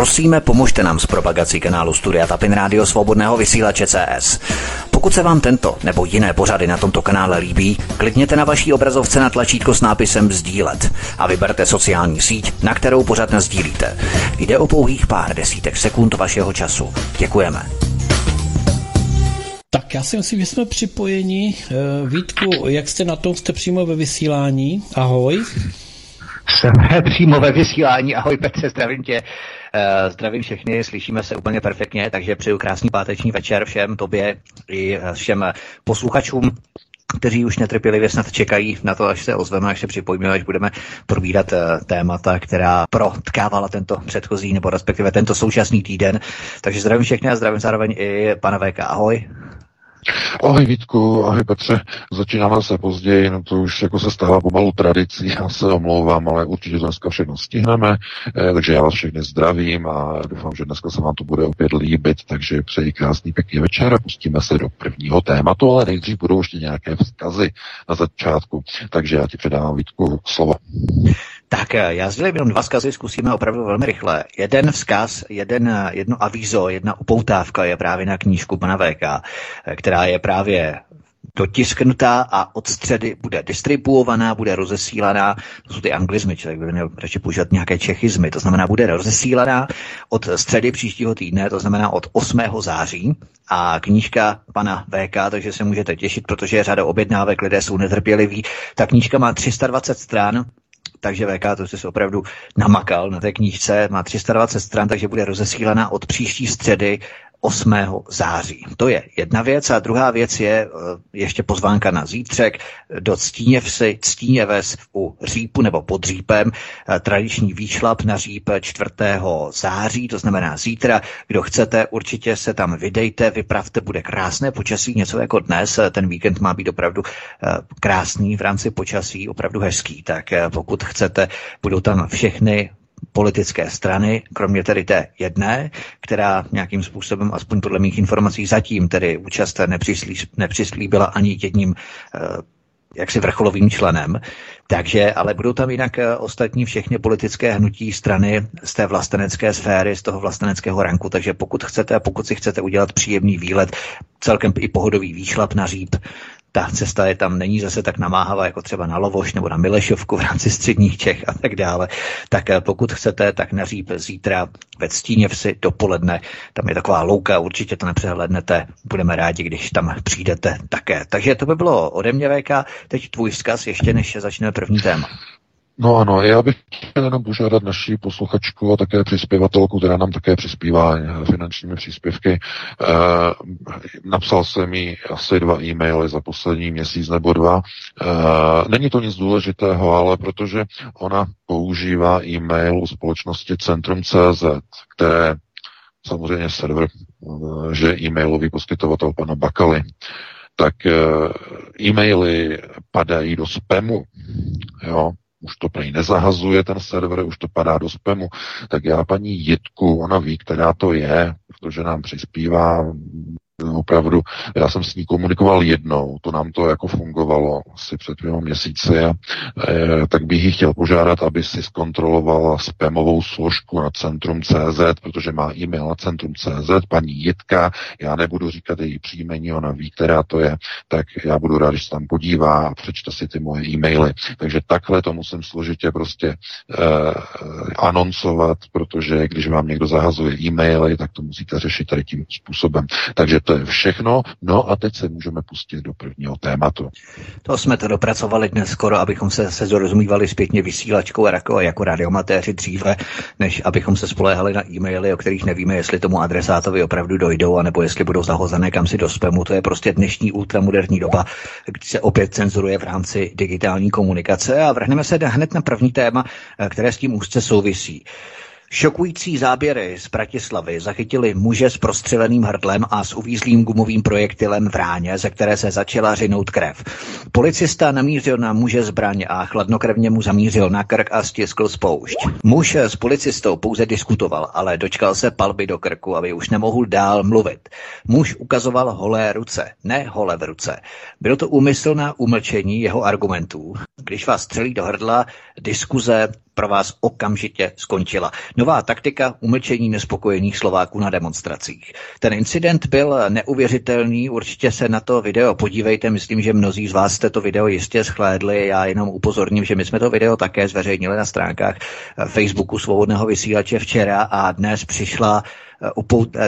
Prosíme, pomožte nám s propagací kanálu Studia Tapin Rádio Svobodného vysílače CS. Pokud se vám tento nebo jiné pořady na tomto kanále líbí, klikněte na vaší obrazovce na tlačítko s nápisem Sdílet a vyberte sociální síť, na kterou pořád sdílíte. Jde o pouhých pár desítek sekund vašeho času. Děkujeme. Tak já si myslím, že jsme připojeni. Eh, Vítku, jak jste na tom? Jste přímo ve vysílání? Ahoj. Jsme přímo ve vysílání. Ahoj Petře, zdravím tě. Uh, zdravím všechny, slyšíme se úplně perfektně, takže přeju krásný páteční večer všem tobě i všem posluchačům kteří už netrpělivě snad čekají na to, až se ozveme, až se připojíme, až budeme probírat témata, která protkávala tento předchozí, nebo respektive tento současný týden. Takže zdravím všechny a zdravím zároveň i pana VK. Ahoj. Ahoj Vítku, ahoj Petře, začínáme se později, no to už jako se stává pomalu tradicí, já se omlouvám, ale určitě dneska všechno stihneme, eh, takže já vás všechny zdravím a doufám, že dneska se vám to bude opět líbit, takže přeji krásný pěkný večer a pustíme se do prvního tématu, ale nejdřív budou ještě nějaké vzkazy na začátku, takže já ti předávám Vítku slovo. Tak eh, já sdělím jenom dva vzkazy, zkusíme opravdu velmi rychle. Jeden vzkaz, jeden, eh, jedno avízo, jedna upoutávka je právě na knížku pana VK, eh, která je právě dotisknutá a od středy bude distribuovaná, bude rozesílaná, to jsou ty anglizmy, člověk by měl radši používat nějaké čechizmy, to znamená, bude rozesílaná od středy příštího týdne, to znamená od 8. září a knížka pana VK, takže se můžete těšit, protože je řada objednávek, lidé jsou netrpěliví. Ta knížka má 320 stran, takže VK to se opravdu namakal na té knížce, má 320 stran, takže bude rozesílena od příští středy 8. září. To je jedna věc. A druhá věc je eh, ještě pozvánka na zítřek do Ctíněvsy, Ctíněves u Řípu nebo pod Řípem. Eh, tradiční výšlap na Říp 4. září, to znamená zítra. Kdo chcete, určitě se tam vydejte, vypravte, bude krásné počasí, něco jako dnes. Eh, ten víkend má být opravdu krásný v rámci počasí, opravdu hezký. Tak pokud chcete, budou tam všechny politické strany, kromě tedy té jedné, která nějakým způsobem, aspoň podle mých informací, zatím tedy účast nepřislí, nepřislíbila ani jedním uh, jaksi vrcholovým členem. Takže, ale budou tam jinak eh, ostatní všechny politické hnutí strany z té vlastenecké sféry, z toho vlasteneckého ranku. Takže pokud chcete pokud si chcete udělat příjemný výlet, celkem i pohodový výšlap na říp, ta cesta je tam není zase tak namáhavá jako třeba na Lovoš nebo na Milešovku v rámci středních Čech a tak dále. Tak eh, pokud chcete, tak na Říp zítra ve Stíněvsi dopoledne. Tam je taková louka, určitě to nepřehlednete. Budeme rádi, když tam přijdete také. Takže to by bylo ode mě, VK. Teď tvůj vzkaz ještě než začneme první téma. No ano, já bych chtěl jenom požádat naší posluchačku a také přispěvatelku, která nám také přispívá finančními příspěvky. E, napsal jsem jí asi dva e-maily za poslední měsíc nebo dva. E, není to nic důležitého, ale protože ona používá e-mail u společnosti Centrum.cz, které samozřejmě server, eh, že e-mailový poskytovatel pana Bakaly, tak e-maily padají do spamu. Jo, už to prý nezahazuje ten server, už to padá do spamu, tak já paní Jitku, ona ví, která to je, protože nám přispívá opravdu, já jsem s ní komunikoval jednou, to nám to jako fungovalo asi před dvěma měsíci, a, e, tak bych ji chtěl požádat, aby si zkontrolovala spamovou složku na Centrum CZ, protože má e-mail na Centrum CZ, paní Jitka, já nebudu říkat její příjmení, ona ví, která to je, tak já budu rád, když se tam podívá a přečte si ty moje e-maily. Takže takhle to musím složitě prostě e, anoncovat, protože když vám někdo zahazuje e-maily, tak to musíte řešit tady tím způsobem. Takže to je všechno. No a teď se můžeme pustit do prvního tématu. To jsme to dopracovali dnes skoro, abychom se, se zorozumívali zpětně vysílačkou jako, jako radiomatéři dříve, než abychom se spoléhali na e-maily, o kterých nevíme, jestli tomu adresátovi opravdu dojdou, anebo jestli budou zahozené kam si do spamu. To je prostě dnešní ultramoderní doba, kdy se opět cenzuruje v rámci digitální komunikace a vrhneme se hned na první téma, které s tím úzce souvisí. Šokující záběry z Bratislavy zachytili muže s prostřeleným hrdlem a s uvízlým gumovým projektilem v ráně, ze které se začala řinout krev. Policista namířil na muže zbraň a chladnokrevně mu zamířil na krk a stiskl spoušť. Muž s policistou pouze diskutoval, ale dočkal se palby do krku, aby už nemohl dál mluvit. Muž ukazoval holé ruce, ne holé v ruce. Bylo to úmysl na umlčení jeho argumentů. Když vás střelí do hrdla, diskuze pro vás okamžitě skončila. Nová taktika umlčení nespokojených Slováků na demonstracích. Ten incident byl neuvěřitelný, určitě se na to video podívejte, myslím, že mnozí z vás jste to video jistě schlédli, já jenom upozorním, že my jsme to video také zveřejnili na stránkách Facebooku Svobodného vysílače včera a dnes přišla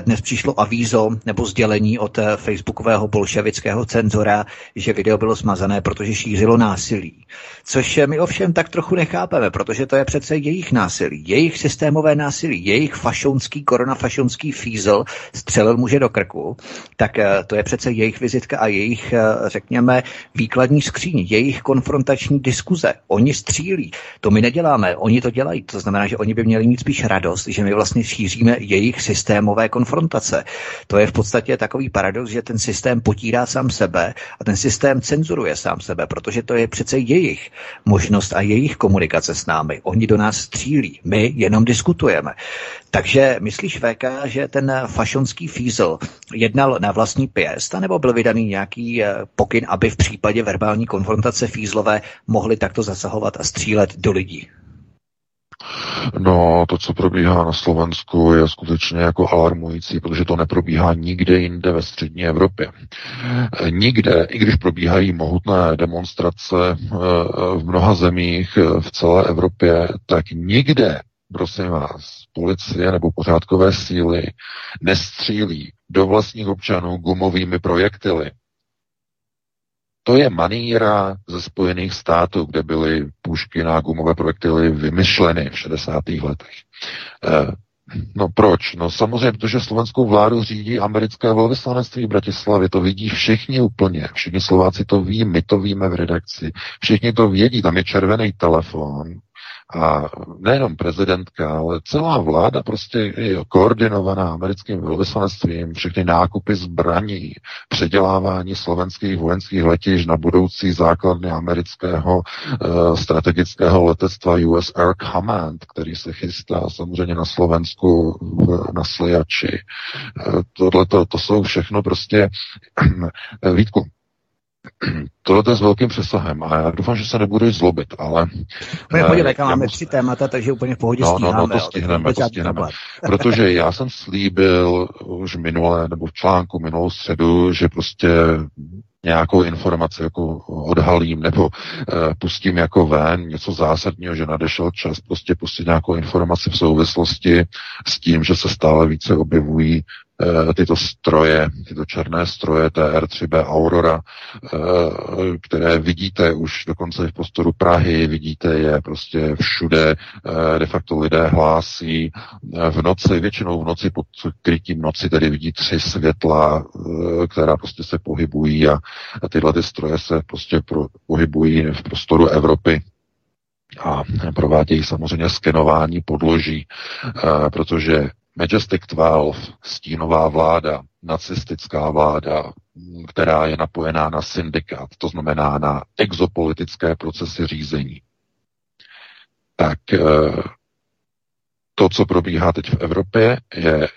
dnes přišlo avízo nebo sdělení od eh, facebookového bolševického cenzora, že video bylo smazané, protože šířilo násilí. Což my ovšem tak trochu nechápeme, protože to je přece jejich násilí, jejich systémové násilí, jejich fašonský, koronafašonský fízl střelil muže do krku, tak eh, to je přece jejich vizitka a jejich, řekněme, výkladní skříň, jejich konfrontační diskuze. Oni střílí. To my neděláme, oni to dělají. To znamená, že oni by měli mít spíš radost, že my vlastně šíříme jejich systém systémové konfrontace. To je v podstatě takový paradox, že ten systém potírá sám sebe a ten systém cenzuruje sám sebe, protože to je přece jejich možnost a jejich komunikace s námi. Oni do nás střílí, my jenom diskutujeme. Takže myslíš, VK, že ten fašonský fízl jednal na vlastní pěst, nebo byl vydaný nějaký eh, pokyn, aby v případě verbální konfrontace fízlové mohli takto zasahovat a střílet do lidí? No, to, co probíhá na Slovensku, je skutečně jako alarmující, protože to neprobíhá nikde jinde ve střední Evropě. Nikde, i když probíhají mohutné demonstrace eh, v mnoha zemích eh, v celé Evropě, tak nikde, prosím vás, policie nebo pořádkové síly nestřílí do vlastních občanů gumovými projektily. To je maníra ze Spojených států, kde byly pušky na gumové projektily vymyšleny v 60. letech. Eh, no proč? No samozřejmě, protože slovenskou vládu řídí americké velvyslanectví v Bratislavě. To vidí všichni úplně. Všichni Slováci to ví, my to víme v redakci. Všichni to vědí, tam je červený telefon, a nejenom prezidentka, ale celá vláda prostě je koordinovaná americkým velvyslanectvím, všechny nákupy zbraní, předělávání slovenských vojenských letišť na budoucí základny amerického uh, strategického letectva US Air Command, který se chystá samozřejmě na Slovensku v, na Sliači. Uh, tohle to jsou všechno prostě Vítku, Tohle je s velkým přesahem a já doufám, že se nebudu zlobit, ale... Úplně pohodě, uh, máme tři témata, takže úplně v pohodě no, No, no, to stihneme, to stihneme. Protože já jsem slíbil už minulé, nebo v článku minulou středu, že prostě nějakou informaci jako odhalím nebo uh, pustím jako ven, něco zásadního, že nadešel čas prostě pustit nějakou informaci v souvislosti s tím, že se stále více objevují Eh, tyto stroje, tyto černé stroje TR3B Aurora, eh, které vidíte už dokonce v prostoru Prahy, vidíte je prostě všude, eh, de facto lidé hlásí v noci, většinou v noci pod krytím noci, tedy vidí tři světla, která prostě se pohybují a tyhle ty stroje se prostě pro, pohybují v prostoru Evropy a provádějí samozřejmě skenování podloží, protože Majestic 12, stínová vláda, nacistická vláda, která je napojená na syndikát, to znamená na exopolitické procesy řízení. Tak eh, to, co probíhá teď v Evropě, je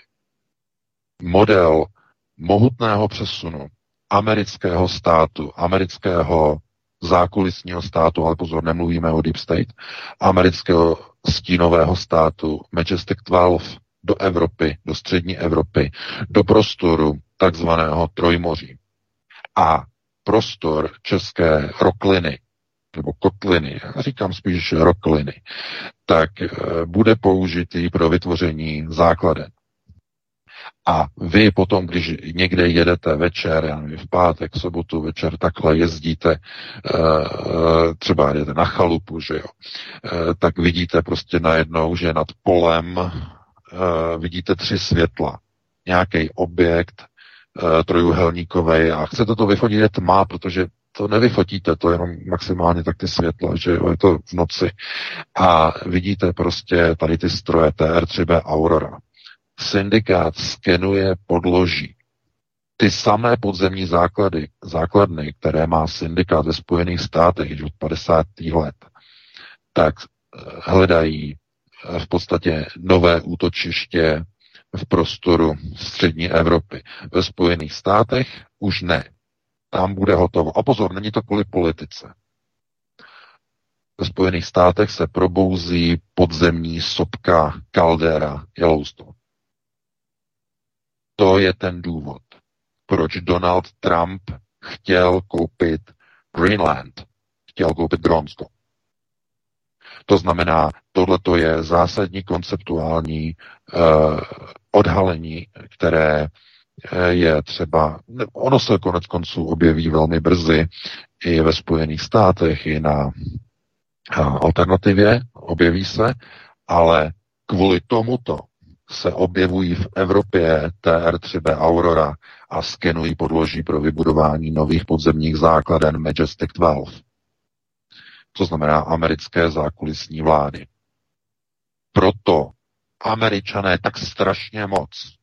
model mohutného přesunu amerického státu, amerického zákulisního státu, ale pozor, nemluvíme o Deep State, amerického stínového státu Majestic 12 do Evropy, do střední Evropy, do prostoru takzvaného Trojmoří. A prostor české rokliny, nebo kotliny, já říkám spíš rokliny, tak e, bude použitý pro vytvoření základen. A vy potom, když někde jedete večer, já nevím, v pátek, v sobotu večer, takhle jezdíte, e, třeba jedete na chalupu, že jo, e, tak vidíte prostě najednou, že nad polem uh, vidíte tři světla. Nějaký objekt uh, trojuhelníkový a chcete to vyfotit, je tma, protože to nevyfotíte, to jenom maximálně tak ty světla, že jo, je to v noci. A vidíte prostě tady ty stroje TR3B Aurora. Syndikát skenuje podloží. Ty samé podzemní základy, základny, které má syndikát ve Spojených státech již od 50. let, tak eh, hledají v podstatě nové útočiště v prostoru střední Evropy. Ve Spojených státech už ne. Tam bude hotovo. A pozor, není to kvůli politice. ve Spojených státech se probouzí podzemní sopka kaldera Yellowstone. To je ten důvod, proč Donald Trump chtěl koupit Greenland, chtěl koupit Grónsko. To znamená, tohle je zásadní konceptuální uh, odhalení, které eh, je třeba, ono se konec konců objeví velmi brzy i ve Spojených státech, i na alternativě, objeví se, ale kvůli tomuto se objevují v Evropě TR-3B Aurora a skenují podloží pro vybudování nových podzemních základen Majestic 12. To znamená americké zákulisní vlády. Proto američané tak strašně moc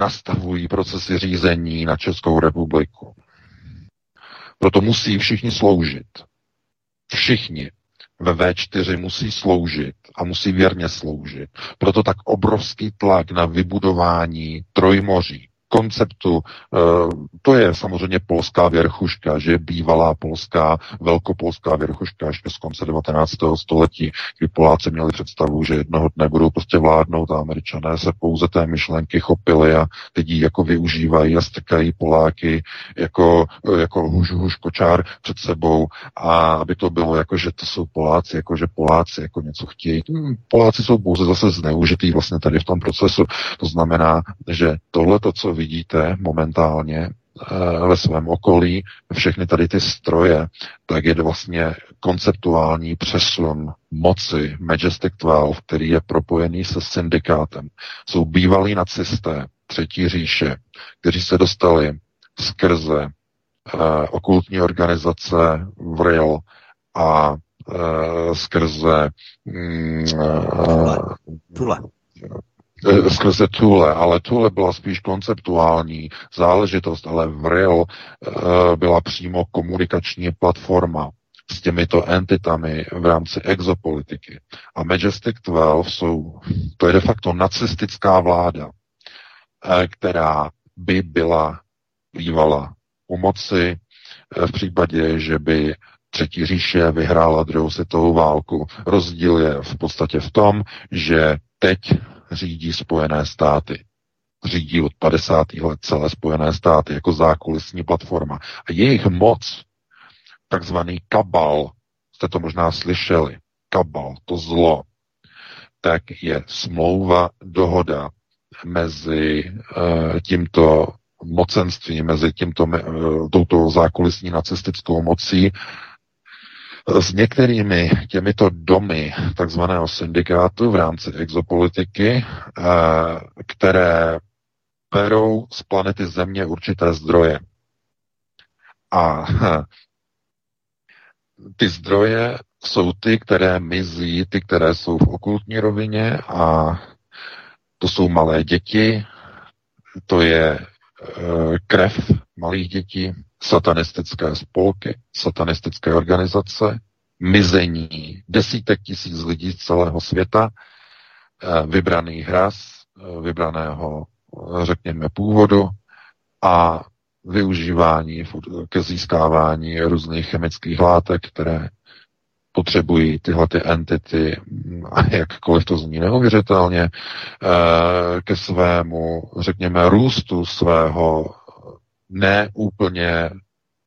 nastavují procesy řízení na Českou republiku. Proto musí všichni sloužit. Všichni ve V4 musí sloužit a musí věrně sloužit. Proto tak obrovský tlak na vybudování trojmoří, konceptu, eh, to je samozřejmě polská věrchuška, že bývalá polská, velkopolská věrchuška ještě z konce 19. století, kdy Poláci měli představu, že jednoho dne budou prostě vládnout a američané se pouze té myšlenky chopili a ji jako využívají a strkají Poláky jako, jako huž, huž kočár před sebou a aby to bylo jako, že to jsou Poláci, jako že Poláci jako něco chtějí. Hmm, Poláci jsou pouze zase zneužitý vlastně tady v tom procesu. To znamená, že tohle, to, co vidíte momentálně eh, ve svém okolí, všechny tady ty stroje, tak je vlastně konceptuální přesun moci Majestic 12, který je propojený se syndikátem. Jsou bývalí nacisté, třetí říše, kteří se dostali skrze uh, okultní organizace VRIL a uh, skrze uh, Tule. Eh, skrze Tule, ale Tule byla spíš konceptuální záležitost, ale Vril eh, byla přímo komunikační platforma s těmito entitami v rámci exopolitiky. A Majestic 12 jsou, to je de facto nacistická vláda, eh, která by byla bývala u moci v případě, že by Třetí říše vyhrála druhou světovou válku. Rozdíl je v podstatě v tom, že teď řídí Spojené státy. Řídí od 50. let celé Spojené státy jako zákulisní platforma. A jejich moc, takzvaný kabal, jste to možná slyšeli, kabal, to zlo, tak je smlouva, dohoda mezi uh, tímto mocenstvím, mezi tímto, uh, touto zákulisní nacistickou mocí s některými těmito domy takzvaného syndikátu v rámci exopolitiky, eh, které berou z planety Země určité zdroje. A ty zdroje jsou ty, které mizí, ty, které jsou v okultní rovině a to jsou malé děti, to je e, krev malých dětí, satanistické spolky, satanistické organizace, mizení desítek tisíc lidí z celého světa, eh, vybraný hras, eh, vybraného, eh, řekněme, původu a využívání ke získávání různých chemických látek, které potřebují tyhle ty entity, a jakkoliv to zní neuvěřitelně, ke svému, řekněme, růstu svého neúplně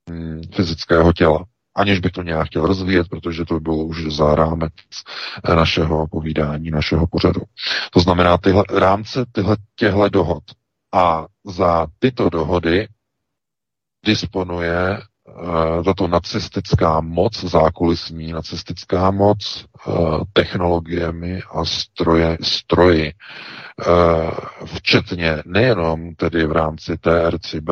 hm, fyzického těla. Aniž bych to nějak chtěl rozvíjet, protože to bylo už za rámec našeho povídání, našeho pořadu. To znamená tyhle rámce tyhle, těhle dohod. A za tyto dohody disponuje uh, tato nacistická moc, zákulisní nacistická moc, uh, technologiemi a stroje, stroji, uh, včetně nejenom tedy v rámci TRCB,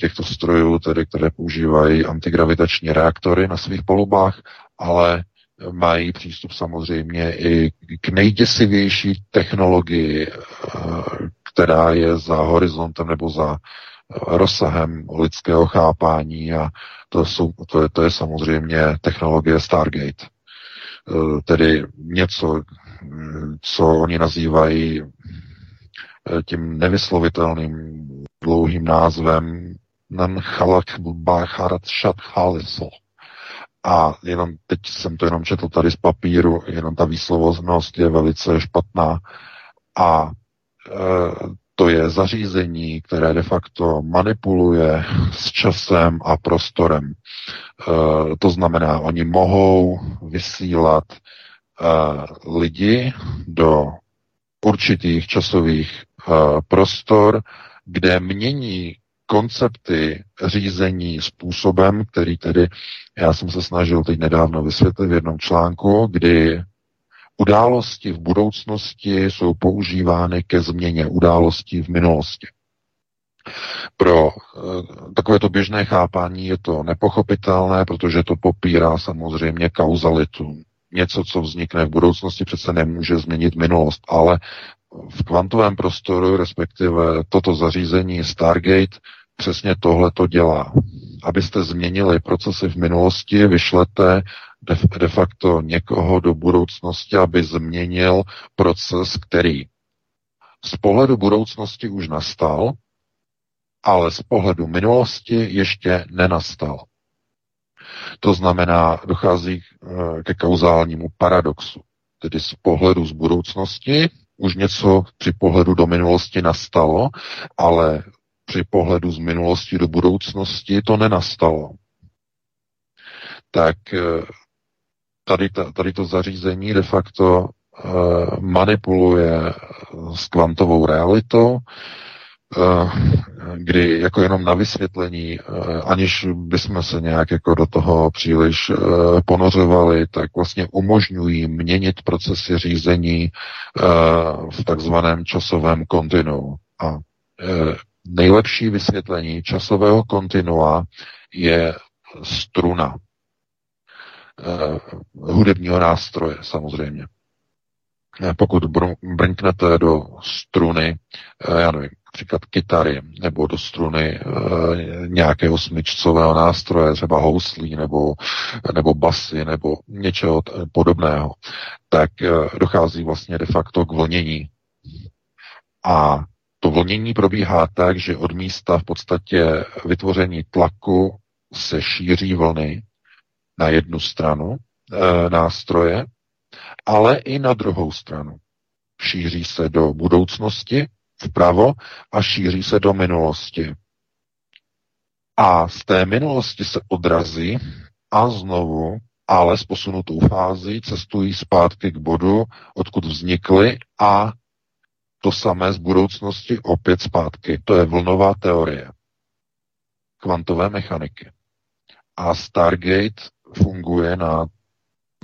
těchto strojů, tedy, které používají antigravitační reaktory na svých polubách, ale mají přístup samozřejmě i k nejděsivější technologii, která je za horizontem nebo za rozsahem lidského chápání a to, jsou, to, je, to je samozřejmě technologie Stargate. Tedy něco, co oni nazývají tím nevyslovitelným dlouhým názvem Nanchalak Bacharat Shat Haliso. a jenom teď jsem to jenom četl tady z papíru, jenom ta výslovnost je velice špatná a e, to je zařízení, které de facto manipuluje s časem a prostorem. E, to znamená, oni mohou vysílat e, lidi do určitých časových e, prostor, kde mění koncepty řízení způsobem, který tedy já jsem se snažil teď nedávno vysvětlit v jednom článku, kdy události v budoucnosti jsou používány ke změně událostí v minulosti. Pro e, takovéto běžné chápání je to nepochopitelné, protože to popírá samozřejmě kauzalitu. Něco, co vznikne v budoucnosti, přece nemůže změnit minulost, ale v kvantovém prostoru, respektive toto zařízení Stargate, přesně tohle to dělá. Abyste změnili procesy v minulosti, vyšlete de, facto někoho do budoucnosti, aby změnil proces, který z pohledu budoucnosti už nastal, ale z pohledu minulosti ještě nenastal. To znamená, dochází eh, ke kauzálnímu paradoxu. Tedy z pohledu z budoucnosti už něco při pohledu do minulosti nastalo, ale při pohledu z minulosti do budoucnosti to nenastalo. Tak eh, tady, tady to zařízení de facto eh, manipuluje s kvantovou realitou, kdy jako jenom na vysvětlení, aniž bychom se nějak jako do toho příliš ponořovali, tak vlastně umožňují měnit procesy řízení v takzvaném časovém kontinu. A nejlepší vysvětlení časového kontinua je struna eh, hudebního nástroje samozřejmě. Eh, pokud brnknete do struny, eh, já nevím, například kytary, nebo do struny e, nějakého smyčcového nástroje, třeba houslí, nebo, nebo basy, nebo něčeho podobného, tak e, dochází vlastně de facto k vlnění. A to vlnění probíhá tak, že od místa v podstatě vytvoření tlaku se šíří vlny na jednu stranu e, nástroje, ale i na druhou stranu. Šíří se do budoucnosti vpravo a šíří se do minulosti. A z té minulosti se odrazí a znovu, ale s posunutou fází, cestují zpátky k bodu, odkud vznikly a to samé z budoucnosti opět zpátky. To je vlnová teorie kvantové mechaniky. A Stargate funguje na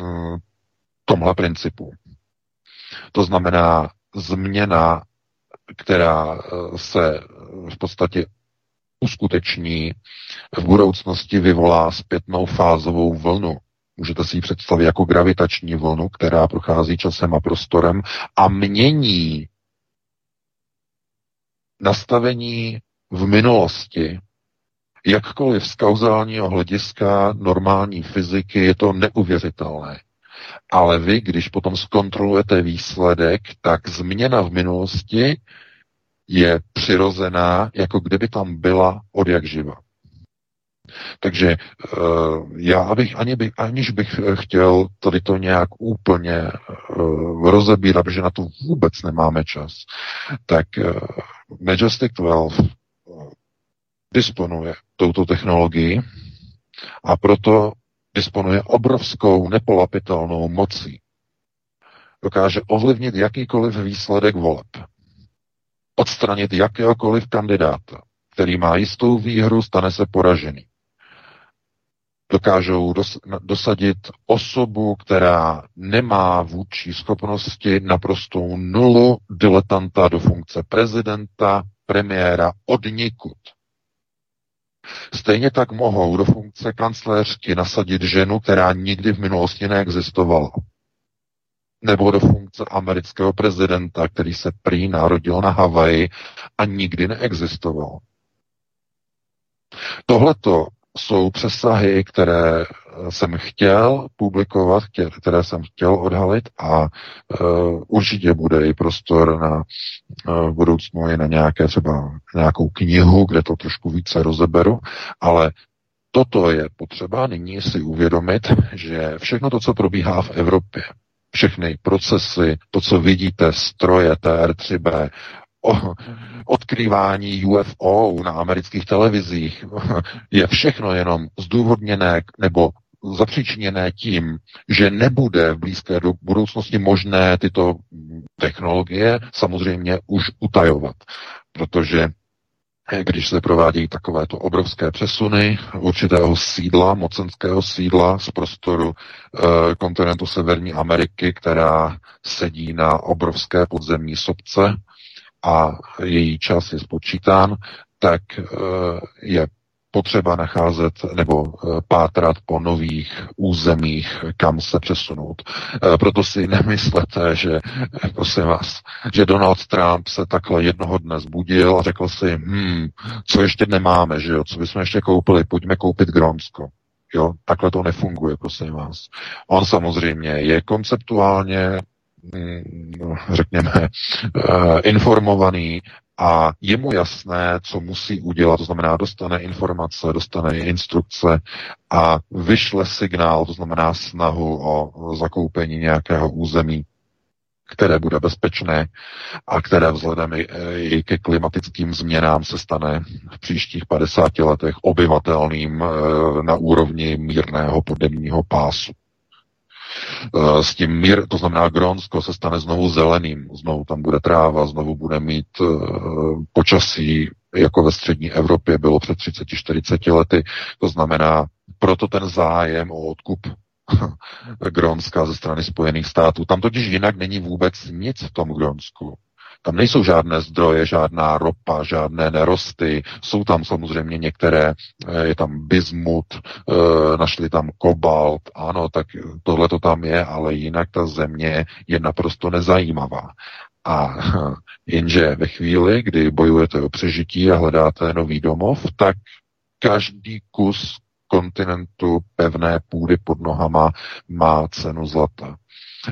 mm, tomhle principu. To znamená změna, která eh, se v podstatě uskuteční v budoucnosti vyvolá zpětnou fázovou vlnu. Můžete si ji představit jako gravitační vlnu, která prochází časem a prostorem a mění nastavení v minulosti, jakkoliv z kauzálního hlediska normální fyziky je to neuvěřitelné. Ale vy, když potom zkontrolujete výsledek, tak změna v minulosti je přirozená, jako kdyby tam byla od jak živa. Takže uh, já bych, ani bych, aniž bych chtěl tady to nějak úplně uh, rozebírat, protože na to vůbec nemáme čas, tak Majestic 12 disponuje touto technologií a proto disponuje obrovskou nepolapitelnou mocí. Dokáže ovlivnit jakýkoliv výsledek voleb. Odstranit jakéhokoliv kandidáta, který má jistou výhru, stane se poražený dokážou dos, dosadit osobu, která nemá vůči schopnosti naprostou nulu diletanta do funkce prezidenta, premiéra od nikud. Stejně tak mohou do funkce kancléřky nasadit ženu, která nikdy v minulosti neexistovala. Nebo do funkce amerického prezidenta, který se prý narodil na Havaji a nikdy neexistoval. Tohleto jsou přesahy, které jsem chtěl publikovat, které jsem chtěl odhalit a uh, určitě bude i prostor na uh, budoucnu i na nějaké třeba nějakou knihu, kde to trošku více rozeberu, ale toto je potřeba nyní si uvědomit, že všechno to, co probíhá v Evropě, všechny procesy, to, co vidíte, stroje TR3B, o, odkrývání UFO na amerických televizích, je všechno jenom zdůvodněné nebo zapříčiněné tím, že nebude v blízké budoucnosti možné tyto technologie samozřejmě už utajovat, protože když se provádějí takovéto obrovské přesuny určitého sídla, mocenského sídla z prostoru e, kontinentu Severní Ameriky, která sedí na obrovské podzemní sobce a její čas je spočítán, tak e, je potřeba nacházet nebo eh, pátrat po nových územích, kam se přesunout. Eh, proto si nemyslete, že, prosím vás, že Donald Trump se takhle jednoho dne zbudil a řekl si, hm, co ještě nemáme, že jo, co bychom ještě koupili, pojďme koupit Grónsko. Jo, takhle to nefunguje, prosím vás. On samozřejmě je konceptuálně no, řekněme, eh, informovaný a je mu jasné, co musí udělat, to znamená, dostane informace, dostane instrukce a vyšle signál, to znamená snahu o zakoupení nějakého území, které bude bezpečné a které vzhledem i ke klimatickým změnám se stane v příštích 50 letech obyvatelným eh, na úrovni mírného podemního pásu. Eh, s tím mír, to znamená Grónsko se stane znovu zeleným, znovu tam bude tráva, znovu bude mít uh, počasí, jako ve střední Evropě bylo před 30-40 lety. To znamená, proto ten zájem o odkup Grónska ze strany Spojených států. Tam totiž jinak není vůbec nic v tom Grónsku. Tam nejsou žádné zdroje, žádná ropa, žádné nerosty. Jsou tam samozřejmě některé, eh, je tam bismut, eh, našli tam kobalt, ano, tak tohle to tam je, ale jinak ta země je naprosto nezajímavá. A jenže ve chvíli, kdy bojujete o přežití a hledáte nový domov, tak každý kus kontinentu pevné půdy pod nohama má cenu zlata.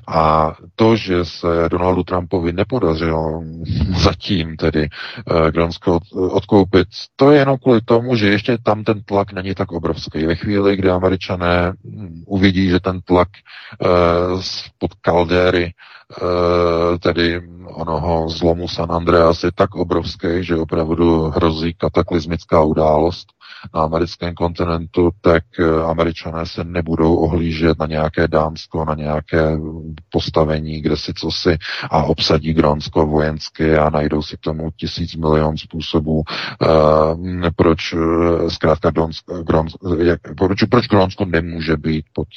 A to, že se Donaldu Trumpovi nepodařilo zatím tedy uh, Grónsko odkoupit, to je jenom kvůli tomu, že ještě tam ten tlak není tak obrovský. Ve chvíli, kdy američané hm, uvidí, že ten tlak uh, pod kaldéry tedy onoho zlomu San Andreas je tak obrovský, že opravdu hrozí kataklizmická událost, na americkém kontinentu, tak eh, američané se nebudou ohlížet na nějaké Dánsko, na nějaké postavení, kde si co si a obsadí Grónsko vojensky a najdou si k tomu tisíc milion způsobů, uh, proč zkrátka Grónsko, jak, proč, proč Grónsko nemůže být pod,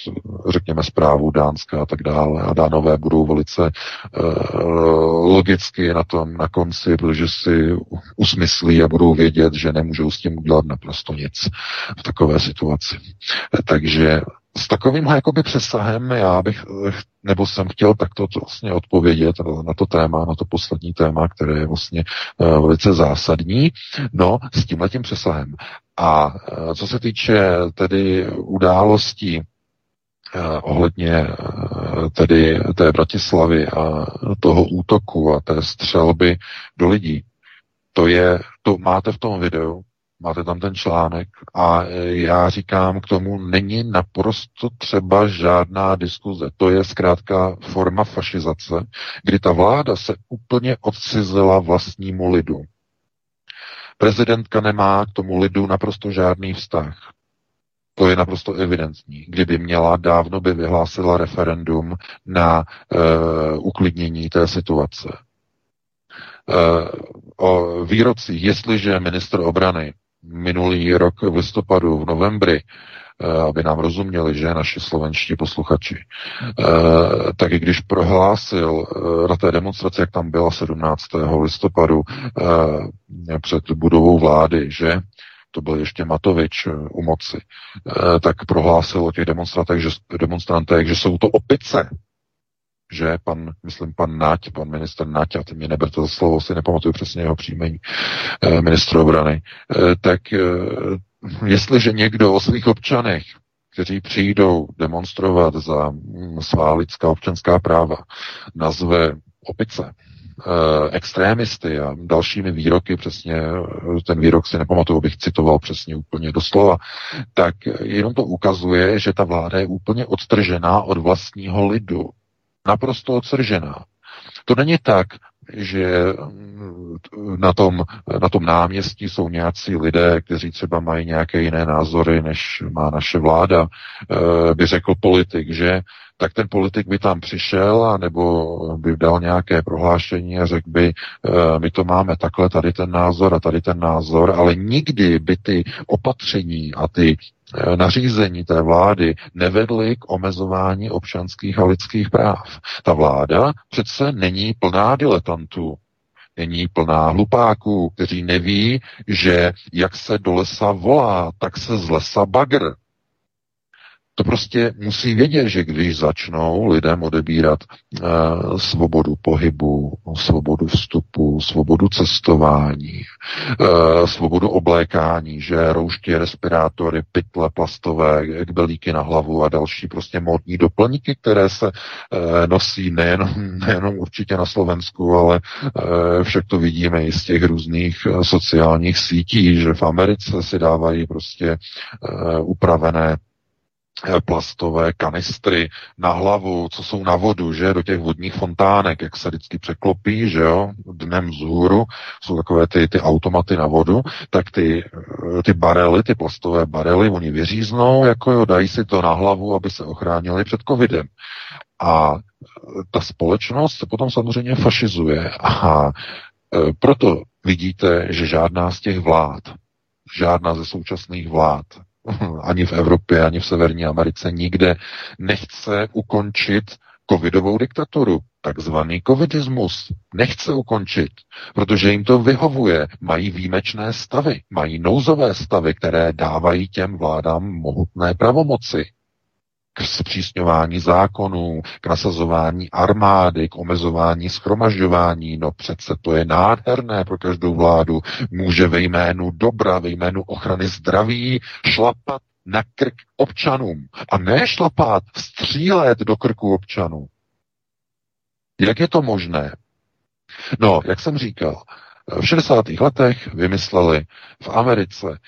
řekněme, zprávu Dánska a tak dále. A Dánové budou velice logicky na tom na konci, protože si usmyslí a budou vědět, že nemůžou s tím udělat naprosto nic v takové situaci. Takže s takovým jakoby přesahem já bych, nebo jsem chtěl takto vlastně odpovědět na to téma, na to poslední téma, které je vlastně uh, velice zásadní, no s tímhletím přesahem. A co se týče tedy událostí ohledně tedy té Bratislavy a toho útoku a té střelby do lidí, to je, to máte v tom videu, máte tam ten článek a e, já říkám k tomu, není naprosto třeba žádná diskuze. To je zkrátka forma fašizace, kdy ta vláda se úplně odcizela vlastnímu lidu. Prezidentka nemá k tomu lidu naprosto žádný vztah. To je naprosto evidentní. Kdyby měla, dávno by vyhlásila referendum na uh, uklidnění té situace. Uh, o výrocích, jestliže minister obrany minulý rok v listopadu, v novembri, eh, aby nám rozuměli, že naši slovenští posluchači, eh, tak i když prohlásil eh, na té demonstraci, jak tam byla 17. listopadu před budovou vlády, že to byl ještě Matovič u moci, tak prohlásil o těch demonstrantech, že, demonstrantech, že jsou to opice, že pan, myslím, pan Nať, pan minister Nať, a teď mě neberte za slovo, si nepamatuju přesně jeho příjmení, eh, ministr obrany, eh, tak eh, jestliže někdo o svých občanech, kteří přijdou demonstrovat za hm, svá lidská občanská práva, nazve opice, extrémisty a dalšími výroky, přesně ten výrok si nepamatuju, bych citoval přesně úplně doslova, tak jenom to ukazuje, že ta vláda je úplně odtržená od vlastního lidu. Naprosto odtržená. To není tak, že mm, na tom, na tom náměstí jsou nějací lidé, kteří třeba mají nějaké jiné názory, než má naše vláda, eh, by řekl politik, že tak ten politik by tam přišel a nebo by dal nějaké prohlášení a řekl by, eh, my to máme takhle, tady ten názor a tady ten názor, ale nikdy by ty opatření a ty nařízení té vlády nevedly k omezování občanských a lidských práv. Ta vláda přece není plná diletantů, není plná hlupáků, kteří neví, že jak se do lesa volá, tak se z lesa bagr to prostě musí vědět, že když začnou lidem odebírat uh, svobodu pohybu, svobodu vstupu, svobodu cestování, uh, svobodu oblékání, že roušky, respirátory, pytle plastové, kbelíky na hlavu a další prostě módní doplňky, které se uh, nosí nejenom, nejenom určitě na Slovensku, ale uh, však to vidíme i z těch různých sociálních sítí, že v Americe si dávají prostě upravené Eh, plastové kanistry na hlavu, co jsou na vodu, že, do těch vodních fontánek, jak se vždycky překlopí, že jo, dnem vzhůru, jsou takové ty, ty automaty na vodu, tak ty, eh, ty barely, ty plastové barely, oni vyříznou, jako jo, dají si to na hlavu, aby se ochránili před covidem. A eh, ta společnost se potom samozřejmě fašizuje a proto vidíte, že žádná z těch vlád, žádná ze současných vlád ani v Evropě, ani v Severní Americe nikde nechce ukončit covidovou diktaturu, takzvaný covidismus. Nechce ukončit, protože jim to vyhovuje. Mají výjimečné stavy, mají nouzové stavy, které dávají těm vládám mohutné pravomoci k zpřísňování zákonů, k nasazování armády, k omezování schromažďování. No přece to je nádherné pro každou vládu. Může ve jménu dobra, ve jménu ochrany zdraví šlapat na krk občanům. A ne šlapat, střílet do krku občanů. Jak je to možné? No, jak jsem říkal, v 60. letech vymysleli v Americe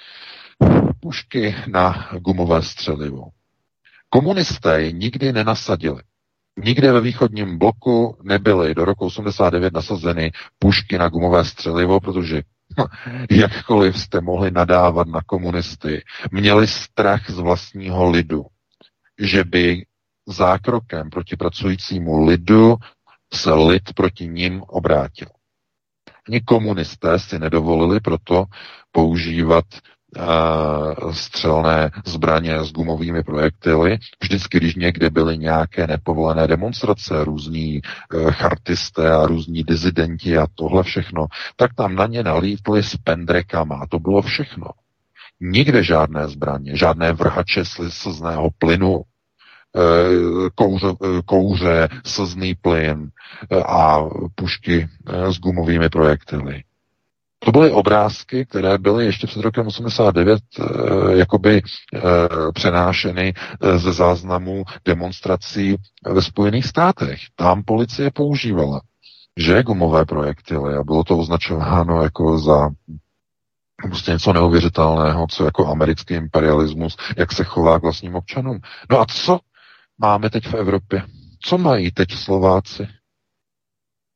pušky na gumové střelivo. Komunisté ji nikdy nenasadili. Nikde ve východním bloku nebyly do roku 89 nasazeny pušky na gumové střelivo, protože jakkoliv jste mohli nadávat na komunisty, měli strach z vlastního lidu, že by zákrokem proti pracujícímu lidu se lid proti ním obrátil. Ani komunisté si nedovolili proto používat střelné zbraně s gumovými projektily. Vždycky, když někde byly nějaké nepovolené demonstrace, různí e, chartisté a různí dizidenti a tohle všechno, tak tam na ně nalítli s pendrekama a to bylo všechno. Nikde žádné zbraně, žádné vrhače slzného plynu, e, kouře, kouře slzný plyn a pušky s gumovými projektily. To byly obrázky, které byly ještě před rokem 89 e, eh, jakoby e, přenášeny e, ze záznamů demonstrací ve Spojených státech. Tam policie používala že gumové projektily a bylo to označováno jako za prostě něco neuvěřitelného, co jako americký imperialismus, jak se chová k vlastním občanům. No a co máme teď v Evropě? Co mají teď Slováci?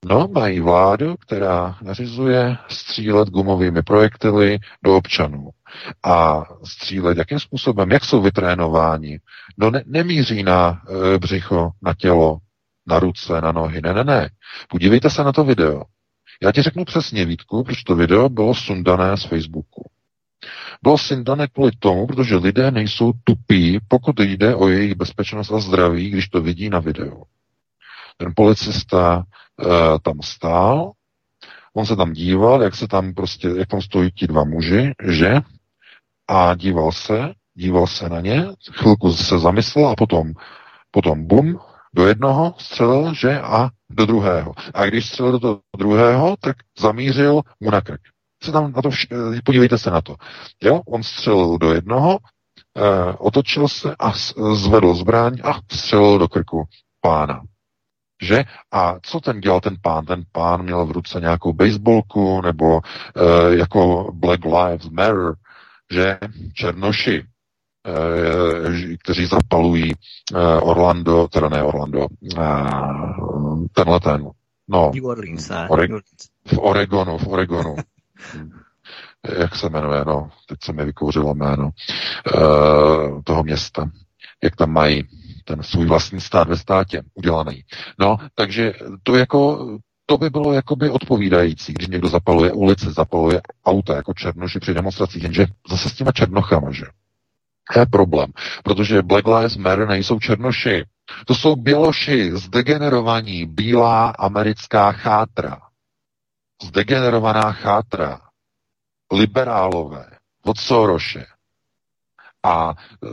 No, mají vládu, která nařizuje střílet gumovými projektily do občanů. A střílet jakým způsobem? Jak jsou vytrénováni? No ne, nemíří na e, břicho, na tělo, na ruce, na nohy. Ne, ne, ne. Podívejte se na to video. Já ti řeknu přesně, Vítku, proč to video bylo sundané z Facebooku. Bylo sundané kvůli tomu, protože lidé nejsou tupí, pokud jde o jejich bezpečnost a zdraví, když to vidí na videu. Ten policista uh, tam stál, on se tam díval, jak se tam prostě, jak tam stojí ti dva muži, že? A díval se, díval se na ně, chvilku se zamyslel a potom, potom bum, do jednoho střelil, že? A do druhého. A když střelil do toho druhého, tak zamířil mu na krk. Se tam na to vš- eh, podívejte se na to. Jo, on střelil do jednoho, eh, otočil se a zvedl zbraň a střelil do krku pána. Že? A co ten dělal ten pán? Ten pán měl v ruce nějakou baseballku nebo uh, jako Black Lives Matter, že? Černoši, uh, kteří zapalují uh, Orlando, teda ne Orlando, uh, tenhle ten, no. New Orleans? Ore- v Oregonu, v Oregonu. jak se jmenuje, no, teď se mi vykouřilo jméno uh, toho města, jak tam mají ten svůj vlastní stát ve státě udělaný. No, takže to jako, to by bylo jakoby odpovídající, když někdo zapaluje ulice, zapaluje auta jako černoši při demonstracích, jenže zase s těma černochama, že? To je problém, protože Black Lives Matter nejsou černoši. To jsou běloši, zdegenerovaní, bílá americká chátra. Zdegenerovaná chátra. Liberálové od Soroše a e,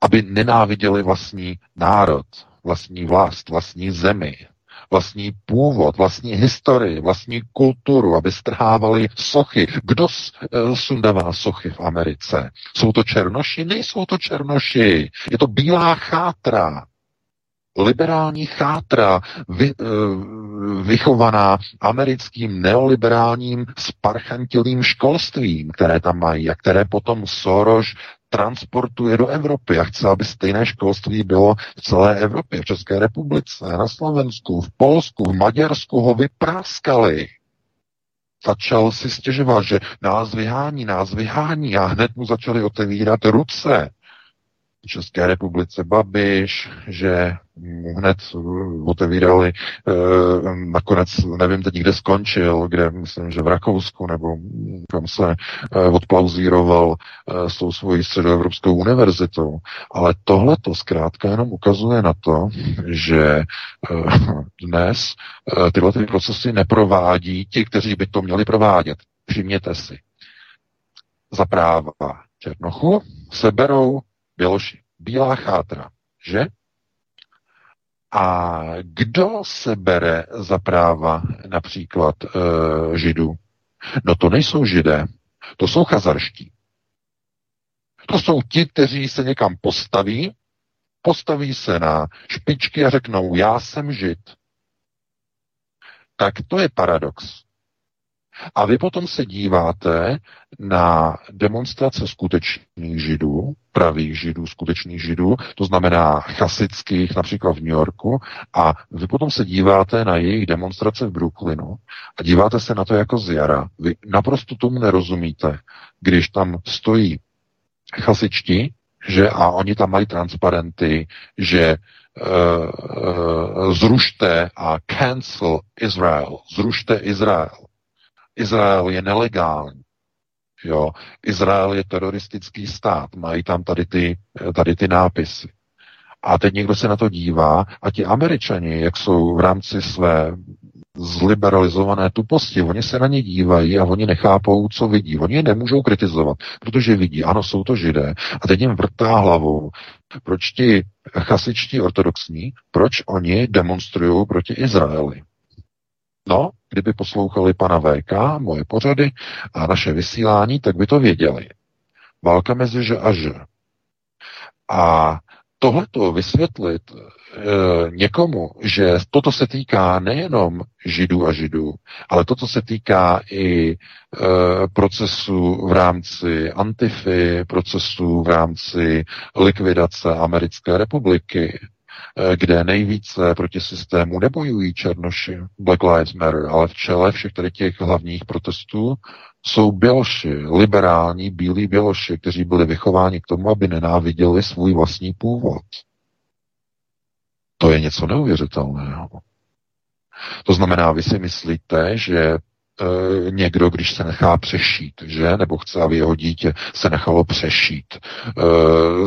aby nenáviděli vlastní národ, vlastní vlast, vlastní zemi, vlastní původ, vlastní historii, vlastní kulturu, aby strhávali sochy. Kdo e, sundává sochy v Americe? Jsou to černoši? Nejsou to černoši. Je to bílá chátra liberální chátra, vy, eh, vychovaná americkým neoliberálním sparchantilým školstvím, které tam mají a které potom Soros transportuje do Evropy a chce, aby stejné školství bylo v celé Evropě, v České republice, na Slovensku, v Polsku, v Maďarsku ho vypráskali. Začal si stěžovat, že nás vyhání, nás vyhání a hned mu začali otevírat ruce. České republice Babiš, že hned otevírali, eh, nakonec nevím teď, kde skončil, kde myslím, že v Rakousku, nebo kam se eh, odplauzíroval eh, s tou svojí středoevropskou univerzitou. Ale tohle to zkrátka jenom ukazuje na to, že dnes tyhle ty procesy neprovádí ti, kteří by to měli provádět. Všimněte si. Za práva Černochu seberou Běloši. Bílá chátra, že? A kdo se bere za práva například e, židů? No to nejsou židé, to jsou chazarští. To jsou ti, kteří se někam postaví, postaví se na špičky a řeknou, já jsem žid. Tak to je paradox. A vy potom se díváte na demonstrace skutečných židů, pravých židů, skutečných židů, to znamená chasických, například v New Yorku, a vy potom se díváte na jejich demonstrace v Brooklynu a díváte se na to jako z jara. Vy naprosto tomu nerozumíte, když tam stojí chasičti, že a oni tam mají transparenty, že uh, uh, zrušte a cancel Israel, zrušte Izrael. Izrael je nelegální. Jo, Izrael je teroristický stát, mají tam tady ty, tady ty nápisy. A teď někdo se na to dívá a ti američani, jak jsou v rámci své zliberalizované tuposti, oni se na ně dívají a oni nechápou, co vidí. Oni je nemůžou kritizovat, protože vidí, ano, jsou to židé. A teď jim vrtá hlavou, proč ti chasičtí ortodoxní, proč oni demonstrují proti Izraeli. No, kdyby poslouchali pana VK, moje pořady a naše vysílání, tak by to věděli. Válka mezi že a že. A tohleto vysvětlit e, někomu, že toto se týká nejenom židů a židů, ale toto se týká i e, procesu v rámci Antify, procesu v rámci likvidace Americké republiky, kde nejvíce proti systému nebojují černoši, Black Lives Matter, ale v čele všech tady těch hlavních protestů jsou běloši, liberální, bílí běloši, kteří byli vychováni k tomu, aby nenáviděli svůj vlastní původ. To je něco neuvěřitelného. To znamená, vy si myslíte, že někdo, když se nechá přešít, že, nebo chce, aby jeho dítě se nechalo přešít e,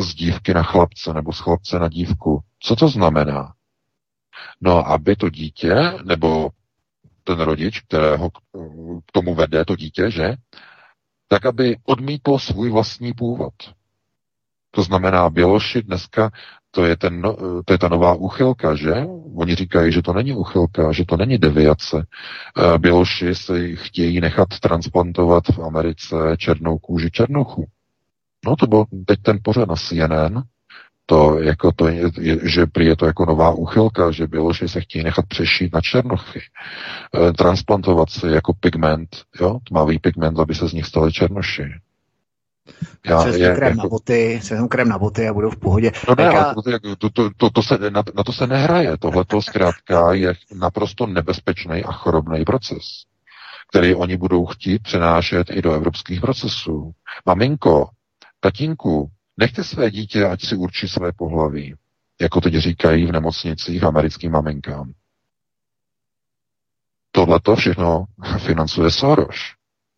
z dívky na chlapce nebo z chlapce na dívku. Co to znamená? No, aby to dítě, nebo ten rodič, kterého k tomu vede to dítě, že, tak aby odmítlo svůj vlastní původ. To znamená, Běloši dneska, to je, ten, no, to je ta nová uchylka, že? Oni říkají, že to není uchylka, že to není deviace. Eh, Běloši si chtějí nechat transplantovat v Americe černou kůži černochu. No to byl teď ten pořad na CNN, to, jako to je, že prý je to jako nová úchylka, že že se chtějí nechat přešít na černochy, e, transplantovat si jako pigment, jo, tmavý pigment, aby se z nich stali černoši. Já, se je, krém jako... na boty, se krém na boty a budou v pohodě. No ne, Jaká... to, to, to, to se, na, na to se nehraje. Tohle to zkrátka je naprosto nebezpečný a chorobný proces, který oni budou chtít přenášet i do evropských procesů. Maminko, tatínku, nechte své dítě, ať si určí své pohlaví, jako teď říkají v nemocnicích americkým maminkám. Tohle to všechno financuje Soros.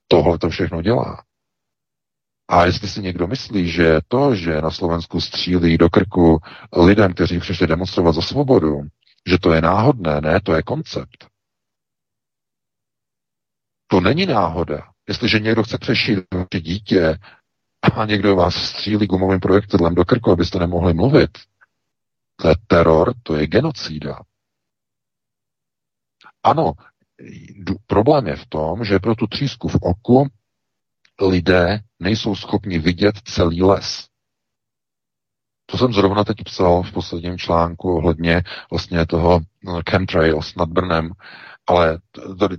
Tohle to všechno dělá. A jestli si někdo myslí, že to, že na Slovensku střílí do krku lidem, kteří přišli demonstrovat za svobodu, že to je náhodné, ne, to je koncept. To není náhoda. Jestliže někdo chce přešít dítě a někdo vás střílí gumovým projektilem do krku, abyste nemohli mluvit, to je teror, to je genocída. Ano, problém je v tom, že pro tu třísku v oku lidé nejsou schopni vidět celý les. To jsem zrovna teď psal v posledním článku ohledně vlastně toho no, chemtrails nad Brnem, ale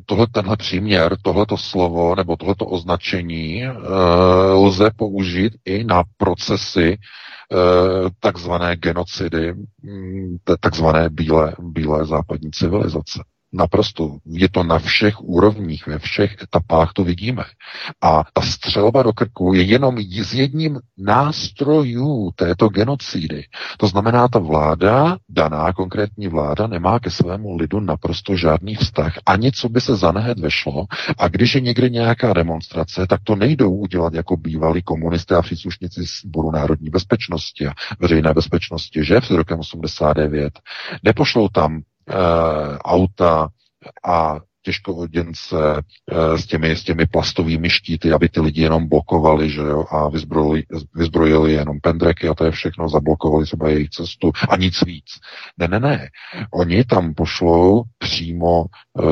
tohle, tenhle příměr, tohleto slovo nebo tohleto označení e, lze použít i na procesy e, takzvané genocidy, mm, takzvané bílé, bílé západní civilizace. Naprosto. Je to na všech úrovních, ve všech etapách to vidíme. A ta střelba do krku je jenom z jedním nástrojů této genocidy. To znamená, ta vláda, daná konkrétní vláda, nemá ke svému lidu naprosto žádný vztah, ani co by se za nehet vešlo. A když je někde nějaká demonstrace, tak to nejdou udělat jako bývalí komunisté a příslušníci Boru národní bezpečnosti a veřejné bezpečnosti, že v rokem 89. Nepošlou tam auta a těžkovoděnce e, s těmi, s těmi plastovými štíty, aby ty lidi jenom blokovali, že jo, a vyzbrojili, vyzbrojili jenom pendreky a to je všechno, zablokovali třeba jejich cestu a nic víc. Ne, ne, ne. Oni tam pošlou přímo e,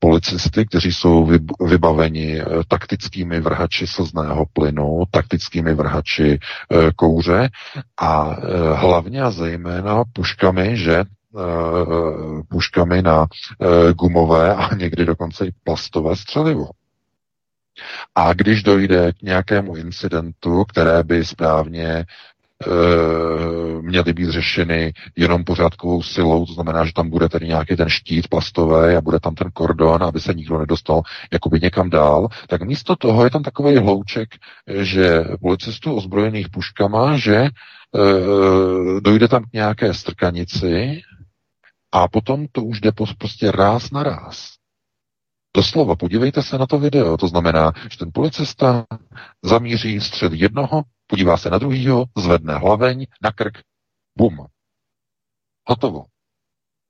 policisty, kteří jsou vybaveni e, taktickými vrhači slzného plynu, taktickými vrhači e, kouře a e, hlavně a zejména puškami, že Eh, puškami na eh, gumové a někdy dokonce i plastové střelivo. A když dojde k nějakému incidentu, které by správně e, měly být řešeny jenom pořádkovou silou, to znamená, že tam bude tady nějaký ten štít plastový a bude tam ten kordon, aby se nikdo nedostal jakoby někam dál, tak místo toho je tam takový hlouček, že policistů ozbrojených puškama, že e, dojde tam k nějaké strkanici a potom to už jde prostě ráz na ráz. Doslova, podívejte se na to video. To znamená, že ten policista zamíří střed jednoho, podívá se na druhýho, zvedne hlaveň, na krk, bum. Hotovo.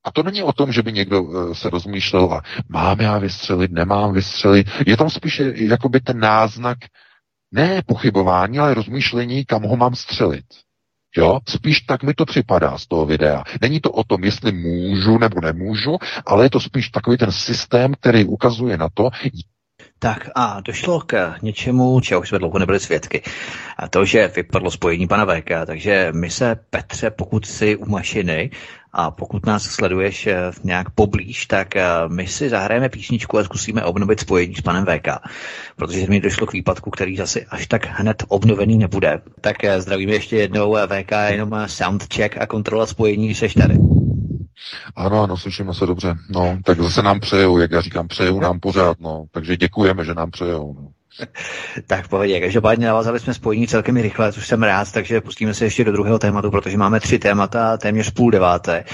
A to není o tom, že by někdo eh, se rozmýšlel a mám já vystřelit, nemám vystřelit. Je tam spíše jakoby ten náznak ne pochybování, ale rozmýšlení, kam ho mám střelit. Jo, spíš tak mi to připadá z toho videa. Není to o tom, jestli můžu nebo nemůžu, ale je to spíš takový ten systém, který ukazuje na to, tak a došlo k něčemu, čeho jsme dlouho nebyli svědky. A to, že vypadlo spojení pana VK, takže my se, Petře, pokud si u mašiny a pokud nás sleduješ eh, nějak poblíž, tak eh, my si zahrajeme písničku a zkusíme obnovit spojení s panem VK, protože mi došlo k výpadku, který zase až tak hned obnovený nebude. Tak eh, zdravíme ještě jednou VK, jenom soundcheck a kontrola spojení, seš tady. Ano, ano, slyšíme se dobře. No, tak zase nám přejou, jak já říkám, přejou nám pořád, no. Takže děkujeme, že nám přejou. No. tak pohodě. Každopádně navázali jsme spojení celkem rychle, což jsem rád, takže pustíme se ještě do druhého tématu, protože máme tři témata, téměř půl deváté.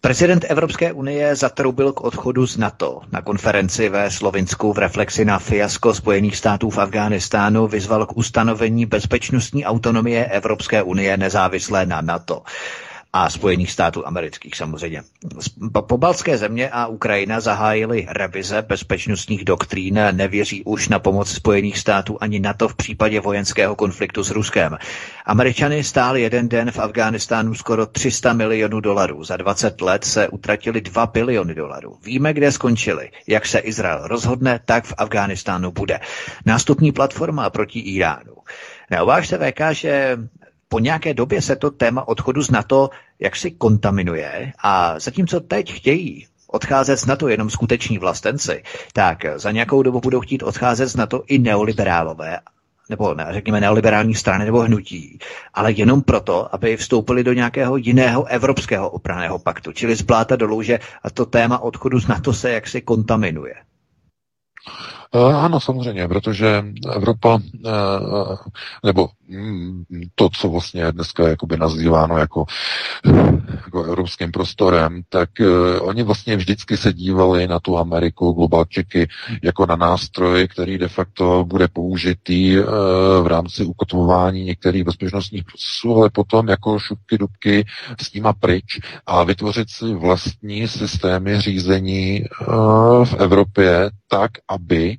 Prezident Evropské unie zatroubil k odchodu z NATO. Na konferenci ve Slovinsku v reflexi na fiasko Spojených států v Afghánistánu vyzval k ustanovení bezpečnostní autonomie Evropské unie nezávislé na NATO a Spojených států amerických samozřejmě. Pobaltské země a Ukrajina zahájily revize bezpečnostních doktrín, nevěří už na pomoc Spojených států ani na to v případě vojenského konfliktu s Ruskem. Američany stáli jeden den v Afghánistánu skoro 300 milionů dolarů. Za 20 let se utratili 2 biliony dolarů. Víme, kde skončili. Jak se Izrael rozhodne, tak v Afghánistánu bude. Nástupní platforma proti Iránu. Neobáž se VK, že po nějaké době se to téma odchodu z NATO jaksi kontaminuje a zatímco teď chtějí odcházet z NATO jenom skuteční vlastenci, tak za nějakou dobu budou chtít odcházet z NATO i neoliberálové nebo ne, řekněme neoliberální strany nebo hnutí, ale jenom proto, aby vstoupili do nějakého jiného evropského opraného paktu, čili z dolů, že to téma odchodu z NATO se jaksi kontaminuje. Eh, ano, samozřejmě, protože Evropa, eh, nebo to, co vlastně je dneska jakoby nazýváno jako, jako evropským prostorem, tak uh, oni vlastně vždycky se dívali na tu Ameriku, globalčiky, jako na nástroj, který de facto bude použitý uh, v rámci ukotvování některých bezpečnostních procesů, ale potom jako šupky dubky s nima pryč a vytvořit si vlastní systémy řízení uh, v Evropě tak, aby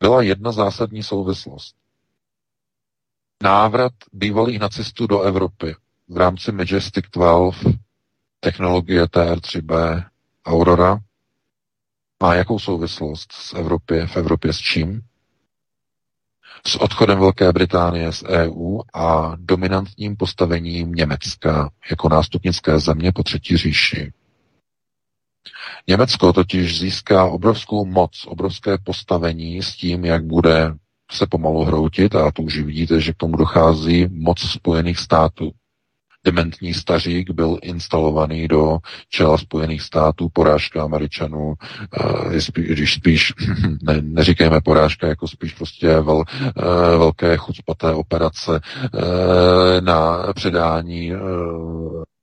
byla jedna zásadní souvislost. Návrat bývalých nacistů do Evropy v rámci Majestic 12, technologie TR3B, Aurora, má jakou souvislost s Evropě, v Evropě s čím? S odchodem Velké Británie z EU a dominantním postavením Německa jako nástupnické země po třetí říši. Německo totiž získá obrovskou moc, obrovské postavení s tím, jak bude se pomalu hroutit, a to už vidíte, že k tomu dochází moc Spojených států. Dementní stařík byl instalovaný do čela Spojených států, porážka Američanů, když spíš, ne, neříkejme porážka, jako spíš prostě vel, velké chucpaté operace na předání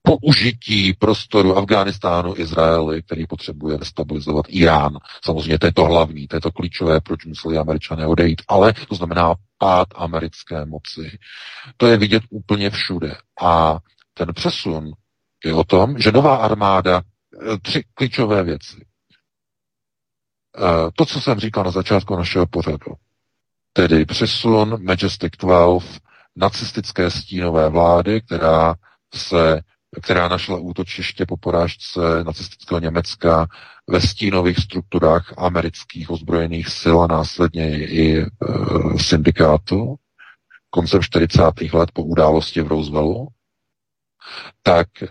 použití prostoru Afghánistánu, Izraeli, který potřebuje destabilizovat Irán. Samozřejmě to je to hlavní, to je to klíčové, proč museli američané odejít, ale to znamená pád americké moci. To je vidět úplně všude. A ten přesun je o tom, že nová armáda, eh, tři klíčové věci. Eh, to, co jsem říkal na začátku našeho pořadu, tedy přesun Majestic 12 nacistické stínové vlády, která se která našla útočiště po porážce nacistického Německa ve stínových strukturách amerických ozbrojených sil a následně i e, syndikátu koncem 40. let po události v Rooseveltu, tak e,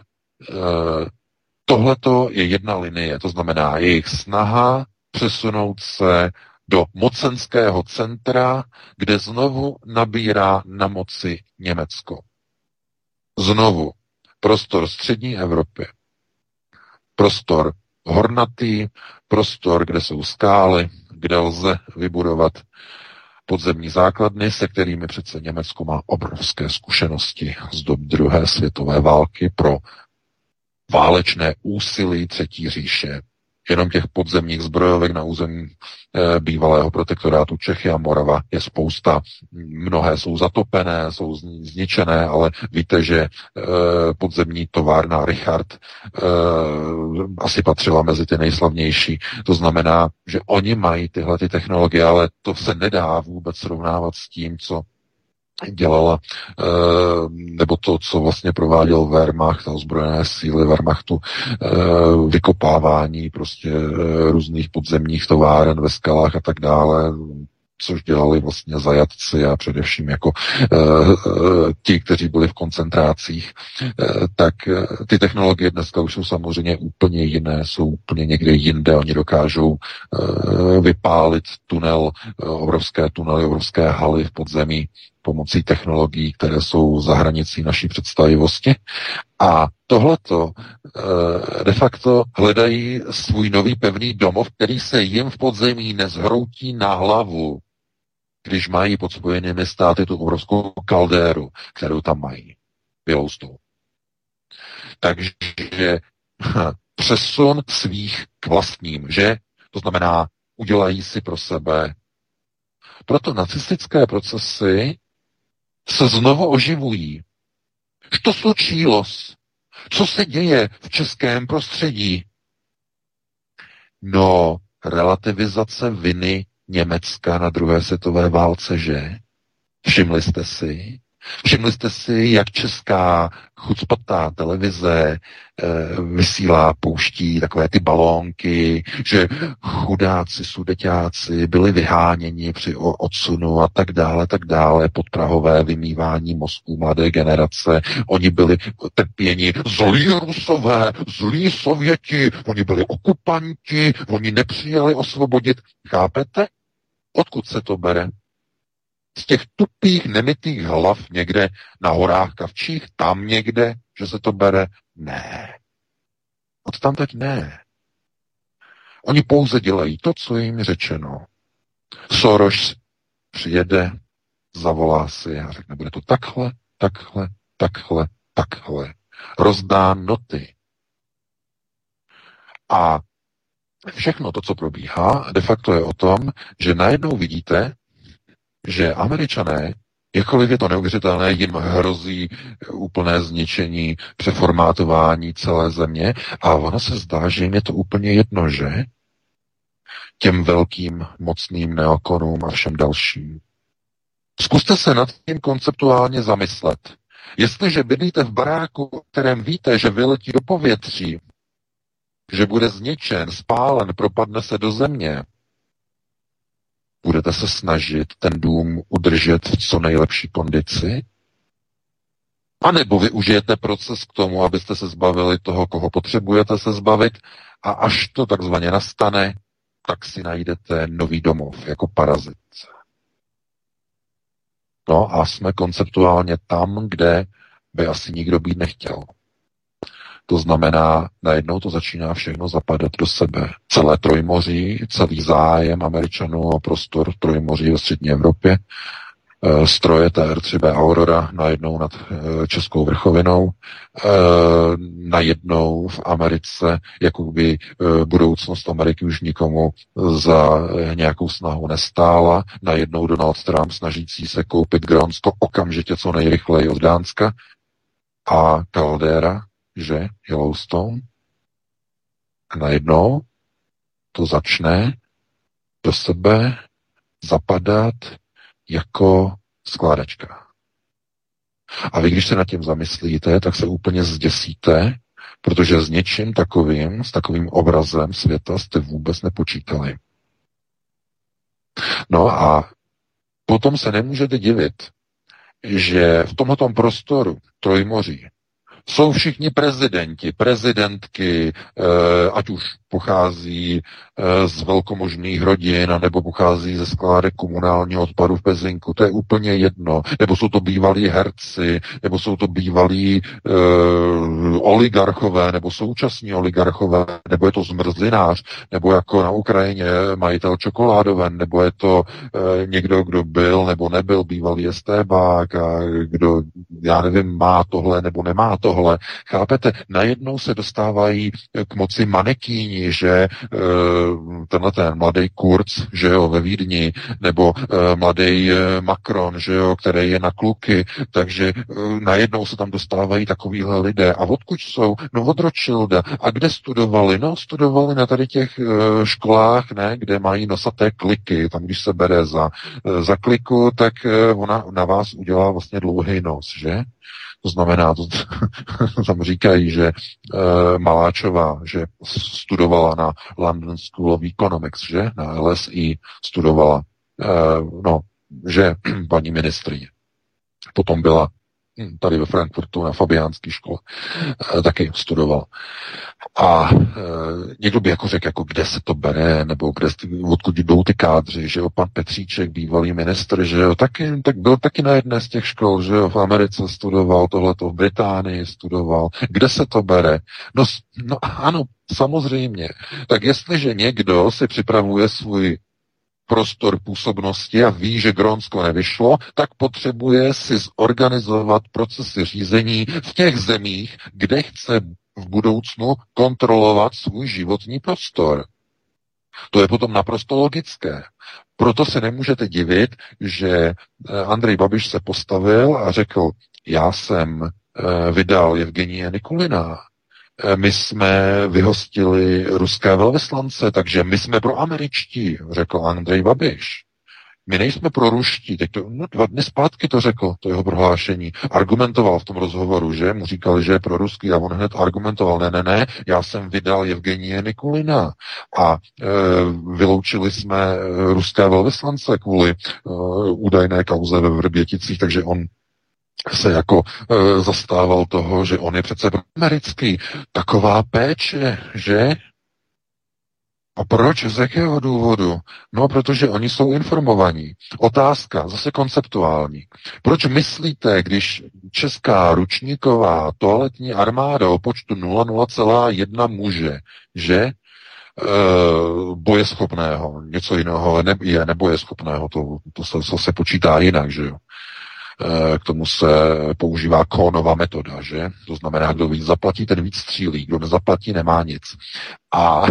tohleto je jedna linie, to znamená jejich snaha přesunout se do mocenského centra, kde znovu nabírá na moci Německo. Znovu prostor střední Evropy, prostor hornatý, prostor, kde jsou skály, kde lze vybudovat podzemní základny, se kterými přece Německo má obrovské zkušenosti z dob druhé světové války pro válečné úsilí Třetí říše jenom těch podzemních zbrojovek na území e, bývalého protektorátu Čechy a Morava je spousta. Mnohé jsou zatopené, jsou zničené, ale víte, že e, podzemní továrna Richard e, asi patřila mezi ty nejslavnější. To znamená, že oni mají tyhle ty technologie, ale to se nedá vůbec srovnávat s tím, co dělala, eh, nebo to, co vlastně prováděl Wehrmacht, ozbrojené síly Wehrmachtu, eh, vykopávání prostě eh, různých podzemních továren ve skalách a tak dále, což dělali vlastně zajatci a především jako uh, ti, kteří byli v koncentrácích, uh, tak ty technologie dneska už jsou samozřejmě úplně jiné, jsou úplně někde jinde, oni dokážou uh, vypálit tunel, uh, obrovské tunely, obrovské haly v podzemí pomocí technologií, které jsou za hranicí naší představivosti. A tohleto de facto hledají svůj nový pevný domov, který se jim v podzemí nezhroutí na hlavu když mají pod spojenými státy tu obrovskou kaldéru, kterou tam mají. Yellowstone. Takže přesun svých k vlastním, že? To znamená, udělají si pro sebe. Proto nacistické procesy se znovu oživují. Co slučilo? Co se děje v českém prostředí? No, relativizace viny Německa na druhé světové válce, že? Všimli jste si? Všimli jste si, jak česká chucpatá televize e, vysílá, pouští takové ty balónky, že chudáci sudeťáci byli vyháněni při odsunu a tak dále, tak dále, podprahové vymývání mozků mladé generace. Oni byli trpěni zlí rusové, zlí sověti, oni byli okupanti, oni nepřijali osvobodit. Chápete? Odkud se to bere? Z těch tupých, nemitých hlav někde na horách Kavčích, tam někde, že se to bere? Ne. Od tam teď ne. Oni pouze dělají to, co jim řečeno. Soros přijede, zavolá si a řekne, bude to takhle, takhle, takhle, takhle. Rozdá noty. A všechno to, co probíhá, de facto je o tom, že najednou vidíte, že američané, jakkoliv je to neuvěřitelné, jim hrozí úplné zničení, přeformátování celé země a ono se zdá, že jim je to úplně jedno, že? Těm velkým, mocným neokonům a všem dalším. Zkuste se nad tím konceptuálně zamyslet. Jestliže bydlíte v baráku, o kterém víte, že vyletí do povětří, že bude zničen, spálen, propadne se do země, Budete se snažit ten dům udržet v co nejlepší kondici? A nebo využijete proces k tomu, abyste se zbavili toho, koho potřebujete se zbavit a až to takzvaně nastane, tak si najdete nový domov jako parazit. No a jsme konceptuálně tam, kde by asi nikdo být nechtěl. To znamená, najednou to začíná všechno zapadat do sebe. Celé Trojmoří, celý zájem Američanů o prostor Trojmoří ve střední Evropě, e, stroje TR-3B Aurora najednou nad e, Českou vrchovinou, e, najednou v Americe, jako by budoucnost Ameriky už nikomu za nějakou snahu nestála, najednou Donald Trump snažící se koupit Grónsko okamžitě co nejrychleji od Dánska a Caldera, že Yellowstone a najednou to začne do sebe zapadat jako skládačka. A vy, když se nad tím zamyslíte, tak se úplně zděsíte, protože s něčím takovým, s takovým obrazem světa jste vůbec nepočítali. No a potom se nemůžete divit, že v tomto prostoru Trojmoří jsou všichni prezidenti, prezidentky, eh, ať už pochází eh, z velkomožných rodin, nebo pochází ze skládek komunálního odpadu v Pezinku, to je úplně jedno. Nebo jsou to bývalí herci, nebo jsou to bývalí uh, oligarchové, nebo současní oligarchové, nebo je to zmrzlinář, nebo jako na Ukrajině majitel čokoládoven, nebo je to někdo, kdo byl nebo nebyl bývalý estébák a kdo, já nevím, má tohle nebo nemá tohle. Chápete? Najednou se dostávají k moci manekíni, že eh, tenhle ten mladý Kurz, že jo, ve Vídni, nebo eh, mladý eh, Macron, že jo, který je na kluky, takže najednou se tam dostávají takovýhle lidé. A odkud jsou? No od Rothschilda. A kde studovali? No, studovali na tady těch školách, ne, kde mají nosaté kliky. Tam, když se bere za, za kliku, tak ona na vás udělá vlastně dlouhý nos, že? To znamená, to, tam říkají, že e, Maláčová, že studovala na London School of Economics, že na LSI studovala, e, no, že paní ministrině. Potom byla tady ve Frankfurtu na Fabiánské škole, e, taky studoval. A e, někdo by jako řekl, jako kde se to bere, nebo kde, odkud jdou ty kádři, že jo, pan Petříček, bývalý ministr, že jo, taky, tak byl taky na jedné z těch škol, že jo, v Americe studoval, tohleto v Británii studoval. Kde se to bere? No, no ano, samozřejmě. Tak jestliže někdo si připravuje svůj prostor působnosti a ví, že Grónsko nevyšlo, tak potřebuje si zorganizovat procesy řízení v těch zemích, kde chce v budoucnu kontrolovat svůj životní prostor. To je potom naprosto logické. Proto se nemůžete divit, že eh, Andrej Babiš se postavil a řekl, já jsem eh, vydal Evgenie Nikulina, my jsme vyhostili ruské velvyslance, takže my jsme pro američtí, řekl Andrej Babiš. My nejsme pro ruští. Teď to, no, dva dny zpátky to řekl, to jeho prohlášení. Argumentoval v tom rozhovoru, že mu říkal, že je pro ruský a on hned argumentoval, ne, ne, ne, já jsem vydal Evgenie Nikulina a e, vyloučili jsme e, ruské velvyslance kvůli e, údajné kauze ve Vrběticích, takže on se jako e, zastával toho, že on je přece americký. Taková péče, že? A proč? Z jakého důvodu? No, protože oni jsou informovaní. Otázka, zase konceptuální. Proč myslíte, když česká ručníková toaletní armáda o počtu 0,1 muže, že e, bojeschopného, něco jiného ne, je nebojeschopného, to, to se, to se počítá jinak, že jo. Eh, k tomu se používá kónová metoda, že? To znamená, kdo víc zaplatí, ten víc střílí, kdo nezaplatí, nemá nic. A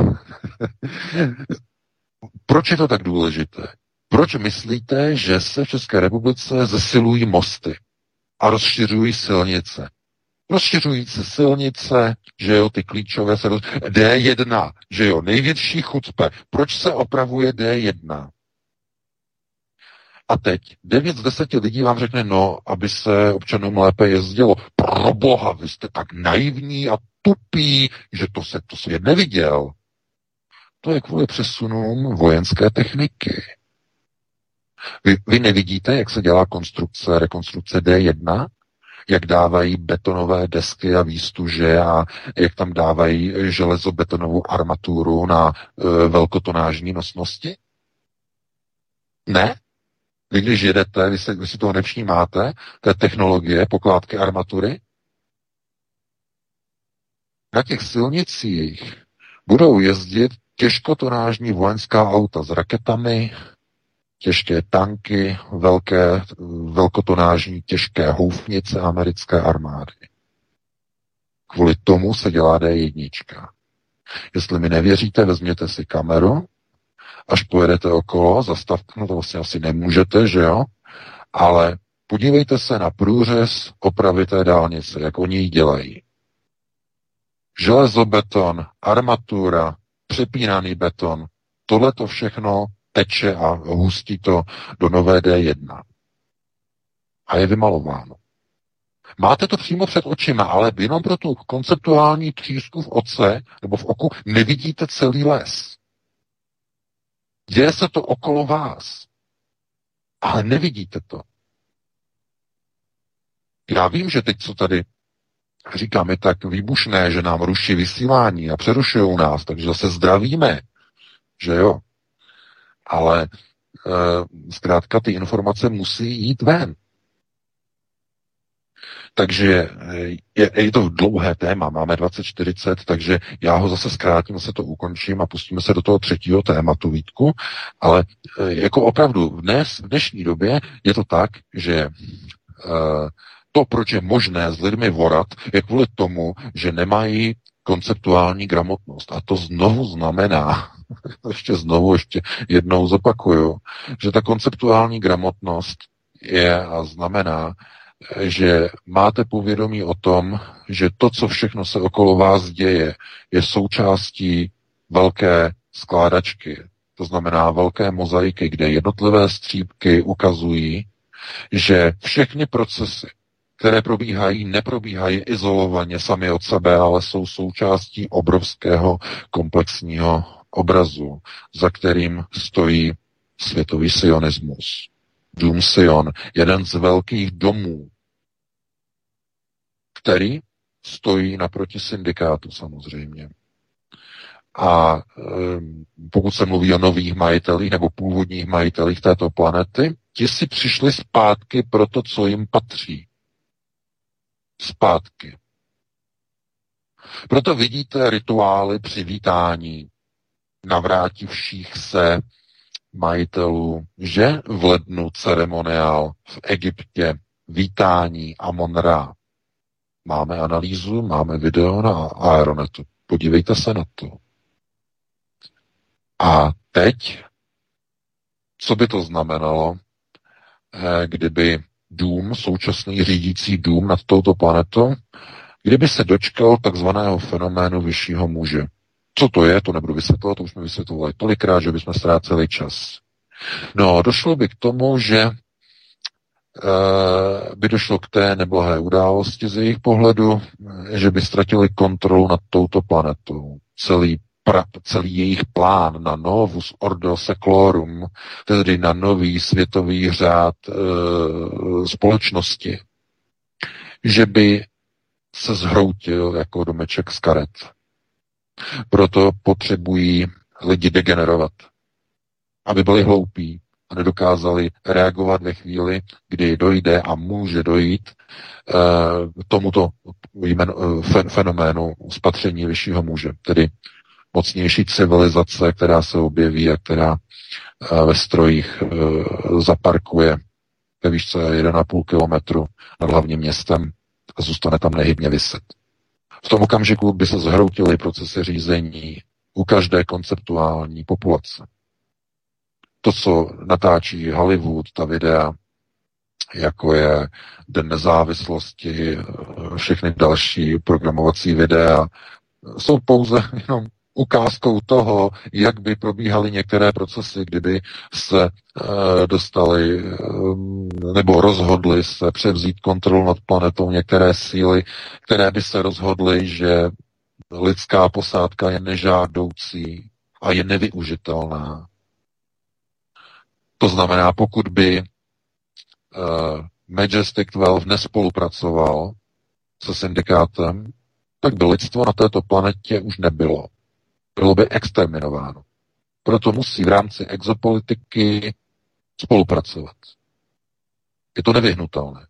proč je to tak důležité? Proč myslíte, že se v České republice zesilují mosty a rozšiřují silnice? Rozšiřují se silnice, že jo, ty klíčové se roz... D1, že jo, největší chucpe. Proč se opravuje D1? A teď 9 z 10 lidí vám řekne, no, aby se občanům lépe jezdilo. Pro boha, vy jste tak naivní a tupí, že to se to svět neviděl. To je kvůli přesunům vojenské techniky. Vy, vy nevidíte, jak se dělá konstrukce, rekonstrukce D1? Jak dávají betonové desky a výstuže a jak tam dávají železobetonovou armaturu na e, velkotonážní nosnosti? Ne? Vy když jedete, vy, se, vy si toho nevšímáte, té technologie, pokládky armatury, na těch silnicích budou jezdit těžkotonážní vojenská auta s raketami, těžké tanky, velké, velkotonážní těžké houfnice americké armády. Kvůli tomu se dělá D1. Jestli mi nevěříte, vezměte si kameru až pojedete okolo, zastavte, no to vlastně asi nemůžete, že jo? Ale podívejte se na průřez opravité dálnice, jak oni ji dělají. Železobeton, armatura, přepínaný beton, tohle to všechno teče a hustí to do nové D1. A je vymalováno. Máte to přímo před očima, ale jenom pro tu konceptuální třísku v oce nebo v oku nevidíte celý les. Děje se to okolo vás, ale nevidíte to. Já vím, že teď, co tady říkám, je tak výbušné, že nám ruší vysílání a přerušují nás, takže zase zdravíme, že jo. Ale e, zkrátka ty informace musí jít ven. Takže eh, je, je to dlouhé téma, máme 2040, takže já ho zase zkrátím, se to ukončím a pustíme se do toho třetího tématu, Vítku, ale eh, jako opravdu dnes, v dnešní době je to tak, že uh, to, proč je možné s lidmi vorat, je kvůli tomu, že nemají konceptuální gramotnost. A to znovu znamená, ještě znovu, ještě jednou zopakuju, že ta konceptuální gramotnost je a znamená, že máte povědomí o tom, že to, co všechno se okolo vás děje, je součástí velké skládačky. To znamená velké mozaiky, kde jednotlivé střípky ukazují, že všechny procesy, které probíhají, neprobíhají izolovaně sami od sebe, ale jsou součástí obrovského komplexního obrazu, za kterým stojí světový sionismus. Dům Sion, jeden z velkých domů který stojí naproti syndikátu samozřejmě. A e, pokud se mluví o nových majitelích nebo původních majitelích této planety, ti si přišli zpátky pro to, co jim patří. Zpátky. Proto vidíte rituály přivítání navrátivších se majitelů, že v lednu ceremoniál v Egyptě vítání Amon-Ra. Máme analýzu, máme video na Aeronetu. Podívejte se na to. A teď, co by to znamenalo, eh, kdyby dům, současný řídící dům nad touto planetou, kdyby se dočkal takzvaného fenoménu vyššího muže. Co to je, to nebudu vysvětlovat, to už jsme vysvětlovali tolikrát, že bychom ztráceli čas. No, došlo by k tomu, že by došlo k té neblahé události z jejich pohledu, že by ztratili kontrolu nad touto planetou. Celý pra, celý jejich plán na novus ordo seclorum, tedy na nový světový řád e, společnosti, že by se zhroutil jako domeček z karet. Proto potřebují lidi degenerovat, aby byli hloupí a nedokázali reagovat ve chvíli, kdy dojde a může dojít e, tomuto jmen, e, fenoménu spatření vyššího muže, tedy mocnější civilizace, která se objeví a která eh, ve strojích eh, zaparkuje ve výšce 1,5 kilometru nad hlavním městem a zůstane tam nehybně vyset. V tom okamžiku by se zhroutily procesy řízení u každé konceptuální populace. To, co natáčí Hollywood, ta videa, jako je Den nezávislosti, eh, všechny další programovací videa, jsou pouze jenom ukázkou toho, jak by probíhaly některé procesy, kdyby se e, dostali e, nebo rozhodli se převzít kontrolu nad planetou některé síly, které by se rozhodly, že lidská posádka je nežádoucí a je nevyužitelná. To znamená, pokud by e, Majestic 12 nespolupracoval se syndikátem, tak by lidstvo na této planetě už nebylo bylo by exterminováno. Proto musí v rámci exopolitiky spolupracovat. Je to nevyhnutelné.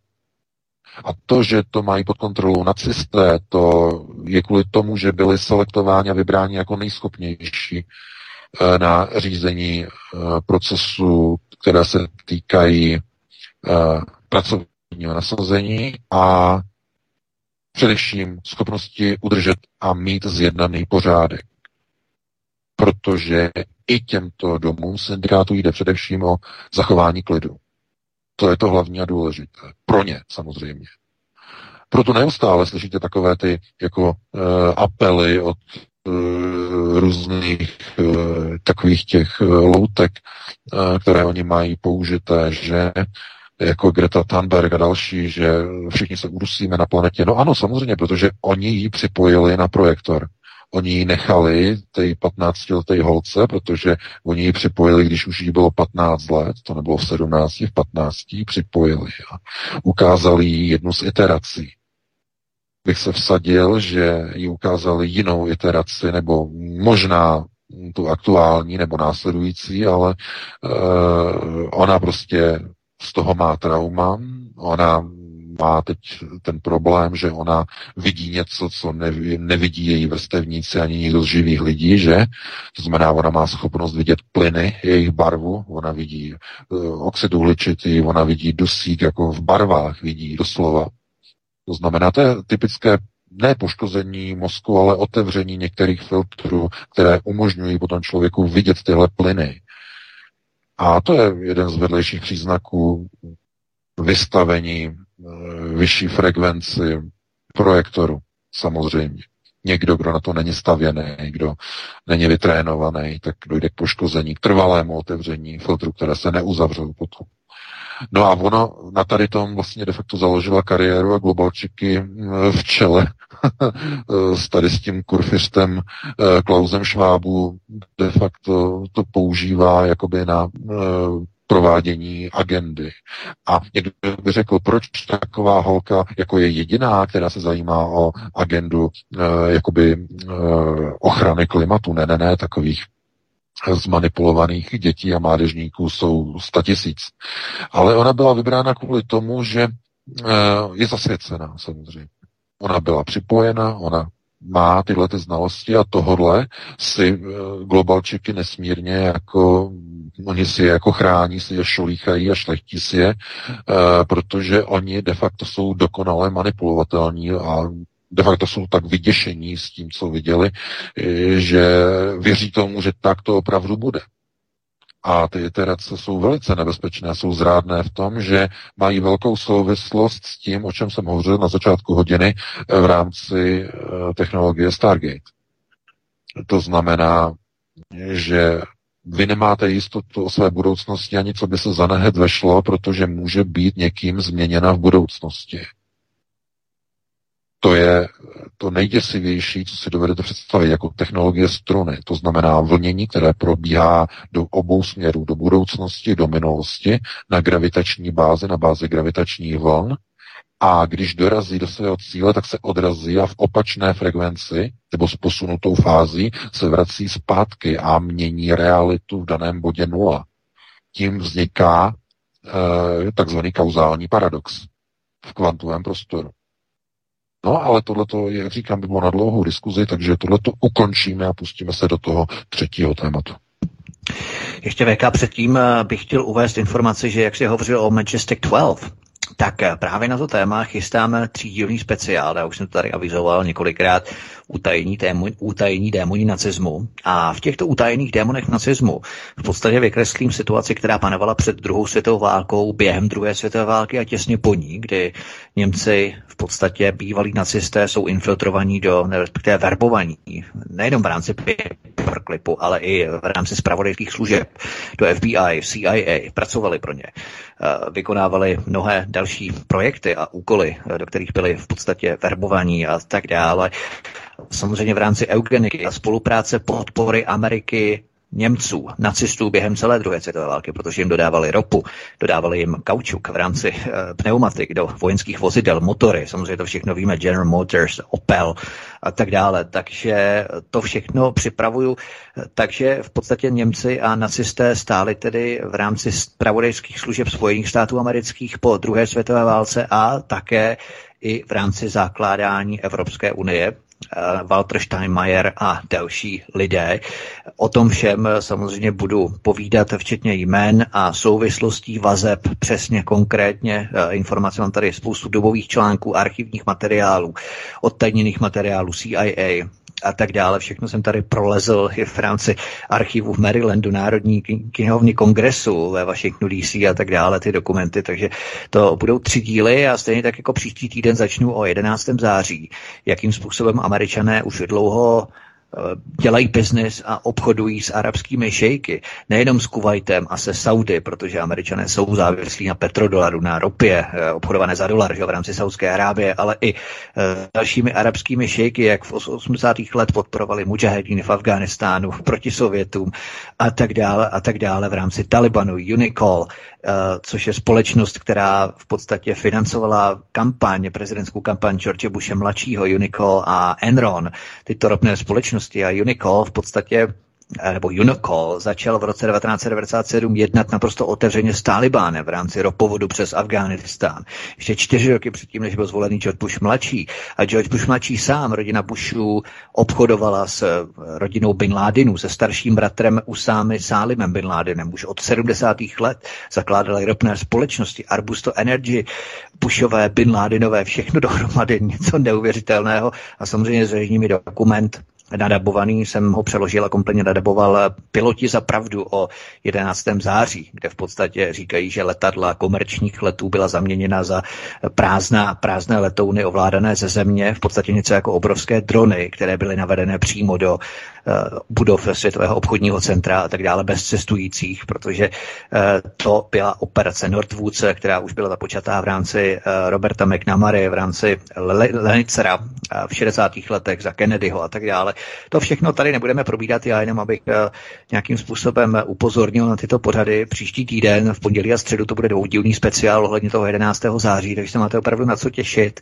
A to, že to mají pod kontrolou nacisté, to je kvůli tomu, že byli selektováni a vybráni jako nejschopnější na řízení eh, procesů, které se týkají eh, pracovního nasazení a především schopnosti udržet a mít zjednaný pořádek protože i těmto domům syndikátu jde především o zachování klidu. To je to hlavní a důležité. Pro ně samozřejmě. Proto neustále slyšíte takové ty jako uh, apely od různých uh, takových těch uh, loutek, které oni mají použité, že jako Greta Thunberg a další, že všichni se udusíme na planetě. No ano, samozřejmě, protože oni ji připojili na projektor. Oni ji nechali, té 15-leté holce, protože oni ji připojili, když už jí bylo 15 let, to nebylo v 17, v 15, připojili a ukázali jí jednu z iterací. Bych se vsadil, že ji ukázali jinou iteraci, nebo možná tu aktuální nebo následující, ale uh, ona prostě z toho má trauma, ona má teď ten problém, že ona vidí něco, co nevidí její vrstevníci ani nikdo z živých lidí, že? To znamená, ona má schopnost vidět plyny, jejich barvu, ona vidí uh, oxid uhličitý, ona vidí dusík jako v barvách, vidí doslova. To znamená, to je typické ne poškození mozku, ale otevření některých filtrů, které umožňují potom člověku vidět tyhle plyny. A to je jeden z vedlejších příznaků vystavení Eh, vyšší frekvenci projektoru, samozřejmě. Někdo, kdo na to není stavěný, kdo není vytrénovaný, tak dojde k poškození, k trvalému otevření filtru, které se neuzavřou potom. No a ono na tady tom vlastně de facto založila kariéru a globalčiky eh, v čele s tady s tím kurfistem eh, Klausem Švábu de facto to používá jakoby na provádění agendy. A někdo by řekl, proč taková holka jako je jediná, která se zajímá o agendu e, jakoby e, ochrany klimatu. Ne, ne, ne, takových zmanipulovaných dětí a mládežníků jsou statisíc. Ale ona byla vybrána kvůli tomu, že e, je zasvěcená samozřejmě. Ona byla připojena, ona má tyhle ty znalosti a tohodle si globalčiky nesmírně jako oni si je jako chrání, si je šolíchají a šlechtí si je, eh, protože oni de facto jsou dokonale manipulovatelní a de facto jsou tak vyděšení s tím, co viděli, eh, že věří tomu, že tak to opravdu bude. A ty iterace jsou velice nebezpečné, jsou zrádné v tom, že mají velkou souvislost s tím, o čem jsem hovořil na začátku hodiny eh, v rámci technologie Stargate. To znamená, že vy nemáte jistotu o své budoucnosti ani co by se zanehet vešlo, protože může být někým změněna v budoucnosti. To je to nejděsivější, co si dovedete představit, jako technologie struny. To znamená vlnění, které probíhá do obou směrů, do budoucnosti, do minulosti, na gravitační bázi, na bázi gravitačních vln. A když dorazí do svého cíle, tak se odrazí a v opačné frekvenci nebo s posunutou fází se vrací zpátky a mění realitu v daném bodě nula. Tím vzniká e, takzvaný kauzální paradox v kvantovém prostoru. No, ale tohleto, jak říkám, by bylo na dlouhou diskuzi, takže tohleto ukončíme a pustíme se do toho třetího tématu. Ještě VK předtím eh, bych chtěl uvést informaci, že jak si hovořil o Majestic 12, tak eh, právě na to téma chystáme třídílný speciál, já už jsem to tady avizoval několikrát, utajení, tému, utajení démoni nacismu. A v těchto utajených démonech nacismu v podstatě vykreslím situaci, která panovala před druhou světovou válkou, během druhé světové války a těsně po ní, kdy Němci v podstatě bývalí nacisté jsou infiltrovaní do, respektive verbovaní, nejenom v rámci paperclipu, ale i v rámci spravodajských služeb do FBI, CIA, pracovali pro ně. Eh, vykonávali mnohé další projekty a úkoly, eh, do kterých byli v podstatě verbovaní a tak dále. Samozřejmě v rámci eugeniky a spolupráce podpory Ameriky Němců, nacistů během celé druhé světové války, protože jim dodávali ropu, dodávali jim kaučuk v rámci e, pneumatik do vojenských vozidel, motory, samozřejmě to všechno víme, General Motors, Opel a tak dále. Takže to všechno připravuju. Takže v podstatě Němci a nacisté stáli tedy v rámci spravodajských služeb Spojených států amerických po druhé světové válce a také i v rámci zakládání Evropské unie Eh, Walter Steinmeier a další lidé. O tom všem eh, samozřejmě budu povídat, včetně jmén a souvislostí vazeb, přesně konkrétně. Eh, informace mám tady spoustu dobových článků, archivních materiálů, odtajněných materiálů CIA, a tak dále. Všechno jsem tady prolezl i v rámci archivu v Marylandu, Národní knihovny kongresu ve Washingtonu DC a tak dále, ty dokumenty, takže to budou tři díly a stejně tak jako příští týden začnu o 11. září, jakým způsobem američané už dlouho dělají biznis a obchodují s arabskými šejky, nejenom s Kuwaitem a se Saudy, protože američané jsou závislí na petrodolaru, na ropě, eh, obchodované za dolar že, v rámci Saudské Arábie, ale i eh, dalšími arabskými šejky, jak v 80. let podporovali mujahedíny v Afghánistánu proti Sovětům a tak dále a tak dále v rámci Talibanu, Unicol, Eh, což je společnost, která v podstatě financovala kampaň, prezidentskou kampaň George Bushe mladšího, Unicol a Enron, tyto ropné společnosti a Unicol v podstatě Eh, nebo Unocol začal v roce 1997 jednat naprosto otevřeně s Talibánem v rámci ropovodu přes Afghánistán. Ještě čtyři roky předtím, než byl zvolený George Bush mladší. A George Bush mladší sám, rodina Bushů, obchodovala s eh, rodinou Bin Ládinu, se starším bratrem Usámy Sálimem Bin Ládinem. Už od 70. let zakládali ropné společnosti, Arbusto Energy, Bushové, Bin Ládinové, všechno dohromady, něco neuvěřitelného. A samozřejmě zřejmě dokument nadabovaný, jsem ho přeložil a kompletně nadaboval Piloti za pravdu o 11. září, kde v podstatě říkají, že letadla komerčních letů byla zaměněna za prázdná, prázdné letouny ovládané ze země, v podstatě něco jako obrovské drony, které byly navedené přímo do budov Světového obchodního centra a tak dále bez cestujících, protože eh, to byla operace Northwoods, která už byla započatá v rámci eh, Roberta McNamary, v rámci Lenicera v 60. letech za Kennedyho a tak dále. To všechno tady nebudeme probídat, já jenom abych nějakým způsobem upozornil na tyto pořady. Příští týden v pondělí a středu to bude dvoudílný speciál ohledně toho 11. září, takže se máte opravdu na co těšit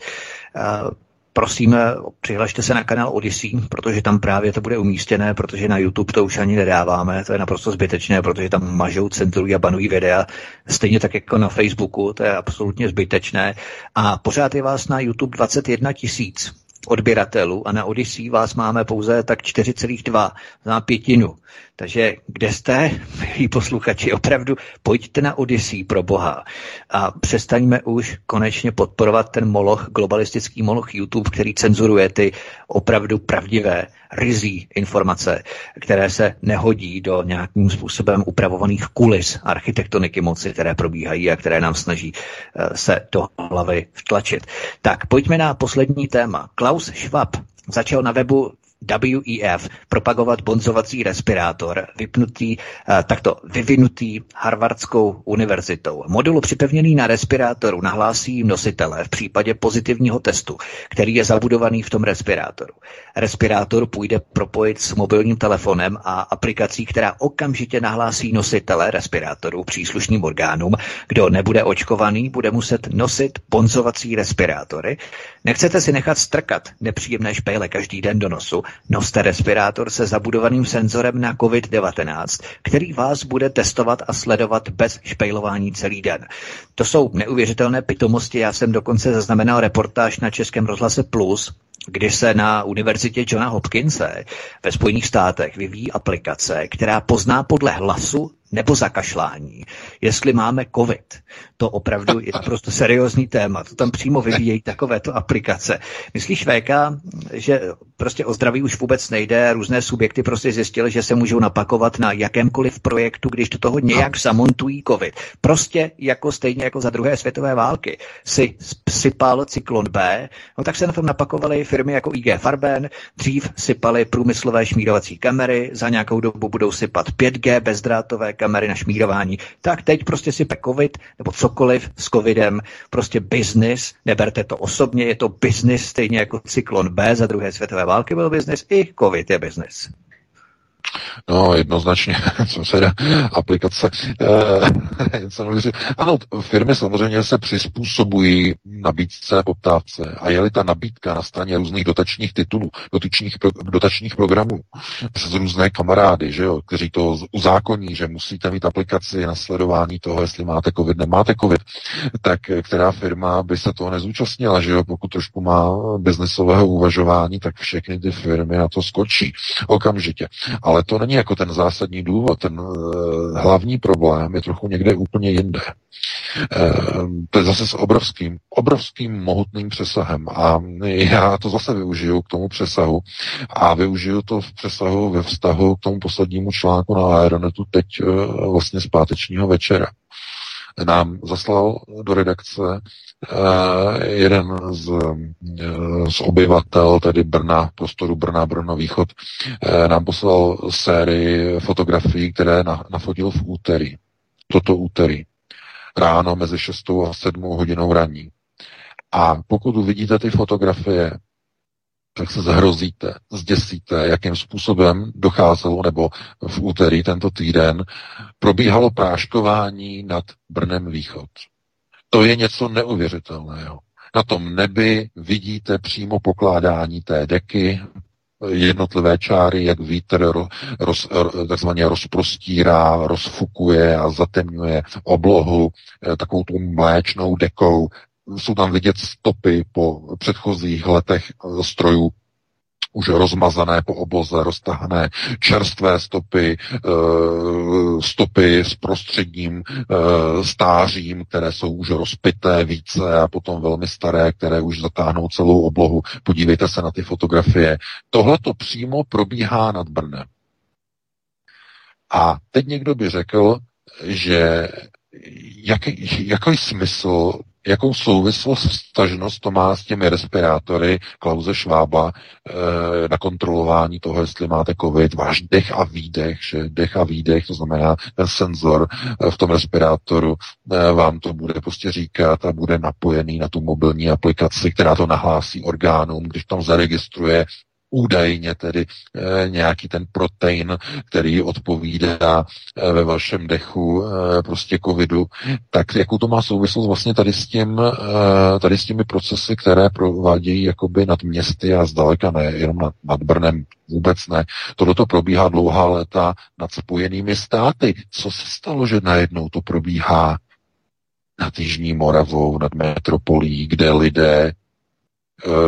prosím, přihlašte se na kanál Odyssey, protože tam právě to bude umístěné, protože na YouTube to už ani nedáváme, to je naprosto zbytečné, protože tam mažou, cenzurují a banují videa, stejně tak jako na Facebooku, to je absolutně zbytečné. A pořád je vás na YouTube 21 tisíc odběratelů a na Odyssey vás máme pouze tak 4,2 za pětinu. Takže kde jste, milí posluchači, opravdu pojďte na Odyssey pro boha a přestaňme už konečně podporovat ten moloch, globalistický moloch YouTube, který cenzuruje ty opravdu pravdivé, rizí informace, které se nehodí do nějakým způsobem upravovaných kulis architektoniky moci, které probíhají a které nám snaží eh, se do hlavy vtlačit. Tak pojďme na poslední téma. Klaus Schwab začal na webu WEF propagovat bonzovací respirátor, vypnutý, eh, takto vyvinutý Harvardskou univerzitou. Modul připevněný na respirátoru nahlásí nositele v případě pozitivního testu, který je zabudovaný v tom respirátoru. Respirátor půjde propojit s mobilním telefonem a aplikací, která okamžitě nahlásí nositele respirátoru příslušným orgánům. Kdo nebude očkovaný, bude muset nosit bonzovací respirátory. Nechcete si nechat strkat nepříjemné špejle každý den do nosu, Noste respirátor se zabudovaným senzorem na COVID-19, který vás bude testovat a sledovat bez špejlování celý den. To jsou neuvěřitelné pitomosti. Já jsem dokonce zaznamenal reportáž na Českém rozhlase Plus, kdy se na univerzitě Johna Hopkinse ve Spojených státech vyvíjí aplikace, která pozná podle hlasu nebo zakašlání, jestli máme covid. To opravdu je prostě seriózní téma. To tam přímo vyvíjejí takovéto aplikace. Myslíš, VK, že prostě o zdraví už vůbec nejde, různé subjekty prostě zjistili, že se můžou napakovat na jakémkoliv projektu, když do toho nějak zamontují covid. Prostě jako stejně jako za druhé světové války si sypal cyklon B, no tak se na tom napakovaly firmy jako IG Farben, dřív sypaly průmyslové šmírovací kamery, za nějakou dobu budou sypat 5G bezdrátové kamery na šmírování, tak teď prostě si covid nebo cokoliv s covidem, prostě business, neberte to osobně, je to business, stejně jako cyklon B za druhé světové války byl business, i covid je business. No, jednoznačně, co se dá, aplikace. Eh, ano, firmy samozřejmě se přizpůsobují nabídce a poptávce. A je-li ta nabídka na straně různých dotačních titulů, dotačních, dotačních programů, přes různé kamarády, že jo, kteří to uzákoní, že musíte mít aplikaci na sledování toho, jestli máte covid, nemáte covid, tak která firma by se toho nezúčastnila, že jo, pokud trošku má biznesového uvažování, tak všechny ty firmy na to skočí okamžitě. Ale to není jako ten zásadní důvod. Ten uh, hlavní problém je trochu někde úplně jinde. Uh, to je zase s obrovským, obrovským mohutným přesahem. A já to zase využiju k tomu přesahu a využiju to v přesahu ve vztahu k tomu poslednímu článku na Aeronetu teď uh, vlastně z pátečního večera nám zaslal do redakce uh, jeden z, uh, z obyvatel, tedy Brna, prostoru Brna, Brno Východ, uh, nám poslal sérii fotografií, které na, nafotil v úterý. Toto úterý. Ráno mezi 6 a 7 hodinou raní. A pokud uvidíte ty fotografie, tak se zhrozíte, zděsíte, jakým způsobem docházelo, nebo v úterý tento týden probíhalo práškování nad Brnem Východ. To je něco neuvěřitelného. Na tom nebi vidíte přímo pokládání té deky, jednotlivé čáry, jak vítr roz, takzvaně rozprostírá, rozfukuje a zatemňuje oblohu eh, takovou tu mléčnou dekou jsou tam vidět stopy po předchozích letech strojů už rozmazané po obloze, roztahané čerstvé stopy, eh, stopy s prostředním eh, stářím, které jsou už rozpité více a potom velmi staré, které už zatáhnou celou oblohu. Podívejte se na ty fotografie. Tohle to přímo probíhá nad Brnem. A teď někdo by řekl, že jaký, jaký smysl jakou souvislost, vztažnost to má s těmi respirátory Klauze Švába e, na kontrolování toho, jestli máte covid, váš dech a výdech, že dech a výdech, to znamená ten senzor e, v tom respirátoru e, vám to bude prostě říkat a bude napojený na tu mobilní aplikaci, která to nahlásí orgánům, když tam zaregistruje údajně tedy e, nějaký ten protein, který odpovídá e, ve vašem dechu e, prostě covidu, tak jakou to má souvislost vlastně tady s, tím, tady s těmi procesy, které provádějí jakoby nad městy a zdaleka ne, jenom nad, nad Brnem vůbec ne. Tohle to probíhá dlouhá léta nad spojenými státy. Co se stalo, že najednou to probíhá nad Jižní Moravou, nad metropolí, kde lidé Eh,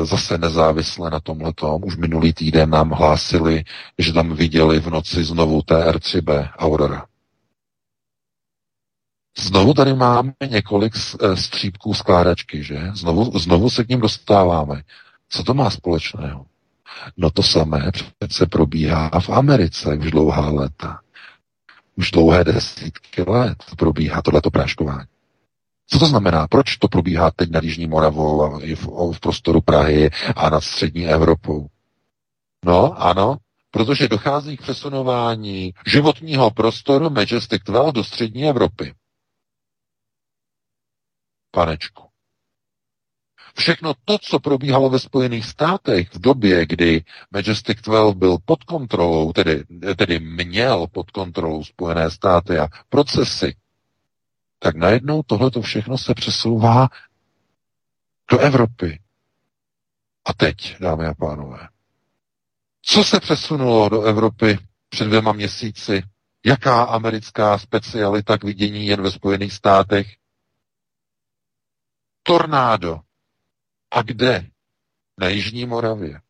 zase nezávisle na tomhletom. Už minulý týden nám hlásili, že tam viděli v noci znovu TR3B Aurora. Znovu tady máme několik eh, střípků skládačky, že? Znovu, znovu se k ním dostáváme. Co to má společného? No to samé přece probíhá v Americe už dlouhá léta. Už dlouhé desítky let probíhá tohleto práškování. Co to znamená? Proč to probíhá teď nad Jižní Moravou a v, v prostoru Prahy a nad střední Evropou? No, ano, protože dochází k přesunování životního prostoru Majestic 12 do střední Evropy. Panečku. Všechno to, co probíhalo ve Spojených státech v době, kdy Majestic 12 byl pod kontrolou, tedy, tedy měl pod kontrolou Spojené státy a procesy, tak najednou tohleto všechno se přesouvá do Evropy. A teď, dámy a pánové, co se přesunulo do Evropy před dvěma měsíci? Jaká americká specialita k vidění jen ve Spojených státech? Tornádo. A kde? Na Jižní Moravě.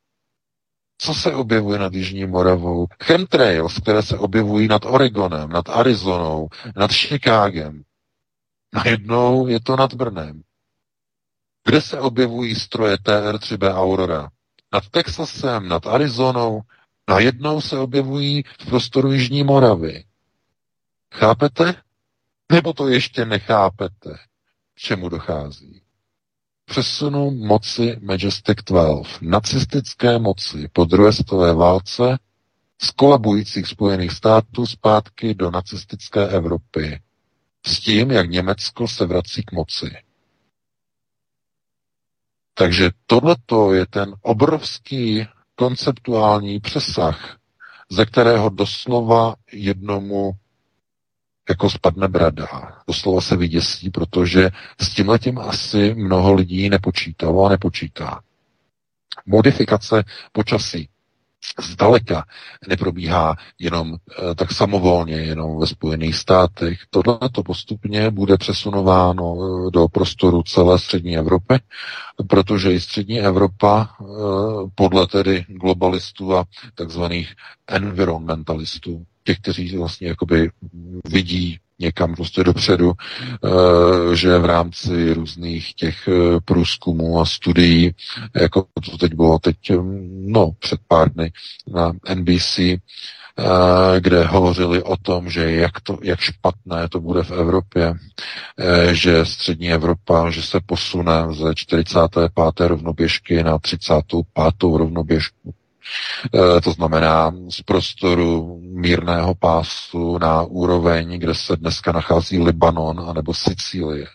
Co se objevuje nad Jižní Moravou? Chemtrails, které se objevují nad Oregonem, nad Arizonou, nad Chicagem. Najednou je to nad Brnem. Kde se objevují stroje TR-3B Aurora? Nad Texasem, nad Arizonou. Najednou se objevují v prostoru Jižní Moravy. Chápete? Nebo to ještě nechápete? K čemu dochází? přesunu moci Majestic 12, nacistické moci po druhé světové válce z kolabujících Spojených států zpátky do nacistické Evropy. S tím, jak Německo se vrací k moci. Takže tohleto je ten obrovský konceptuální přesah, ze kterého doslova jednomu jako spadne brada. Doslova se vyděsí, protože s tímhletím asi mnoho lidí nepočítalo a nepočítá. Modifikace počasí zdaleka neprobíhá jenom e, tak samovolně, jenom ve Spojených státech. Tohle to postupně bude přesunováno e, do prostoru celé střední Evropy, protože i střední Evropa e, podle tedy globalistů a takzvaných environmentalistů těch, kteří vlastně jakoby vidí někam prostě dopředu, eh, že v rámci různých těch eh, průzkumů a studií, jako to teď bylo teď, hm, no, před pár dny na NBC, eh, kde hovořili o tom, že jak, to, jak špatné to bude v Evropě, že střední Evropa, že se posune ze 45. rovnoběžky na 35. rovnoběžku to znamená z prostoru mírného pásu na úroveň, kde se dneska nachází Libanon anebo Sicílie.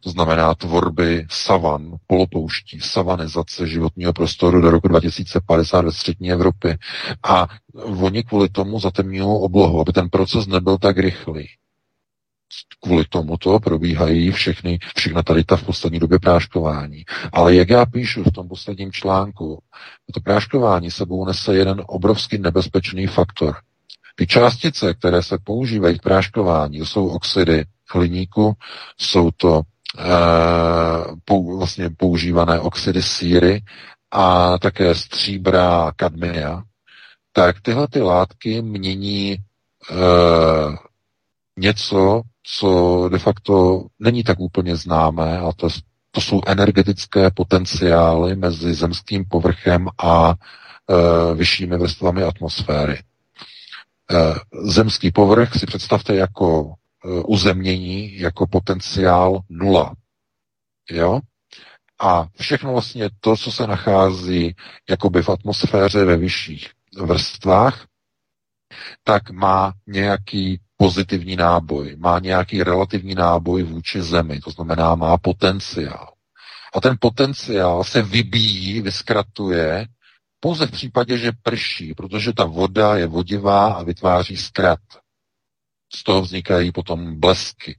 To znamená tvorby savan, polopouští, savanizace životního prostoru do roku 2050 ve střední Evropě. A oni kvůli tomu zatemňují oblohu, aby ten proces nebyl tak rychlý kvůli tomuto probíhají všechny, všechna tady ta v poslední době práškování. Ale jak já píšu v tom posledním článku, to práškování sebou nese jeden obrovský nebezpečný faktor. Ty částice, které se používají k práškování, to jsou oxidy hliníku, jsou to e, pou, vlastně používané oxidy síry a také stříbra kadmia, tak tyhle ty látky mění e, něco, co de facto není tak úplně známé, a to, to jsou energetické potenciály mezi zemským povrchem a e, vyššími vrstvami atmosféry. E, zemský povrch si představte jako e, uzemnění, jako potenciál nula. Jo? A všechno vlastně to, co se nachází jakoby v atmosféře ve vyšších vrstvách, tak má nějaký pozitivní náboj, má nějaký relativní náboj vůči zemi, to znamená má potenciál. A ten potenciál se vybíjí, vyskratuje pouze v případě, že prší, protože ta voda je vodivá a vytváří skrat. Z toho vznikají potom blesky.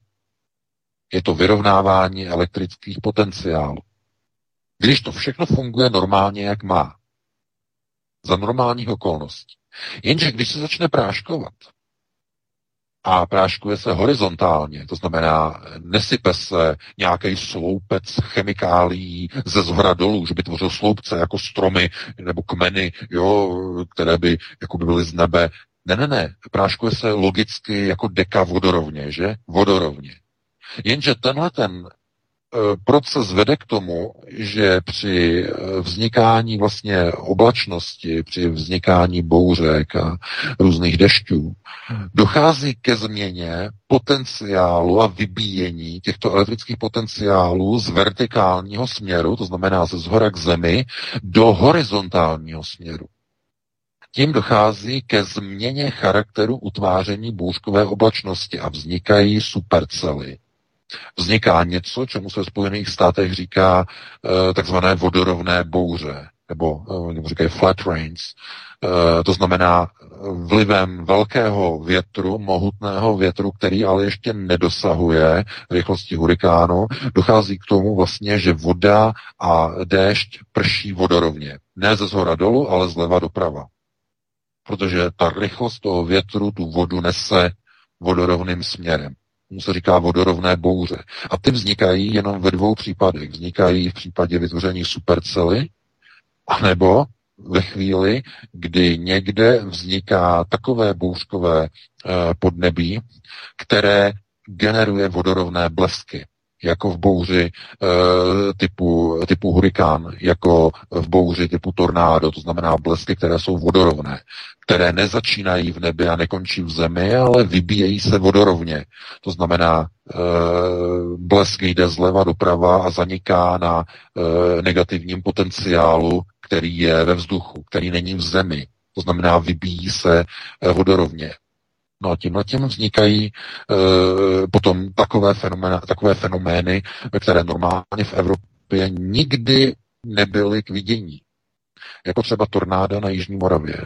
Je to vyrovnávání elektrických potenciálů. Když to všechno funguje normálně, jak má. Za normálních okolností. Jenže když se začne práškovat, a práškuje se horizontálně, to znamená, nesype se nějaký sloupec chemikálií ze zhora dolů, že by tvořil sloupce jako stromy nebo kmeny, jo, které by jako by byly z nebe. Ne, ne, ne, práškuje se logicky jako deka vodorovně, že? Vodorovně. Jenže tenhle ten proces vede k tomu, že při eh, vznikání vlastně oblačnosti, při vznikání bouřek a různých dešťů, dochází ke změně potenciálu a vybíjení těchto elektrických potenciálů z vertikálního směru, to znamená ze zhora k zemi, do horizontálního směru. tím dochází ke změně charakteru utváření bouřkové oblačnosti a vznikají supercely. Vzniká něco, čemu se v Spojených státech říká e, takzvané vodorovné bouře, nebo e, říkají flat rains. E, to znamená vlivem velkého větru, mohutného větru, který ale ještě nedosahuje rychlosti hurikánu, dochází k tomu vlastně, že voda a déšť prší vodorovně. Ne ze zhora dolů, ale zleva doprava protože ta rychlost toho větru tu vodu nese vodorovným směrem. Mu se říká vodorovné bouře. A ty vznikají jenom ve dvou případech. Vznikají v případě vytvoření supercely, anebo ve chvíli, kdy někde vzniká takové bouřkové eh, podnebí, které generuje vodorovné blesky jako v bouři e, typu, typu hurikán, jako v bouři typu tornádo, to znamená blesky, které jsou vodorovné, které nezačínají v nebi a nekončí v zemi, ale vybíjejí se vodorovně. To znamená, e, blesk jde zleva doprava a zaniká na e, negativním potenciálu, který je ve vzduchu, který není v zemi. To znamená, vybíjí se vodorovně. No a tímhle tím vznikají e, potom takové fenomény, takové fenomény, které normálně v Evropě nikdy nebyly k vidění. Jako třeba tornáda na Jižní Moravě.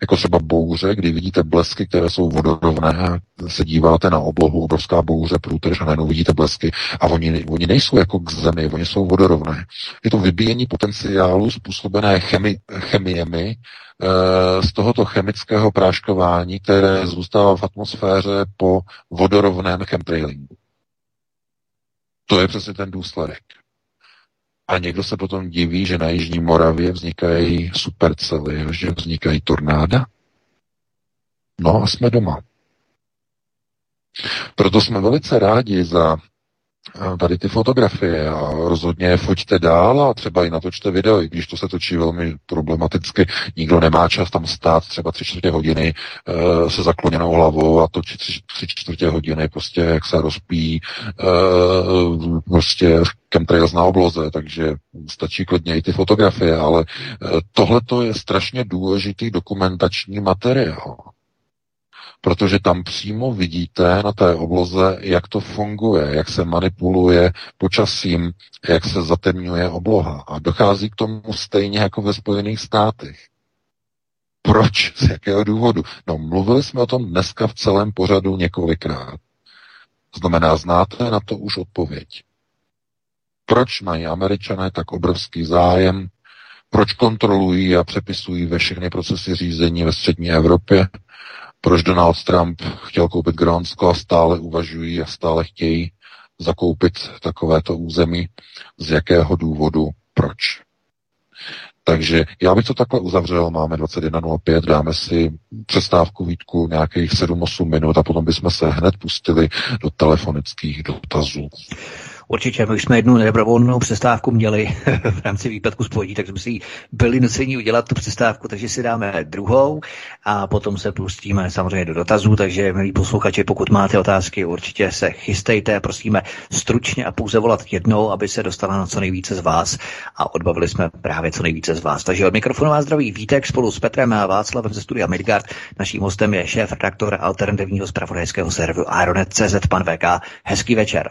Jako třeba bouře, kdy vidíte blesky, které jsou vodorovné, se díváte na oblohu, obrovská bouře, průtrž a najednou vidíte blesky a oni, oni nejsou jako k zemi, oni jsou vodorovné. Je to vybíjení potenciálu způsobené chemi, chemiemi, z tohoto chemického práškování, které zůstává v atmosféře po vodorovném chemtrailingu. To je přesně ten důsledek. A někdo se potom diví, že na Jižní Moravě vznikají supercely, že vznikají tornáda. No a jsme doma. Proto jsme velice rádi za tady ty fotografie a rozhodně je foťte dál a třeba i natočte video, i když to se točí velmi problematicky. Nikdo nemá čas tam stát třeba tři čtvrtě hodiny e, se zakloněnou hlavou a točit tři, tři čtvrtě hodiny prostě, jak se rozpí e, prostě chemtrails na obloze, takže stačí klidně i ty fotografie, ale e, tohle je strašně důležitý dokumentační materiál protože tam přímo vidíte na té obloze, jak to funguje, jak se manipuluje počasím, jak se zatemňuje obloha. A dochází k tomu stejně jako ve Spojených státech. Proč? Z jakého důvodu? No, mluvili jsme o tom dneska v celém pořadu několikrát. Znamená, znáte na to už odpověď. Proč mají američané tak obrovský zájem? Proč kontrolují a přepisují ve všechny procesy řízení ve střední Evropě? Proč Donald Trump chtěl koupit Grónsko a stále uvažují a stále chtějí zakoupit takovéto území, z jakého důvodu, proč. Takže já bych to takhle uzavřel, máme 21.05, dáme si přestávku výtku nějakých 7-8 minut a potom bychom se hned pustili do telefonických dotazů. Určitě, my už jsme jednu nedobrovolnou přestávku měli v rámci výpadku spojení, takže jsme si byli nuceni udělat tu přestávku, takže si dáme druhou a potom se pustíme samozřejmě do dotazů, takže milí posluchači, pokud máte otázky, určitě se chystejte, prosíme stručně a pouze volat jednou, aby se dostala na co nejvíce z vás a odbavili jsme právě co nejvíce z vás. Takže od mikrofonu vás zdraví Vítek spolu s Petrem a Václavem ze studia Midgard. Naším hostem je šéf redaktor alternativního zpravodajského serveru Ironet.cz pan VK. Hezký večer.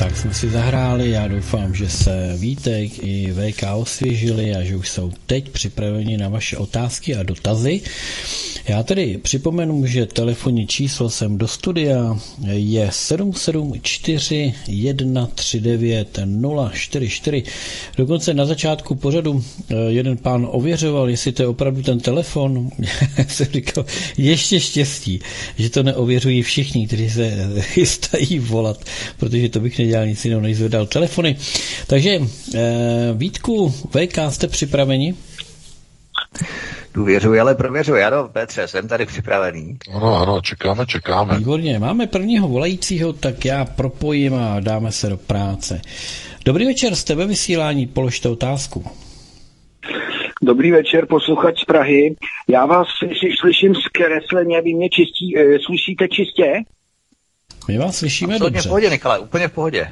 Tak jsme si zahráli, já doufám, že se Vítek i VK osvěžili a že už jsou teď připraveni na vaše otázky a dotazy. Já tedy připomenu, že telefonní číslo sem do studia je 774 139 044. Dokonce na začátku pořadu eh, jeden pán ověřoval, jestli to je opravdu ten telefon. Já jsem říkal, ještě štěstí, že to neověřují všichni, kteří se chystají volat, protože to bych nedělal nic jiného, než zvedal telefony. Takže eh, Vítku, VK, jste připraveni? Důvěřuji, ale prověřuji. Ano, Petře, jsem tady připravený. Ano, ano, čekáme, čekáme. Výborně, máme prvního volajícího, tak já propojím a dáme se do práce. Dobrý večer, z tebe vysílání, položte otázku. Dobrý večer, posluchač z Prahy. Já vás slyším zkresleně, vy mě čistí, e, slyšíte čistě? My vás slyšíme Absolutně dobře. v pohodě, Nikole, úplně v pohodě.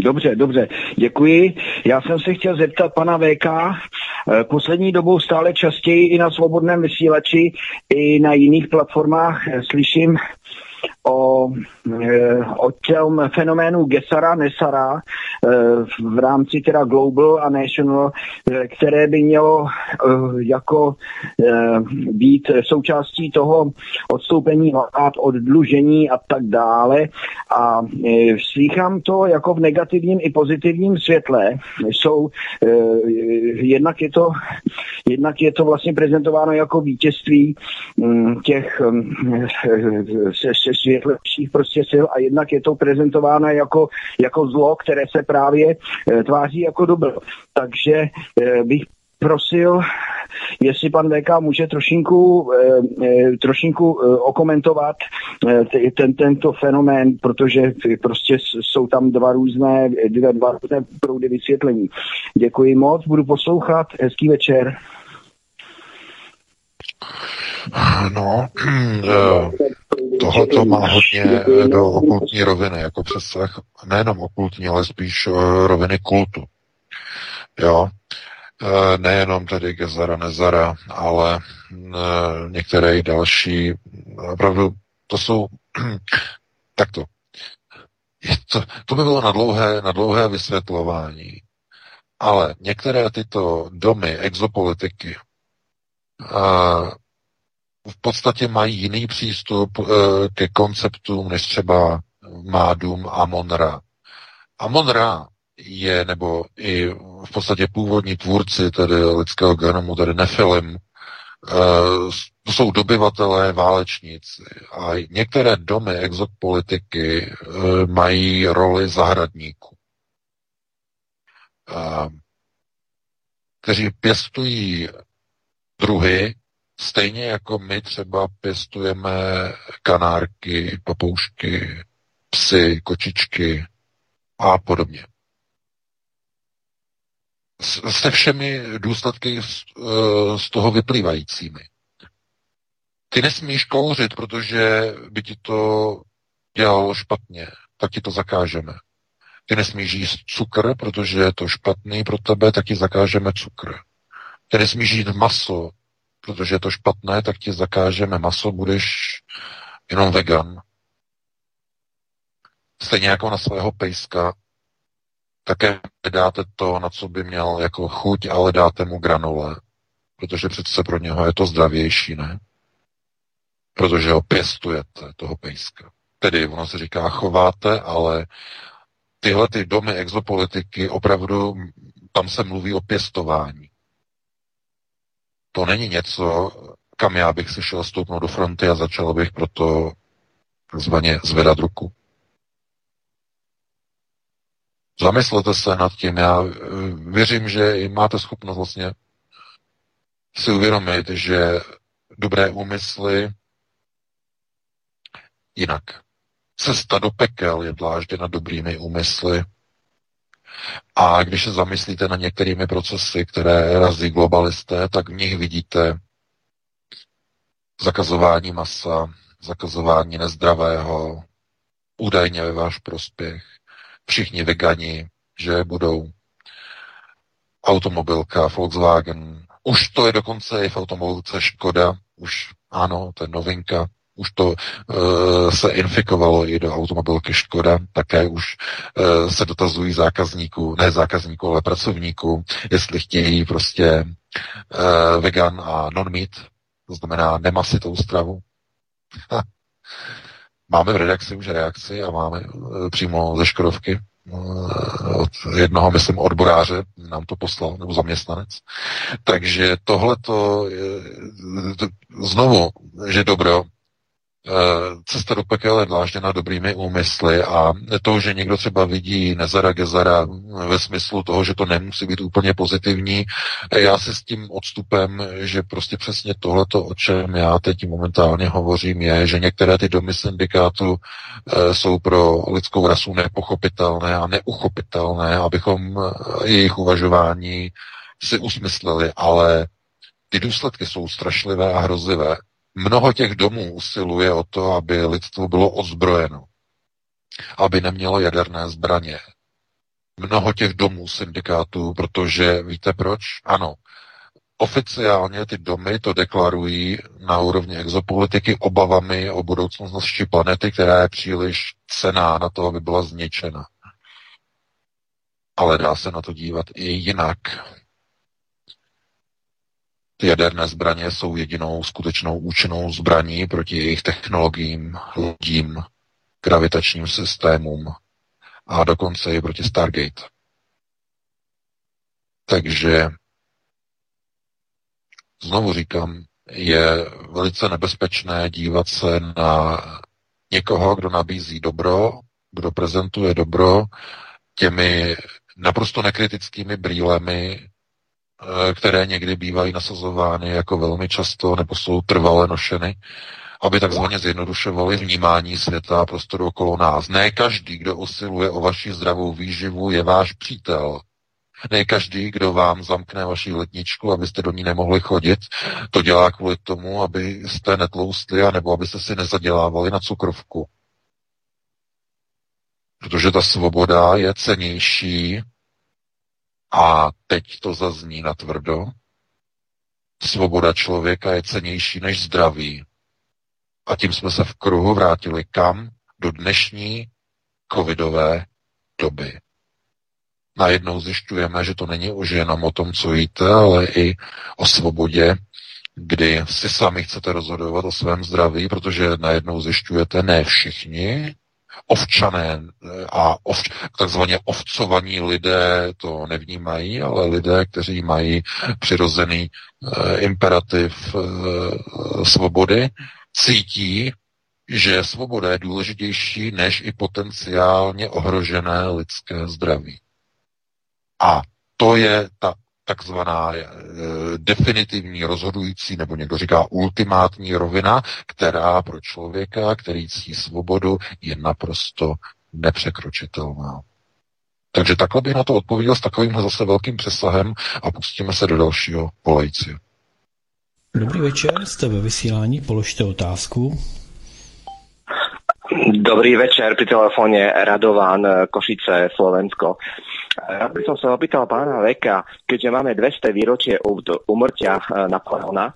Dobře, dobře, děkuji. Já jsem se chtěl zeptat pana VK, eh, poslední dobou stále častěji i na svobodném vysílači, i na jiných platformách eh, slyším o, eh, o těm fenoménu Gesara, Nesara v rámci teda Global a National, které by mělo jako být součástí toho odstoupení vlád od a tak dále. A slýchám to jako v negativním i pozitivním světle. Jsou, jednak je to jednak je to vlastně prezentováno jako vítězství mm, těch mm, se světlejších prostě sil a jednak je to prezentováno jako, jako zlo, které se právě eh, tváří jako dobro. Takže eh, bych prosil, jestli pan VK může trošinku, eh, trošinku okomentovat ten, tento fenomén, protože prostě jsou tam dva různé, dva, dva různé proudy vysvětlení. Děkuji moc, budu poslouchat, hezký večer. No, tohle to má hodně do okultní roviny, jako přesah, nejenom okultní, ale spíš eh, roviny kultu. Jo, eh, nejenom tedy Gezara, Nezara, ale eh, některé i další, opravdu to jsou takto. To, to by bylo na dlouhé, na dlouhé vysvětlování. Ale některé tyto domy exopolitiky v podstatě mají jiný přístup eh, ke konceptům, než třeba má dům Amon-Ra. Amon-Ra je, nebo i v podstatě původní tvůrci tedy lidského genomu, tedy Nefilim, eh, to jsou dobyvatelé válečníci a některé domy exopolitiky eh, mají roli zahradníků, kteří pěstují druhy, Stejně jako my třeba pěstujeme kanárky, papoušky, psy, kočičky a podobně. Se všemi důsledky z, eh, z toho vyplývajícími. Ty nesmíš kouřit, protože by ti to dělalo špatně, tak ti to zakážeme. Ty nesmíš jíst cukr, protože je to špatný pro tebe, tak ti zakážeme cukr. Ty nesmíš jíst maso, protože je to špatné, tak ti zakážeme maso, budeš jenom vegan. Stejně jako na svého pejska, také dáte to, na co by měl jako chuť, ale dáte mu granule, protože přece pro něho je to zdravější, ne? Protože ho pěstujete, toho pejska. Tedy ono se říká chováte, ale tyhle ty domy exopolitiky opravdu, tam se mluví o pěstování. To není něco, kam já bych si šel stoupnout do fronty a začal bych proto takzvaně zvedat ruku. Zamyslete se nad tím. Já eh, věřím, že máte schopnost vlastně si uvědomit, že dobré úmysly jinak. Cesta do pekel je dlážděna dobrými úmysly a když se zamyslíte na některými procesy, které razí globalisté, tak v nich vidíte zakazování masa, zakazování nezdravého, údajně ve váš prospěch. Všichni vegani, že budou automobilka Volkswagen. Už to je dokonce i v automobilce Škoda, už ano, to je novinka, už to uh, se infikovalo i do automobilky Škoda, také už uh, se dotazují zákazníků, ne zákazníků, ale pracovníků, jestli chtějí prostě uh, vegan a non-meat, to znamená nemasitou stravu. máme v redakci už reakci a máme uh, přímo ze Škodovky od jednoho, myslím, odboráře nám to poslal, nebo zaměstnanec. Takže tohle to znovu, že dobro, cesta do pekel je dlážděna dobrými úmysly a to, že někdo třeba vidí Nezara Gezara ve smyslu toho, že to nemusí být úplně pozitivní, já si s tím odstupem, že prostě přesně tohleto, o čem já teď momentálně hovořím, je, že některé ty domy syndikátu jsou pro lidskou rasu nepochopitelné a neuchopitelné, abychom jejich uvažování si usmysleli, ale ty důsledky jsou strašlivé a hrozivé. Mnoho těch domů usiluje o to, aby lidstvo bylo ozbrojeno, aby nemělo jaderné zbraně. Mnoho těch domů syndikátů, protože víte proč? Ano, oficiálně ty domy to deklarují na úrovni exopolitiky obavami o budoucnost naší planety, která je příliš cená na to, aby byla zničena. Ale dá se na to dívat i jinak. Jaderné zbraně jsou jedinou skutečnou účinnou zbraní proti jejich technologiím, lodím, gravitačním systémům a dokonce i proti Stargate. Takže znovu říkám, je velice nebezpečné dívat se na někoho, kdo nabízí dobro, kdo prezentuje dobro těmi naprosto nekritickými brýlemi které někdy bývají nasazovány jako velmi často nebo jsou trvale nošeny, aby takzvaně zjednodušovali vnímání světa a prostoru okolo nás. Ne každý, kdo usiluje o vaši zdravou výživu, je váš přítel. Ne každý, kdo vám zamkne vaši letničku, abyste do ní nemohli chodit, to dělá kvůli tomu, abyste netloustli, nebo abyste si nezadělávali na cukrovku. Protože ta svoboda je cenější a teď to zazní na tvrdo. Svoboda člověka je cenější než zdraví. A tím jsme se v kruhu vrátili kam? Do dnešní covidové doby. Najednou zjišťujeme, že to není už jenom o tom, co jíte, ale i o svobodě, kdy si sami chcete rozhodovat o svém zdraví, protože najednou zjišťujete, ne všichni, ovčané eh, a ov, takzvaně ovcovaní lidé to nevnímají, ale lidé, kteří mají přirozený e, imperativ e, svobody, cítí, že svoboda je důležitější než i potenciálně ohrožené lidské zdraví. A to je ta takzvaná e, definitivní, rozhodující, nebo někdo říká ultimátní rovina, která pro člověka, který ctí svobodu, je naprosto nepřekročitelná. Takže takhle bych na to odpověděl s takovým zase velkým přesahem a pustíme se do dalšího polejci. Dobrý večer, jste ve vysílání, položte otázku. Dobrý večer, pri telefóne Radován, Košice, Slovensko. Ja by som sa opýtal pána Veka, keďže máme 200 výročie umrtia e, Napoleona,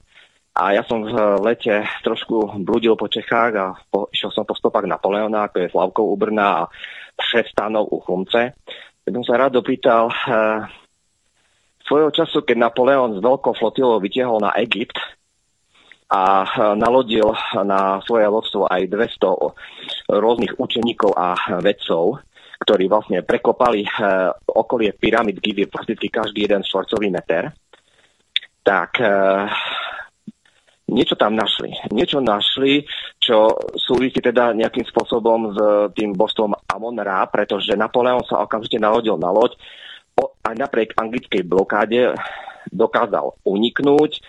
a ja som v lete trošku blúdil po Čechách a po, išiel som po stopách Napoleona, ako je Slavkou u Brna a Šestanov u Chlumce. Tak som sa rád dopýtal, e, svojho času, keď Napoleon s veľkou flotilou vytiahol na Egypt a e, nalodil na svoje lodstvo aj 200 rôznych učeníkov a vedcov, ktorí vlastne prekopali uh, okolie pyramid Gizy prakticky každý jeden štvorcový meter, tak uh, niečo tam našli. Niečo našli, čo súvisí teda nejakým spôsobom s tým božstvom Amon-Ra, pretože Napoleon sa okamžite nalodil na loď, aj napriek anglickej blokáde dokázal uniknúť.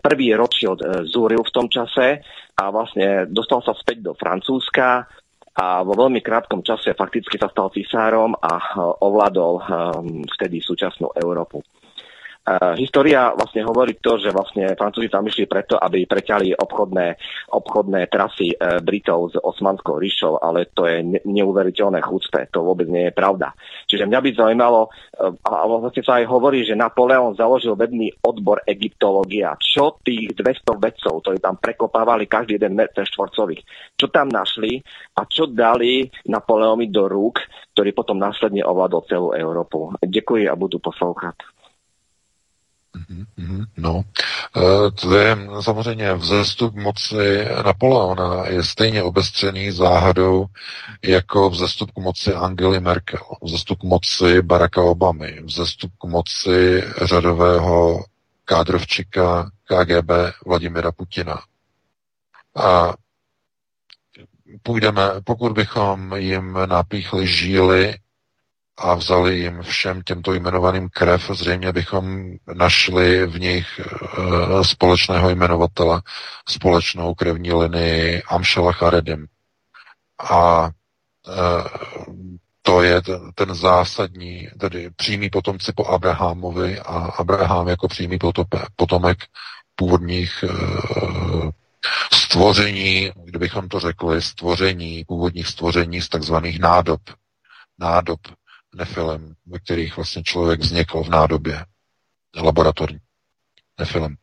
Prvý Rothschild zúril v tom čase a vlastne dostal sa späť do Francúzska, a vo veľmi krátkom čase fakticky sa stal cisárom a eh, ovládol um, vtedy súčasnú Európu. Uh, história vlastne hovorí to, že vlastne Francúzi tam išli preto, aby preťali obchodné, obchodné trasy uh, Britov s Osmanskou ríšou, ale to je ne- neuveriteľné chucpe, to vôbec nie je pravda. Čiže mňa by zaujímalo, uh, a vlastne sa aj hovorí, že Napoleon založil vedný odbor egyptológia. Čo tých 200 vedcov, ktorí tam prekopávali každý jeden meter štvorcových, čo tam našli a čo dali Napoleonovi do rúk, ktorý potom následne ovládol celú Európu. Ďakujem a budu poslouchat. Mhm, no, e, to je samozřejmě vzestup moci Napoleona je stejně obestřený záhadou jako vzestup k moci Angely Merkel, vzestup k moci Baracka Obamy, vzestup k moci řadového kádrovčika KGB Vladimira Putina. A půjdeme, pokud bychom jim napíchli žíly a vzali jim všem těmto jmenovaným krev, zřejmě bychom našli v nich e, společného jmenovatele, společnou krevní linii Amšela Charedim. A e, to je ten, ten zásadní, tedy přímý potomci po Abrahamovi a Abraham jako přímý potomek původních e, stvoření, kdybychom to řekli, stvoření, původních stvoření z takzvaných nádob. Nádob nefilem, ve kterých vlastně člověk vznikl v nádobě laboratorní nefilem.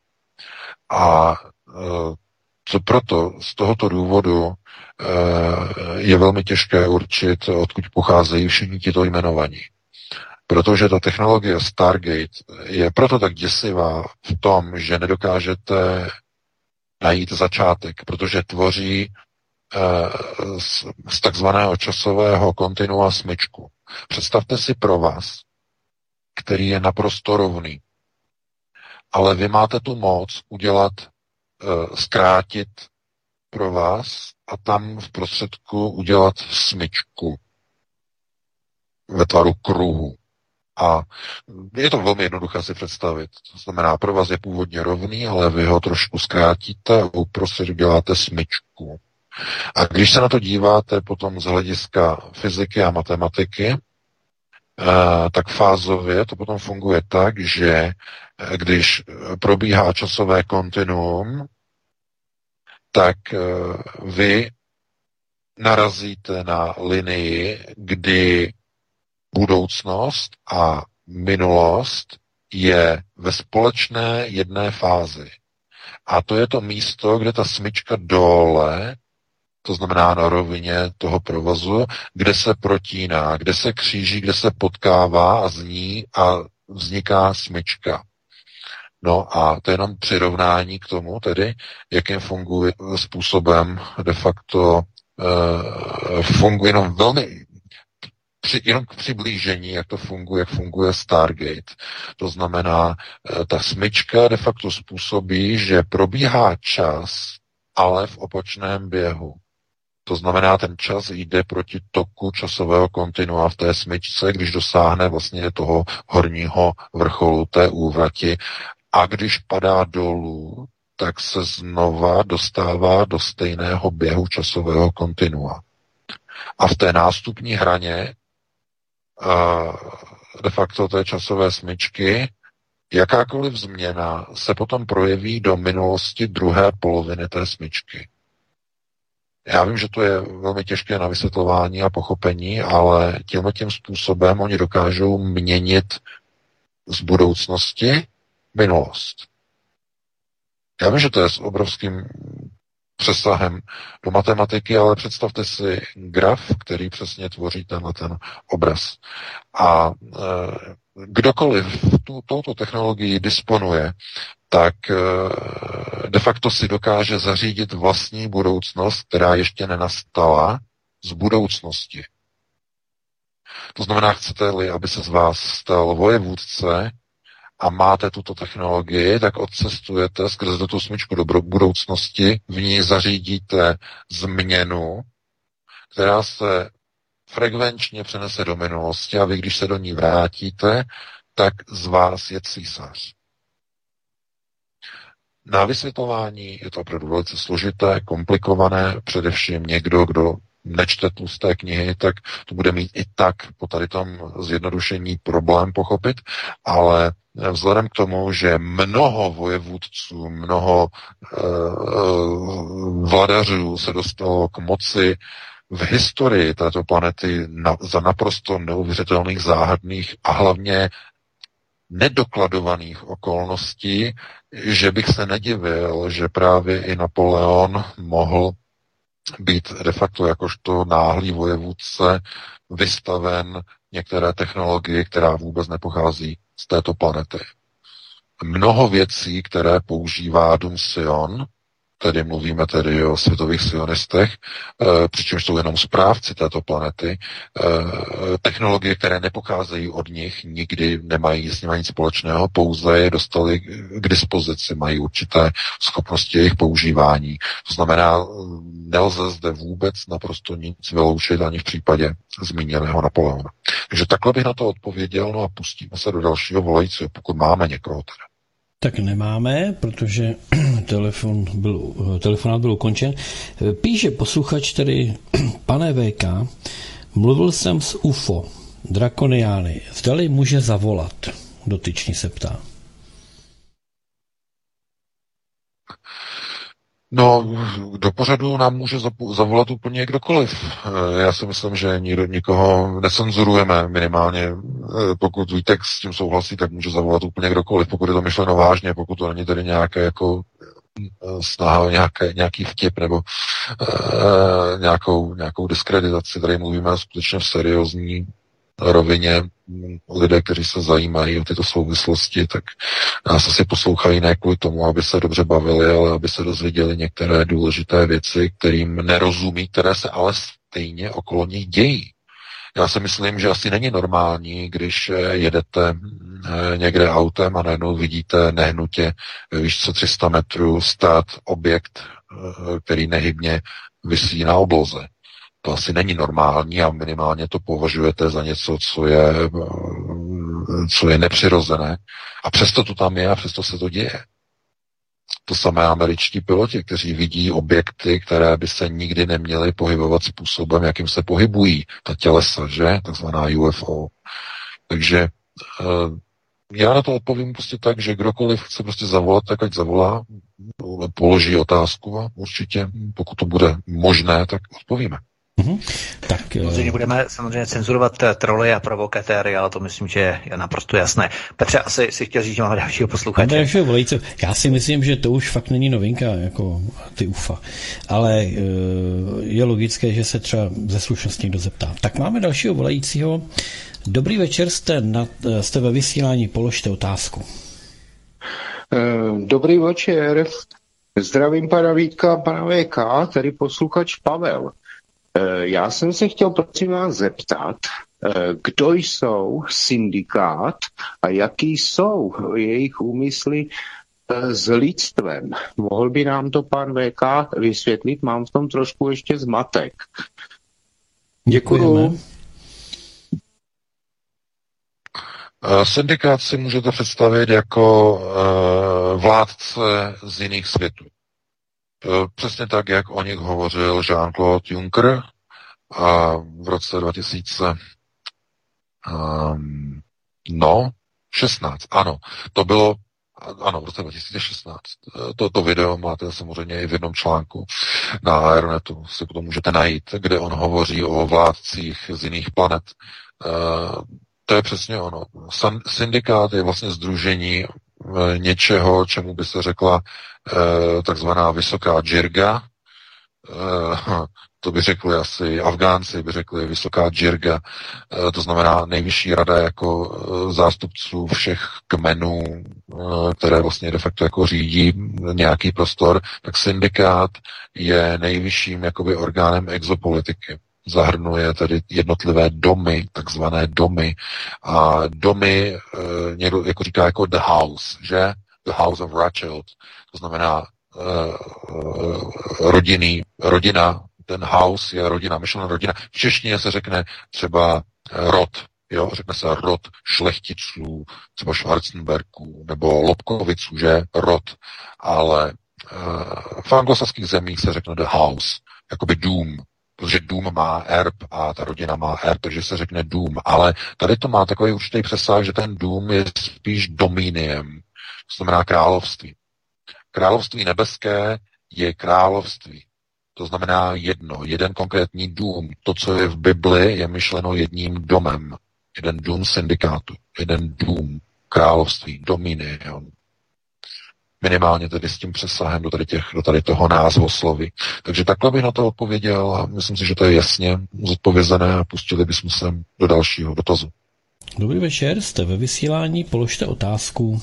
A e, co proto, z tohoto důvodu e, je velmi těžké určit, odkud pocházejí všichni tito jmenovaní. Protože ta technologie Stargate je proto tak děsivá v tom, že nedokážete najít začátek, protože tvoří z, z takzvaného časového kontinua smyčku. Představte si pro vás, který je naprosto rovný, ale vy máte tu moc udělat, e, zkrátit pro vás a tam v prostředku udělat smyčku ve tvaru kruhu. A je to velmi jednoduché si představit. To znamená, pro vás je původně rovný, ale vy ho trošku zkrátíte a uprostřed uděláte smyčku. A když se na to díváte potom z hlediska fyziky a matematiky, eh, tak fázově to potom funguje tak, že eh, když probíhá časové kontinuum, tak eh, vy narazíte na linii, kdy budoucnost a minulost je ve společné jedné fázi. A to je to místo, kde ta smyčka dole to znamená na rovině toho provozu, kde se protíná, kde se kříží, kde se potkává a zní a vzniká smyčka. No a to je jenom přirovnání k tomu, tedy, jakým funguje způsobem de facto uh, funguje jenom velmi při, jenom k přiblížení, jak to funguje, jak funguje Stargate. To znamená, eh, ta smyčka de facto způsobí, že probíhá čas, ale v opačném běhu. To znamená, ten čas jde proti toku časového kontinua v té smyčce, když dosáhne vlastně toho horního vrcholu té úvrati a když padá dolů, tak se znova dostává do stejného běhu časového kontinua. A v té nástupní hraně de facto té časové smyčky jakákoliv změna se potom projeví do minulosti druhé poloviny té smyčky. Já vím, že to je velmi těžké na vysvětlování a pochopení, ale tímhle tím způsobem oni dokážou měnit z budoucnosti minulost. Já vím, že to je s obrovským přesahem do matematiky, ale představte si graf, který přesně tvoří tenhle ten obraz. A e, kdokoliv tu, touto technologii disponuje, tak e, de facto si dokáže zařídit vlastní budoucnost, která ještě nenastala z budoucnosti. To znamená, chcete-li, aby se z vás stal vojevůdce a máte tuto technologii, tak odcestujete skrze tu smyčku do budoucnosti, v ní zařídíte změnu, která se frekvenčně přenese do minulosti a vy, když se do ní vrátíte, tak z vás je císař. Na vysvětlování je to opravdu velice složité, komplikované, především někdo, kdo nečte tlusté knihy, tak to bude mít i tak po tady tom zjednodušení problém pochopit, ale vzhledem k tomu, že mnoho vojevůdců, mnoho e, vladařů se dostalo k moci v historii této planety na, za naprosto neuvěřitelných, záhadných a hlavně nedokladovaných okolností, že bych se nedivil, že právě i Napoleon mohl být de facto jakožto náhlý vojevůdce vystaven některé technologie, která vůbec nepochází z této planety. Mnoho věcí, které používá Sion, tedy mluvíme tedy o světových sionistech, eh, přičemž jsou jenom správci této planety, eh, technologie, které nepocházejí od nich, nikdy nemají s nimi nic společného, pouze je dostali k dispozici, mají určité schopnosti jejich používání. To znamená, nelze zde vůbec naprosto nic vyloučit ani v případě zmíněného Napoleona. Takže takhle bych na to odpověděl, no a pustíme se do dalšího volajícího, pokud máme někoho teda. Tak nemáme, protože telefon byl, telefonát byl ukončen. Píše posluchač tedy, pane VK, mluvil jsem s UFO, Drakoniány. Zdali může zavolat? Dotyčný se ptá. No, do pořadu nám může zavolat úplně kdokoliv. Eh, já si myslím, že nikdo, nikoho necenzurujeme minimálně. Eh, pokud Vítek s tím souhlasí, tak může zavolat úplně kdokoliv, pokud je to myšleno vážně, pokud to není tedy nějaké jako eh, snaha nějaké, nějaký vtip nebo uh, nějakou, nějakou diskreditaci. Tady mluvíme skutečně v seriózní rovině lidé, kteří se zajímají o tyto souvislosti, tak nás asi poslouchají ne kvůli tomu, aby se dobře bavili, ale aby se dozvěděli některé důležité věci, kterým nerozumí, které se ale stejně okolo nich dějí. Já si myslím, že asi není normální, když jedete eh, někde autem a najednou vidíte nehnutě víš co 300 metrů stát objekt, eh, který nehybně vysí na obloze. To asi není normální a minimálně to považujete za něco, co je, co je nepřirozené. A přesto to tam je a přesto se to děje. To samé američtí piloti, kteří vidí objekty, které by se nikdy neměly pohybovat způsobem, jakým se pohybují ta tělesa, že? Takzvaná UFO. Takže eh, já na to odpovím prostě tak, že kdokoliv chce prostě zavolat, tak ať zavolá, položí otázku a určitě, pokud to bude možné, tak odpovíme. Mm-hmm. Tak, samozřejmě eh, budeme samozřejmě cenzurovat eh, troly a provokatéry, ale to myslím, že je naprosto jasné. Petře, asi si chtěl říct, že máme dalšího posluchače. Dalšího volající. Já si myslím, že to už fakt není novinka, jako ty UFA. Ale eh, je logické, že se třeba ze slušnosti někdo zeptá. Tak máme dalšího volajícího. Dobrý večer, jste, na, jste ve vysílání, položte otázku. Dobrý večer. Zdravím pana Vítka, pana VK, tady posluchač Pavel. Eh, já jsem se chtěl prosím vás zeptat, eh, kdo jsou syndikát a jaký jsou jejich úmysly eh, s lidstvem. Mohl by nám to pan VK vysvětlit? Mám v tom trošku ještě zmatek. Děkuji. Syndikát si můžete představit jako vládce z jiných světů. Eh, přesně tak, jak o nich hovořil Jean-Claude Juncker a v roce 2000 um, ehm, no, 16, ano, to bylo ano, v roce 2016. Eh, to, to video máte samozřejmě i v jednom článku na Aeronetu, si to můžete najít, kde on hovoří o vládcích z jiných planet. Uh, to je přesně ono. Syndikát je vlastně združení něčeho, čemu by se řekla Eh, takzvaná vysoká džirga, eh, to by řekli asi Afgánci, by řekli vysoká džirga, eh, to znamená nejvyšší rada jako zástupců všech kmenů, které vlastně de facto jako řídí nějaký prostor, tak syndikát je nejvyšším jakoby orgánem exopolitiky. Zahrnuje tedy jednotlivé domy, takzvané domy. A domy, někdo jako říká jako the house, že? The house of Rothschild. To znamená uh, rodinný, rodina, ten house je rodina, myšlená rodina. V češtině se řekne třeba rod, jo, řekne se rod šlechticů, třeba Schwarzenbergů, nebo Lobkoviců, že, rod, ale v anglosaských zemích se řekne the house, jakoby dům, protože dům má erb a ta rodina má erb, takže se řekne dům, ale tady to má takový určitý přesah, že ten dům je spíš domíniem, to znamená království. Království nebeské je království. To znamená jedno, jeden konkrétní dům. To, co je v Bibli, je myšleno jedním domem. Jeden dům syndikátu, jeden dům království, dominion. Minimálně tedy s tím přesahem do tady, těch, do tady toho názvosloví. Takže takhle bych na to odpověděl a myslím si, že to je jasně zodpovězené a pustili bychom se do dalšího dotazu. Dobrý večer, jste ve vysílání, položte otázku.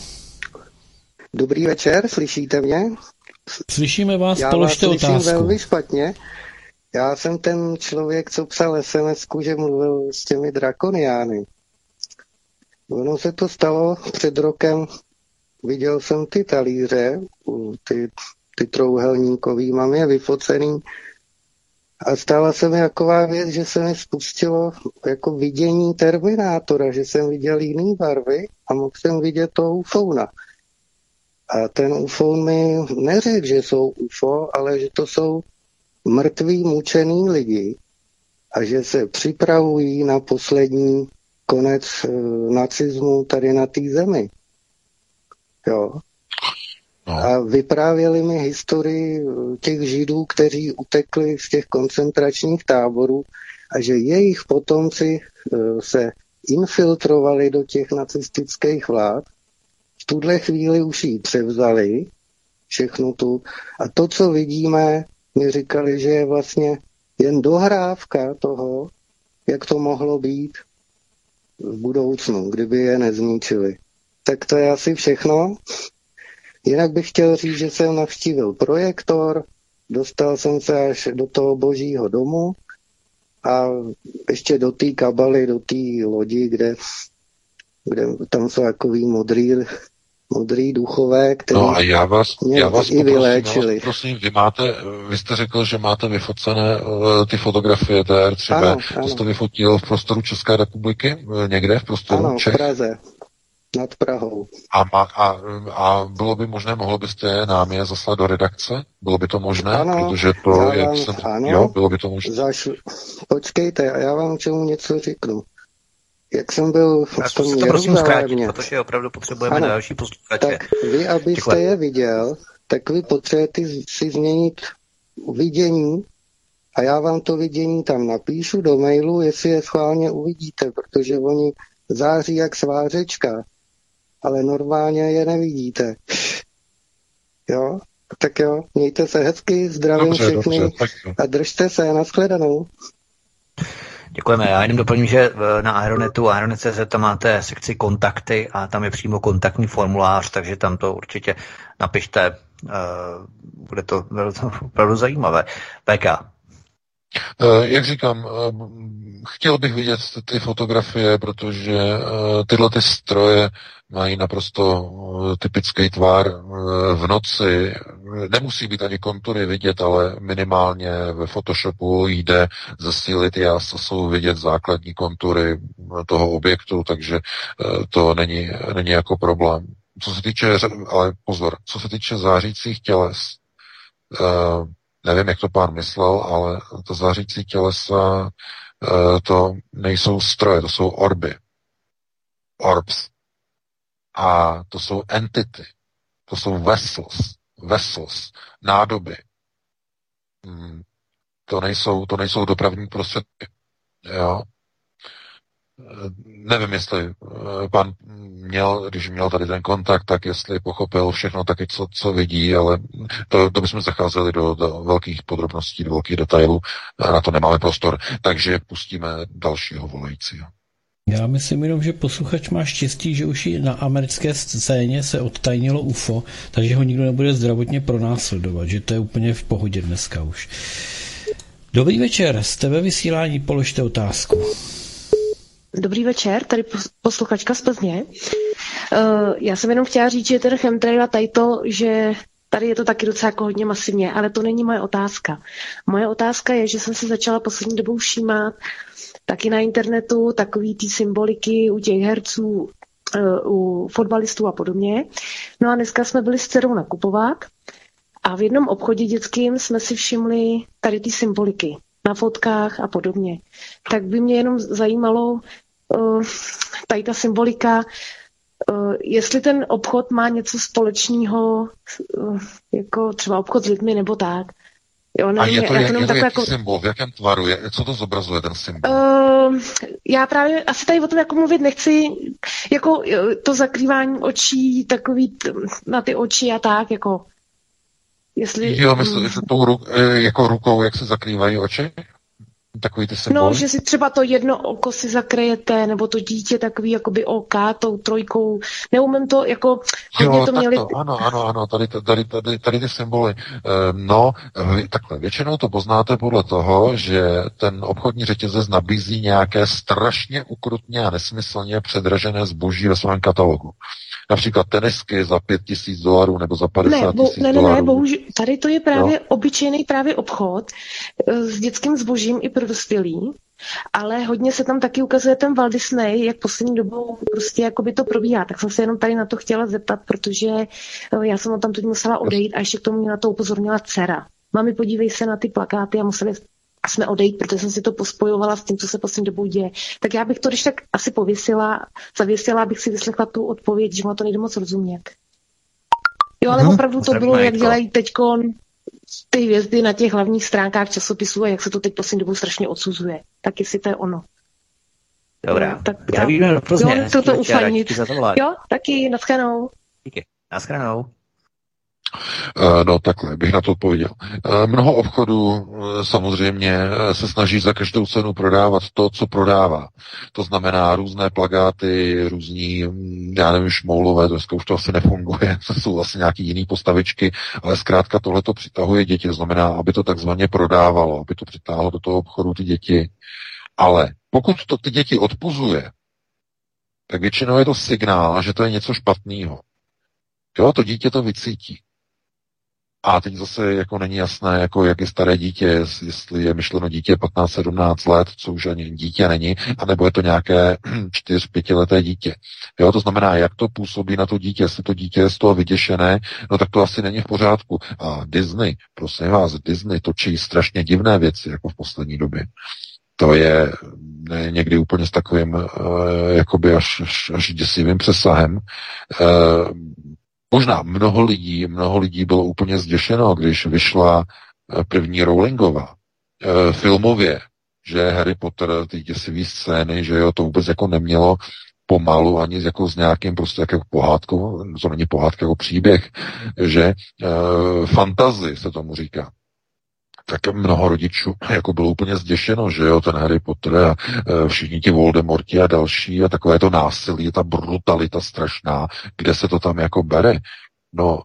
Dobrý večer, slyšíte mě? Slyšíme vás, Já položte vás slyším otázku. velmi špatně. Já jsem ten člověk, co psal sms že mluvil s těmi drakoniány. Ono se to stalo před rokem, viděl jsem ty talíře, ty, ty trouhelníkový, mám je vyfocený a stala se mi taková věc, že se mi spustilo jako vidění Terminátora, že jsem viděl jiný barvy a mohl jsem vidět toho UFOna. A ten UFO mi neřekl, že jsou UFO, ale že to jsou mrtví, mučený lidi a že se připravují na poslední konec e, nacismu tady na té zemi. Jo. No. A vyprávěli mi historii eh, těch židů, kteří utekli z těch koncentračních táborů a že jejich potomci eh, se infiltrovali do těch nacistických vlád. V tuhle chvíli už ji převzali, všechnu tu. A to, co vidíme, mi říkali, že je vlastně jen dohrávka toho, jak to mohlo být v budoucnu, kdyby je nezničili. Tak to je asi všechno. Jinak bych chtěl říct, že jsem navštívil projektor, dostal jsem se až do toho božího domu a ještě do té kabaly, do té lodi, kde, kde tam jsou takový modrý, modrý duchové, který No a já vás, mě já vás i poprosím, já vyléčili. vás prosím, vy máte, vy jste řekl, že máte vyfocené uh, ty fotografie TR3B. Ano, To ano. jste vyfotil v prostoru České republiky, eh, někde v prostoru Ano, v Čech? Praze, nad Prahou. A, má, a, a bylo by možné, mohlo byste nám je zaslat do redakce? Bylo by to možné? Ano, Protože to, vám- jsem, ano. jo, bylo by to možné. Zaš... Počkejte, a já vám čemu něco řeknu. Jak jsem byl v Já tom to prosím zkrátit, protože opravdu potřebujeme Ano. další posluchače. tak vy, abyste Děkuji. je viděl, tak vy potřebujete si změnit vidění a já vám to vidění tam napíšu do mailu, jestli je schválně uvidíte, protože oni září jak svářečka, ale normálně je nevidíte. Jo? Tak jo, mějte se hezky, zdravím Dobře, všechny dobře, a držte se, nashledanou. Děkujeme. Já jenom doplním, že eh, na Aeronetu, Aeronet.cz tam máte sekci kontakty a tam je přímo kontaktní formulář, takže tam to určitě napište. eh, Bude to, bude to opravdu zajímavé. PK. Eh, Jak říkám, eh, chtěl bych vidět ty fotografie, protože eh, tyhle ty stroje mají naprosto typický tvar v noci. Nemusí být ani kontury vidět, ale minimálně ve Photoshopu jde zesílit jas, jsou vidět základní kontury toho objektu, takže to není, není jako problém. Co se týče, ale pozor, co se týče zářících těles, nevím, jak to pán myslel, ale to zářící tělesa, eh, to nejsou stroje, to jsou orby. Orbs. A to jsou entity. To jsou vessels. Vessels. Nádoby. Mm, To nejsou, to nejsou dopravní prostředky. Jo. Eh, Nevím, jestli eh, pan měl, když měl tady ten kontakt, tak jestli pochopil všechno taky, co, co vidí, ale to, to bychom zacházeli do, do velkých podrobností, do velkých detailů, a na to nemáme prostor, takže pustíme dalšího volajícího. Já myslím jenom, že posluchač má štěstí, že už i na americké scéně se odtajnilo UFO, takže ho nikdo nebude zdravotně pronásledovat, že to je úplně v pohodě dneska už. Dobrý večer, jste ve vysílání, položte otázku. Dobrý večer, tady pos- posluchačka z Plzně. Uh, já jsem jenom chtěla říct, že ten chemtrail a tady to, že tady je to taky docela jako hodně masivně, ale to není moje otázka. Moje otázka je, že jsem se začala poslední dobou všímat taky na internetu takový ty symboliky u těch herců, uh, u fotbalistů a podobně. No a dneska jsme byli s dcerou nakupovat a v jednom obchodě dětským jsme si všimli tady ty symboliky na fotkách a podobně. Tak by mě jenom zajímalo, uh, tady ta symbolika, uh, jestli ten obchod má něco společného, uh, jako třeba obchod s lidmi nebo tak. Jo, A je to, jak, je to jaký symbol, v jakém tvaru, je, co to zobrazuje ten symbol? Uh, já právě asi tady o tom jako mluvit nechci, jako to zakrývání očí, takový t- na ty oči a tak, jako jestli... Jo, myslím, že tou ruk, eh, jako rukou, jak se zakrývají oči? Takový ty symboly? No, že si třeba to jedno oko si zakrejete, nebo to dítě takový jakoby OK, tou trojkou. Neumím to, jako jo, to měli... To, ano, ano, ano, tady, tady, tady, tady ty symboly. No, takhle, většinou to poznáte podle toho, že ten obchodní řetězec nabízí nějaké strašně ukrutně a nesmyslně předražené zboží ve svém katalogu. Například tenisky za pět tisíc dolarů nebo za 50 tisíc ne, ne, dolarů. Ne, bohužel, tady to je právě jo. obyčejný právě obchod eh, s dětským zbožím i pro dospělí, ale hodně se tam taky ukazuje ten Walt Disney, jak poslední dobou prostě jako by to probíhá. Tak jsem se jenom tady na to chtěla zeptat, protože eh, já jsem tam teď musela odejít a ještě k tomu mě na to upozornila dcera. Mami, podívej se na ty plakáty a museli a jsme odejít, protože jsem si to pospojovala s tím, co se poslední dobou děje. Tak já bych to když tak asi pověsila, zavěsila, abych si vyslechla tu odpověď, že má to nejde moc rozumět. Jo, ale hmm, opravdu to bylo, jak dělají teď ty hvězdy na těch hlavních stránkách časopisů a jak se to teď poslední dobou strašně odsuzuje. Tak jestli to je ono. Dobrá, no, tak zdravíme do Plzně. Jo, to to ufanit. Jo, taky, naschledanou. Díky, naschledanou. Eh, no takhle bych na to odpověděl. Eh, mnoho obchodů eh, samozřejmě se snaží za každou cenu prodávat to, co prodává. To znamená různé plagáty, různí, hm, já nevím, šmoulové, to už to asi nefunguje, to jsou asi nějaký jiný postavičky, ale zkrátka tohle to přitahuje děti, to znamená, aby to takzvaně prodávalo, aby to přitáhlo do toho obchodu ty děti. Ale pokud to ty děti odpuzuje, tak většinou je to signál, že to je něco špatného. Jo, to dítě to vycítí. A teď zase jako není jasné, jako jak je staré dítě, jestli je myšleno dítě 15-17 let, co už ani dítě není, anebo je to nějaké 4-5 leté dítě. Jo, to znamená, jak to působí na to dítě, jestli to dítě je z toho vyděšené, no tak to asi není v pořádku. A Disney, prosím vás, Disney točí strašně divné věci, jako v poslední době. To je někdy úplně s takovým uh, jakoby až, až, až děsivým přesahem. Uh, Možná mnoho lidí, mnoho lidí bylo úplně zděšeno, když vyšla eh, první Rowlingová e, filmově, že Harry Potter, ty děsivý scény, že jo, to vůbec jako nemělo pomalu, ani jako s nějakým prostě jako pohádkou, to není pohádka, jako příběh, že e, fantazy se tomu říká tak mnoho rodičů jako bylo úplně zděšeno, že jo, ten Harry Potter a e, všichni ti Voldemorti a další a takové to násilí, ta brutalita strašná, kde se to tam jako bere. No,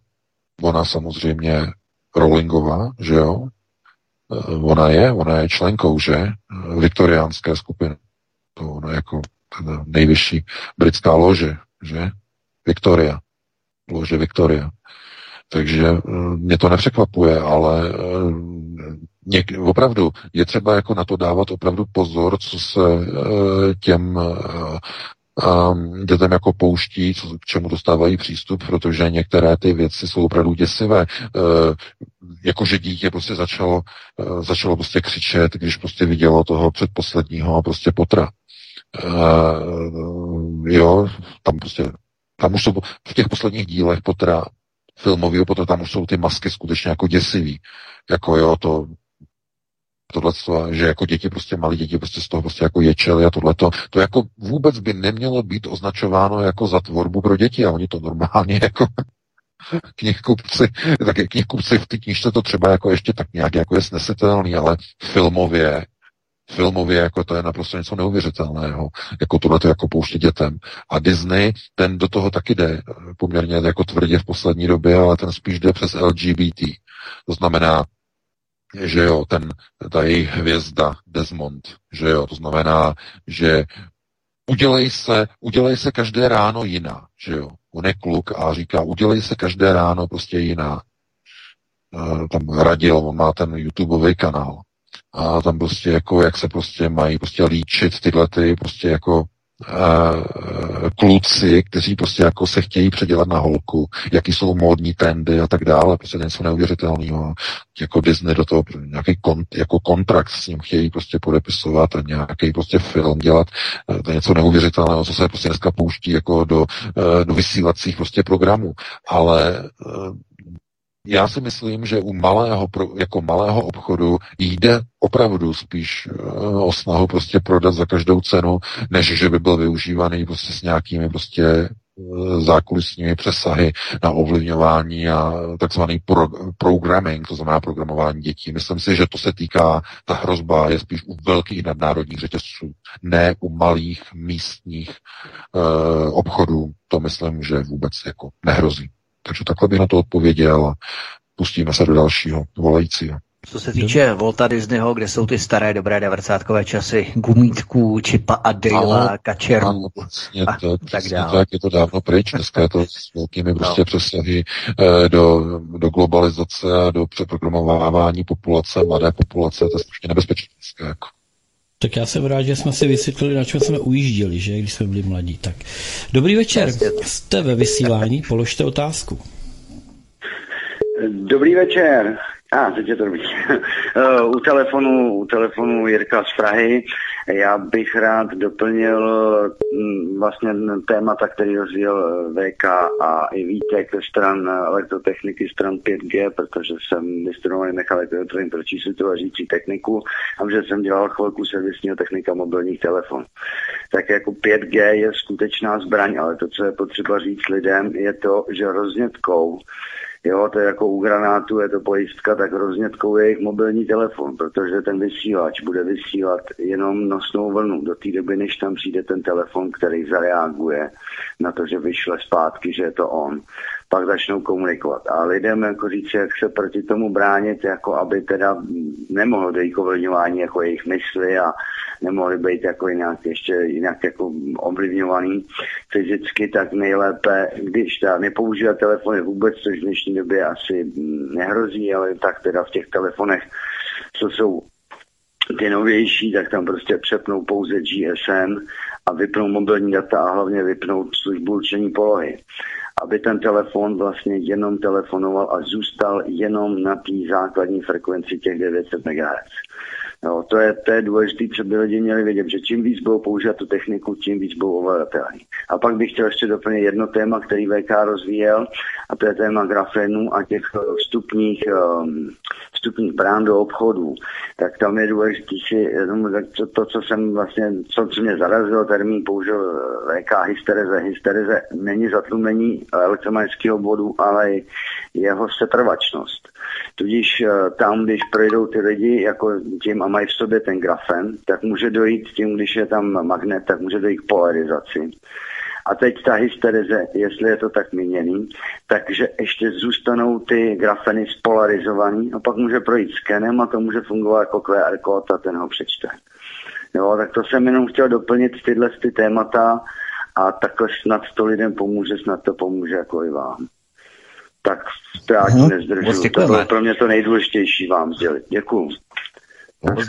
ona samozřejmě Rowlingová, že jo, e, ona je, ona je členkou, že, viktoriánské skupiny. To ona jako nejvyšší britská lože, že, Victoria, lože Victoria. Takže e, mě to nepřekvapuje, ale něk, opravdu je třeba jako na to dávat opravdu pozor, co se uh, těm dětem jako pouští, co, k čemu dostávají přístup, protože některé ty věci jsou opravdu děsivé. Uh, jakože dítě prostě začalo, začalo prostě křičet, když prostě vidělo toho předposledního prostě potra. Uh, jo, tam prostě, tam už jsou v těch posledních dílech potra filmového, potom tam už jsou ty masky skutečně jako děsivý. Jako jo, to tohle, že jako děti prostě, malí děti prostě z toho prostě jako ječeli a tohleto, to jako vůbec by nemělo být označováno jako za tvorbu pro děti a oni to normálně jako knihkupci, tak knihkupci v té knižce to třeba jako ještě tak nějak jako je snesitelný, ale filmově, filmově jako to je naprosto něco neuvěřitelného, jako tohle to jako pouště dětem. A Disney, ten do toho taky jde poměrně jako tvrdě v poslední době, ale ten spíš jde přes LGBT. To znamená, že jo, ten, ta jejich hvězda Desmond, že jo, to znamená, že udělej se, udělej se každé ráno jiná, že jo. On je kluk a říká, udělej se každé ráno prostě jiná. E, tam radil, on má ten YouTubeový kanál. A tam prostě jako, jak se prostě mají prostě líčit tyhle ty prostě jako uh, kluci, kteří prostě jako se chtějí předělat na holku, jaký jsou módní trendy a tak dále, prostě něco neuvěřitelného. Jako Disney do toho nějaký kon, jako kontrakt s ním chtějí prostě podepisovat a nějaký prostě film dělat. Uh, to je něco neuvěřitelného, co se prostě dneska pouští jako do, do vysílacích prostě programů. Ale já si myslím, že u malého, jako malého obchodu jde opravdu spíš eh, o snahu prostě prodat za každou cenu, než že by byl využívaný prostě s nějakými prostě zákulisními přesahy na ovlivňování a takzvaný pro, programming, to znamená programování dětí. Myslím si, že to se týká, ta hrozba je spíš u velkých nadnárodních řetězců, ne u malých místních uh, obchodů. To myslím, že vůbec jako nehrozí. Takže takhle bych na to odpověděl a pustíme se do dalšího volajícího. Co se týče Volta Disneyho, kde jsou ty staré dobré 90 časy gumítků, Čipa a Dale, Kačerů ano, přesně a tak, tak dále. Tak je to dávno pryč, dneska je to s velkými no. prostě přesahy eh, do, do globalizace a do přeprogramovávání populace, mladé populace, to je strašně nebezpečné. Jako. Tak já jsem rád, že jsme si vysvětlili, na čem jsme ujížděli, že, když jsme byli mladí. Tak. Dobrý večer, jste ve vysílání, položte otázku. Dobrý večer. A, teď je to dobrý. Eh, u telefonu, u telefonu Jirka z Prahy. Já bych rád doplnil mm, vlastně témata, který rozvíjel eh, VK a i Vítek stran elektrotechniky, stran 5G, protože jsem vystudovaný mechanik pro číslitou a řící techniku a že jsem dělal chvilku servisního technika mobilních telefonů. Tak jako 5G je skutečná zbraň, ale to, co je potřeba říct lidem, je to, že roznětkou Jo, to je jako u granátu, je to pojistka, tak roznětkou je jejich mobilní telefon, protože ten vysílač bude vysílat jenom nosnou vlnu do té doby, než tam přijde ten telefon, který zareaguje na to, že vyšle zpátky, že je to on pak začnou komunikovat. A lidem jako říct, jak se proti tomu bránit, jako aby teda nemohlo dojít k jako jejich mysli a nemohli být jako jinak ještě jinak jako ovlivňovaný fyzicky, tak nejlépe, když ta nepoužívá telefony vůbec, což v dnešní době asi nehrozí, ale tak teda v těch telefonech, co jsou ty novější, tak tam prostě přepnou pouze GSM a vypnou mobilní data a hlavně vypnou službu určení polohy aby ten telefon vlastně jenom telefonoval a zůstal jenom na té základní frekvenci těch 900 MHz. No, to je, to je důležité, protože lidi měli vědět, že čím víc budou používat tu techniku, tím víc budou ovladatelní. A pak bych chtěl ještě doplnit jedno téma, který VK rozvíjel, a to je téma grafenu a těch vstupních, um, vstupních brán do obchodů. Tak tam je důležité si, to, to, co jsem vlastně, co, co mě zarazilo, termín použil eh, VK hystereze. Hystereze není zatlumení elektromagnetického bodu, ale jeho setrvačnost. Tudíž eh, tam, když projdou ty lidi jako tím a mají v sobě ten grafen, tak může dojít tím, když je tam magnet, tak může dojít k polarizaci. A teď ta hysterize, jestli je to tak míněný, takže ještě zůstanou ty grafeny spolarizovaný a pak může projít skenem a to může fungovat jako QR kód a ten ho přečte. Jo, tak to jsem jenom chtěl doplnit tyhle ty témata a takhle snad to lidem pomůže, snad to pomůže jako i vám tak já hmm. nezdržu. To bylo pro mě to nejdůležitější vám sdělit. Děkuju.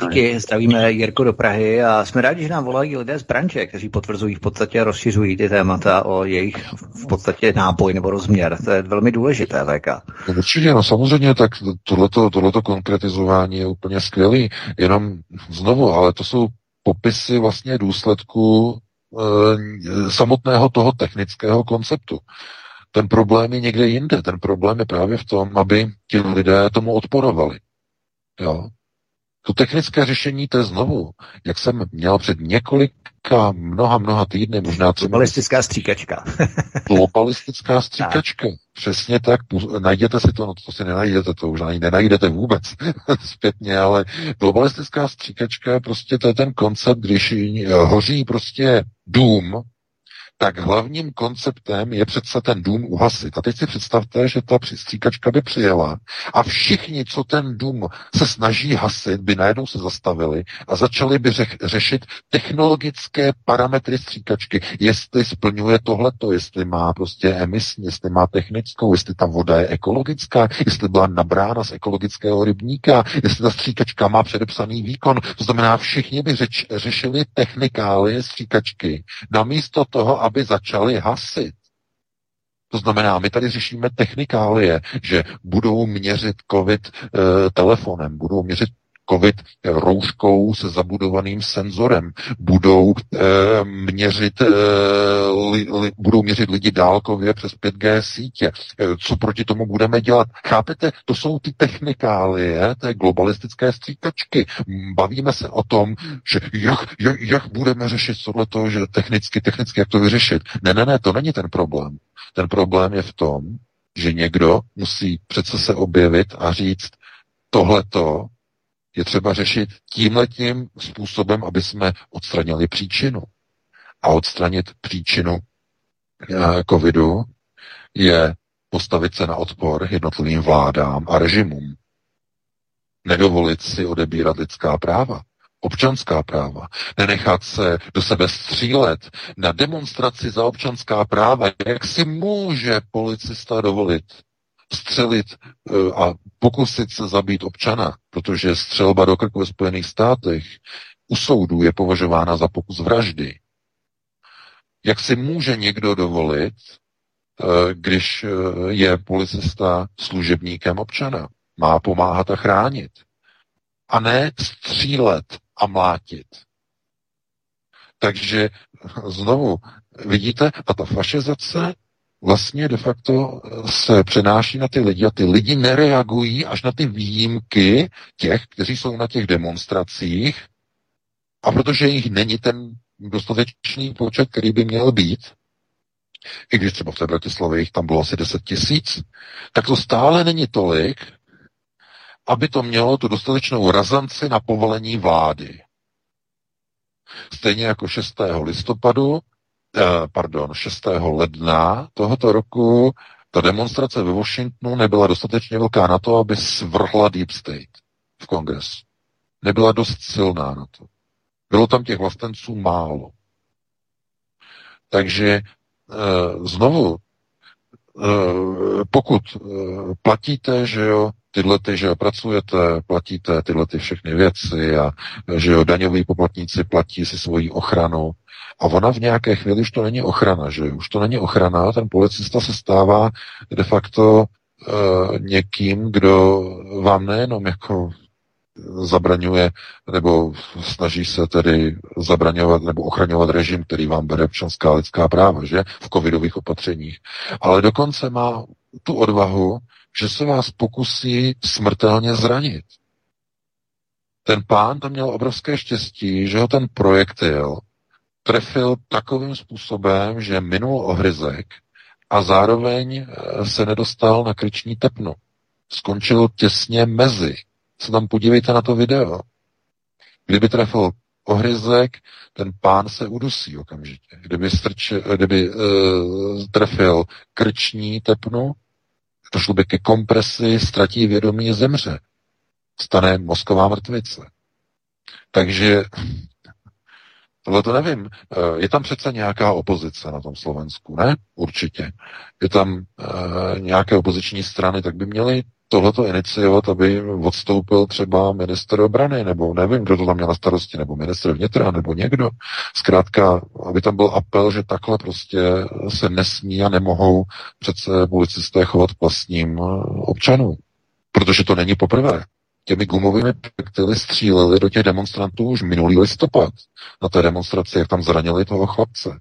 Díky, zdravíme Jirko do Prahy a jsme rádi, že nám volají lidé z branže, kteří potvrzují v podstatě rozšiřují ty témata o jejich v podstatě nápoj nebo rozměr. To je velmi důležité, VK. No, určitě, no samozřejmě, tak tohleto, tohleto konkretizování je úplně skvělý. Jenom znovu, ale to jsou popisy vlastně důsledku e, samotného toho technického konceptu. Ten problém je někde jinde. Ten problém je právě v tom, aby ti lidé tomu odporovali. Jo? To technické řešení, to je znovu, jak jsem měl před několika, mnoha, mnoha týdny, možná... Globalistická stříkačka. globalistická stříkačka. Přesně tak, najděte si to, no to si nenajdete, to už ani nenajdete vůbec zpětně, ale globalistická stříkačka, prostě to je ten koncept, když hoří prostě dům, tak hlavním konceptem je přece ten dům uhasit. A teď si představte, že ta stříkačka by přijela a všichni, co ten dům se snaží hasit, by najednou se zastavili a začali by řešit technologické parametry stříkačky, jestli splňuje tohleto, jestli má prostě emisní, jestli má technickou, jestli ta voda je ekologická, jestli byla nabrána z ekologického rybníka, jestli ta stříkačka má předepsaný výkon. To znamená, všichni by řeč, řešili technikálie stříkačky namísto toho, aby začali hasit. To znamená, my tady řešíme technikálie, že budou měřit COVID e, telefonem, budou měřit COVID rouškou se zabudovaným senzorem. Budou e, měřit, e, li, li, budou měřit lidi dálkově přes 5G sítě. E, co proti tomu budeme dělat? Chápete? To jsou ty technikálie, té globalistické stříkačky. Bavíme se o tom, že jak, jak, jak budeme řešit tohle, že technicky, technicky jak to vyřešit. Ne, ne, ne, to není ten problém. Ten problém je v tom, že někdo musí přece se objevit a říct, tohleto je třeba řešit tímhletím způsobem, aby jsme odstranili příčinu. A odstranit příčinu eh, covidu je postavit se na odpor jednotlivým vládám a režimům. Nedovolit si odebírat lidská práva, občanská práva, nenechat se do sebe střílet na demonstraci za občanská práva. Jak si může policista dovolit střelit eh, a pokusit se zabít občana, protože střelba do krku ve Spojených státech u soudu je považována za pokus vraždy. Jak si může někdo dovolit, eh, když eh, je policista služebníkem občana? Má pomáhat a chránit. A ne střílet a mlátit. Takže znovu, vidíte, a ta fašizace vlastně de facto eh, se přenáší na ty lidi a ty lidi nereagují až na ty výjimky těch, kteří jsou na těch demonstracích a protože jich není ten dostatečný počet, který by měl být, i když třeba v té Bratislavě jich tam bylo asi 10 tisíc, tak to stále není tolik, aby to mělo tu dostatečnou razanci na povolení vlády. Stejně jako 6. listopadu Eh, pardon, 6. ledna tohoto roku ta demonstrace ve Washingtonu nebyla dostatečně velká na to, aby svrhla Deep State v kongresu. Nebyla dost silná na to. Bylo tam těch vlastenců málo. Takže e, znovu, e, pokud platíte, že jo, tyhle ty, že pracujete, platíte tyhle ty všechny věci a že jo, daňoví poplatníci platí si svoji ochranu, a ona v nějaké chvíli už to není ochrana, že už to není ochrana, ten policista se stává de facto e, někým, kdo vám nejenom jako zabraňuje nebo snaží se tedy zabraňovat nebo ochraňovat režim, který vám bere občanská lidská práva, že? V covidových opatřeních. Ale dokonce má tu odvahu, že se vás pokusí smrtelně zranit. Ten pán tam měl obrovské štěstí, že ho ten projektil trefil takovým způsobem, že minul ohryzek a zároveň eh, se nedostal na kryční tepno. Skončil těsně mezi. Se tam podívejte na to video. Kdyby trefil ohryzek, ten pán se udusí okamžitě. Kdyby, strč, kdyby uh, trefil krční tepnu, došlo by ke kompresi, ztratí vědomí, zemře. Stane mozková mrtvice. Takže Tohle to nevím. Eh, je tam přece nějaká opozice na tom Slovensku, ne? Určitě. Je tam e, nějaké opoziční strany, tak by měli tohleto iniciovat, aby odstoupil třeba minister obrany, nebo nevím, kdo to tam měl na starosti, nebo minister vnitra, nebo někdo. Zkrátka, aby tam byl apel, že takhle prostě se nesmí a nemohou přece policisté chovat vlastním eh, občanům. Protože to není poprvé těmi gumovými projektily stříleli do těch demonstrantů už minulý listopad. Na té demonstraci, jak tam zranili toho chlapce,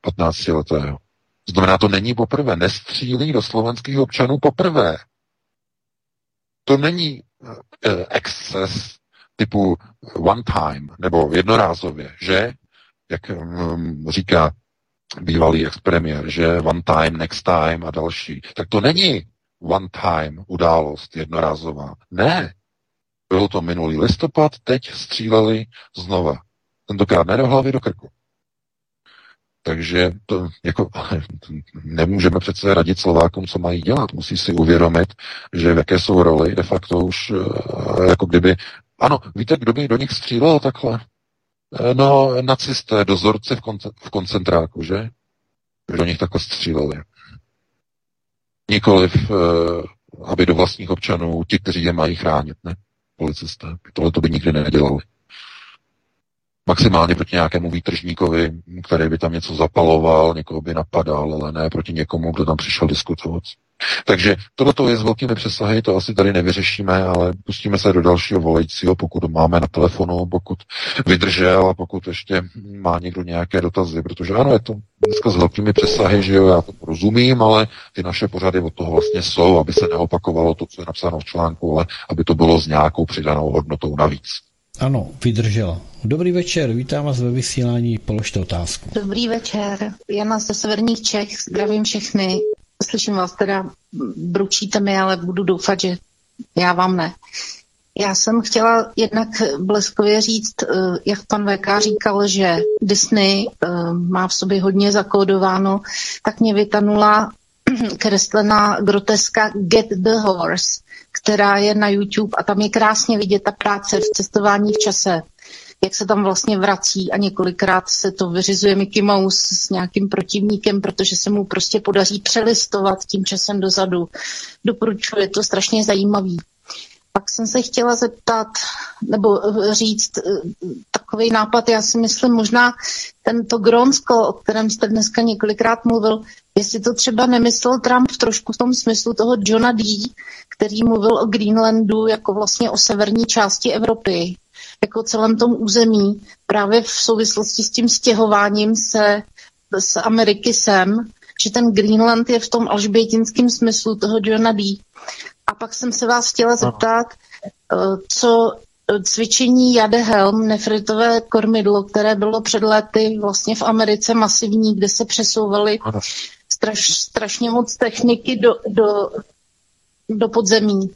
15 letého. Znamená, to není poprvé. Nestřílí do slovenských občanů poprvé. To není eh, exces typu one time, nebo jednorázově, že? Jak um, říká bývalý expremiér, že one time, next time a další. Tak to není one time událost jednorázová. Ne. Bylo to minulý listopad, teď stříleli znova. Tentokrát ne do hlavy, do krku. Takže to jako nemůžeme přece radit Slovákům, co mají dělat. Musí si uvědomit, že v jaké jsou roli de facto už eh, jako kdyby... Ano, víte, kdo by do nich střílel takhle? Eh, no, nacisté, dozorci v, konce- v koncentráku, že? Do nich takhle stříleli. Nikoliv, eh, aby do vlastních občanů, ti, kteří je mají chránit, ne? Policisté. Tohle to by nikdy nedělali. Maximálně proti nějakému výtržníkovi, který by tam něco zapaloval, někoho by napadal, ale ne proti někomu, kdo tam přišel diskutovat. Takže tohle je s velkými přesahy, to asi tady nevyřešíme, ale pustíme se do dalšího volajícího, pokud máme na telefonu, pokud vydržel a pokud ještě má někdo nějaké dotazy, protože ano, je to dneska s velkými přesahy, že jo, já to rozumím, ale ty naše pořady od toho vlastně jsou, aby se neopakovalo to, co je napsáno v článku, ale aby to bylo s nějakou přidanou hodnotou navíc. Ano, vydržela. Dobrý večer, vítám vás ve vysílání, položte otázku. Dobrý večer, Jana ze Severních Čech, zdravím všechny. Slyším vás teda, bručíte mi, ale budu doufat, že já vám ne. Já jsem chtěla jednak bleskově říct, eh, jak pan VK říkal, že Disney eh, má v sobě hodně zakódováno, tak mě vytanula kreslená groteska Get the Horse, která je na YouTube a tam je krásně vidět ta práce v cestování v čase jak se tam vlastně vrací a několikrát se to vyřizuje Mickey Mouse s nějakým protivníkem, protože se mu prostě podaří přelistovat tím časem dozadu. Doporučuji, je to strašně zajímavý. Pak jsem se chtěla zeptat, nebo říct eh, takový nápad, já si myslím možná tento Grónsko, o kterém jste dneska několikrát mluvil, jestli to třeba nemyslel Trump trošku v tom smyslu toho Johna D., který mluvil o Greenlandu jako vlastně o severní části Evropy, jako celém tom území, právě v souvislosti s tím stěhováním se z Ameriky sem, že ten Greenland je v tom alžbětinském smyslu toho Johna D. A pak jsem se vás chtěla zeptat, eh, co cvičení Jadehelm, nefritové kormidlo, které bylo před lety vlastně v Americe masivní, kde se přesouvaly straš, strašně moc techniky do, do, do podzemí.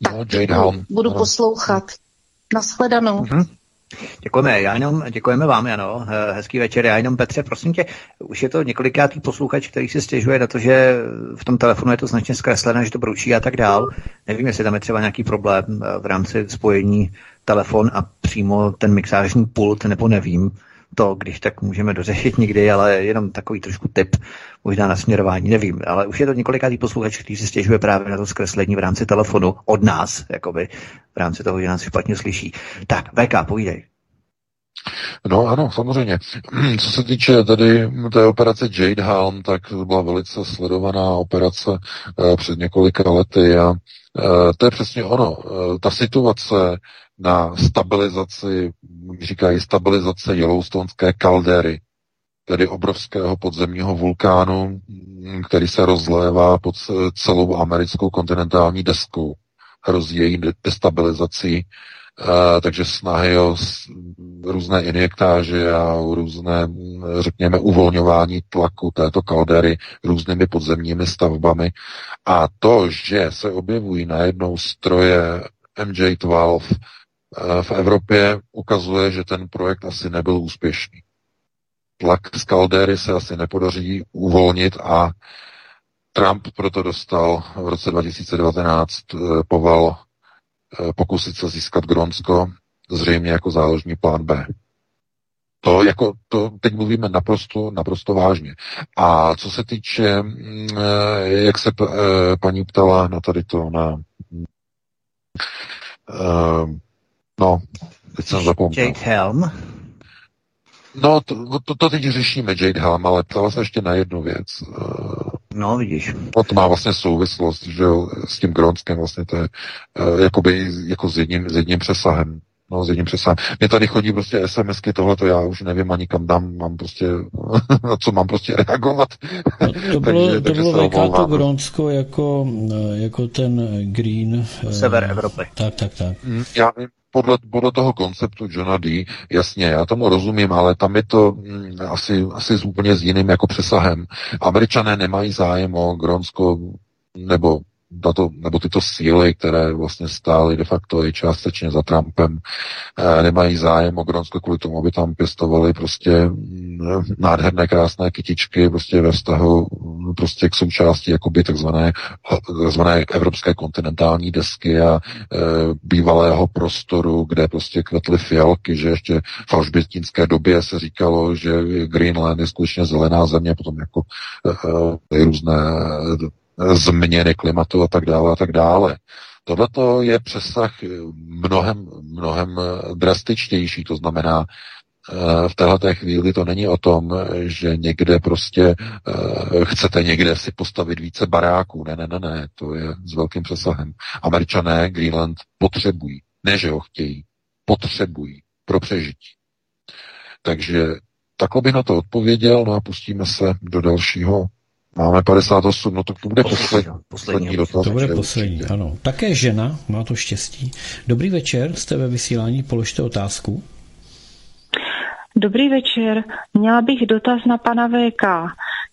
No, Jade Helm. Budu no. poslouchat. Naschledanou. Mm-hmm. Děkujeme, já jenom, děkujeme vám, Jano, hezký večer, já jenom Petře, prosím tě, už je to několikátý posluchač, který si stěžuje na to, že v tom telefonu je to značně zkreslené, že to bručí a tak dál. Nevím, jestli tam je třeba nějaký problém v rámci spojení telefon a přímo ten mixážní pult, nebo nevím to, když tak můžeme dořešit někdy, ale jenom takový trošku tip, možná na směrování, nevím, ale už je to několikátý posluchač, který si stěžuje právě na to zkreslení v rámci telefonu od nás, jakoby v rámci toho, že nás špatně slyší. Tak, VK, povídej. No ano, samozřejmě. Co se týče tedy té operace Jade Helm, tak to byla velice sledovaná operace uh, před několika lety a uh, to je přesně ono. Uh, ta situace na stabilizaci, říkají stabilizace Yellowstonské kaldery, tedy obrovského podzemního vulkánu, který se rozlévá pod celou americkou kontinentální deskou. Hrozí její destabilizací, takže snahy o různé injektáže a o různé, řekněme, uvolňování tlaku této kaldery různými podzemními stavbami. A to, že se objevují najednou stroje MJ-12 v Evropě ukazuje, že ten projekt asi nebyl úspěšný. Tlak z kaldéry se asi nepodaří uvolnit a Trump proto dostal v roce 2019 eh, poval eh, pokusit se získat Gronsko zřejmě jako záložní plán B. To jako, to teď mluvíme naprosto, naprosto vážně. A co se týče, mm, eh, jak se paní ptala na tady to, na No, teď jsem zapomněl. Jade Helm. No, to, to, to teď řešíme, Jade Helm, ale ptala se ještě na jednu věc. No, vidíš. No, to má vlastně souvislost, že jo, s tím Gronskem vlastně to je uh, jakoby jako s jedním, s jedním přesahem. No, s jedním přesahem. Mě tady chodí prostě SMSky, tohle to já už nevím ani kam dám, mám prostě, na co mám prostě reagovat. No, to bylo, takže, to bylo VK to Gronsko jako, jako ten Green. Sever Evropy. Tak, tak, tak. Mm, já vím, podle, podle toho konceptu Johna D, jasně, já tomu rozumím, ale tam je to mm, asi, asi s úplně s jiným jako přesahem. Američané nemají zájem o Gronsko nebo tato, nebo tyto síly, které vlastně stály de facto i částečně za Trumpem, eh, nemají zájem o Gronsko kvůli tomu, aby tam pěstovali prostě mm, nádherné, krásné kytičky prostě ve vztahu mm, prostě k součásti jakoby takzvané, takzvané evropské kontinentální desky a e, bývalého prostoru, kde prostě kvetly fialky, že ještě v alžbětinské době se říkalo, že Greenland je skutečně zelená země, potom jako e, e, různé změny klimatu a tak dále a tak dále. Tohle je přesah mnohem, mnohem drastičtější, to znamená, v této chvíli to není o tom, že někde prostě chcete někde si postavit více baráků. Ne, ne, ne, ne, to je s velkým přesahem. Američané Greenland potřebují, ne, že ho chtějí, potřebují pro přežití. Takže takhle bych na to odpověděl, no a pustíme se do dalšího. Máme 58, no to bude poslední, poslední dotaz. To bude poslední, ano. Také žena, má to štěstí. Dobrý večer, jste ve vysílání, položte otázku. Dobrý večer, měla bych dotaz na pana VK.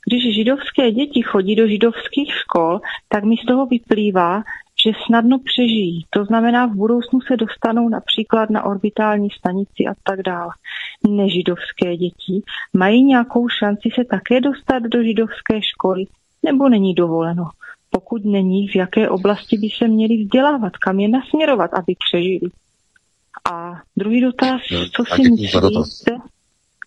Když židovské děti chodí do židovských škol, tak mi z toho vyplývá, že snadno přežijí. To znamená, v budoucnu se dostanou například na orbitální stanici a tak dále. Nežidovské děti mají nějakou šanci se také dostat do židovské školy, nebo není dovoleno? Pokud není, v jaké oblasti by se měli vzdělávat, kam je nasměrovat, aby přežili? A druhý dotaz, co si myslíte?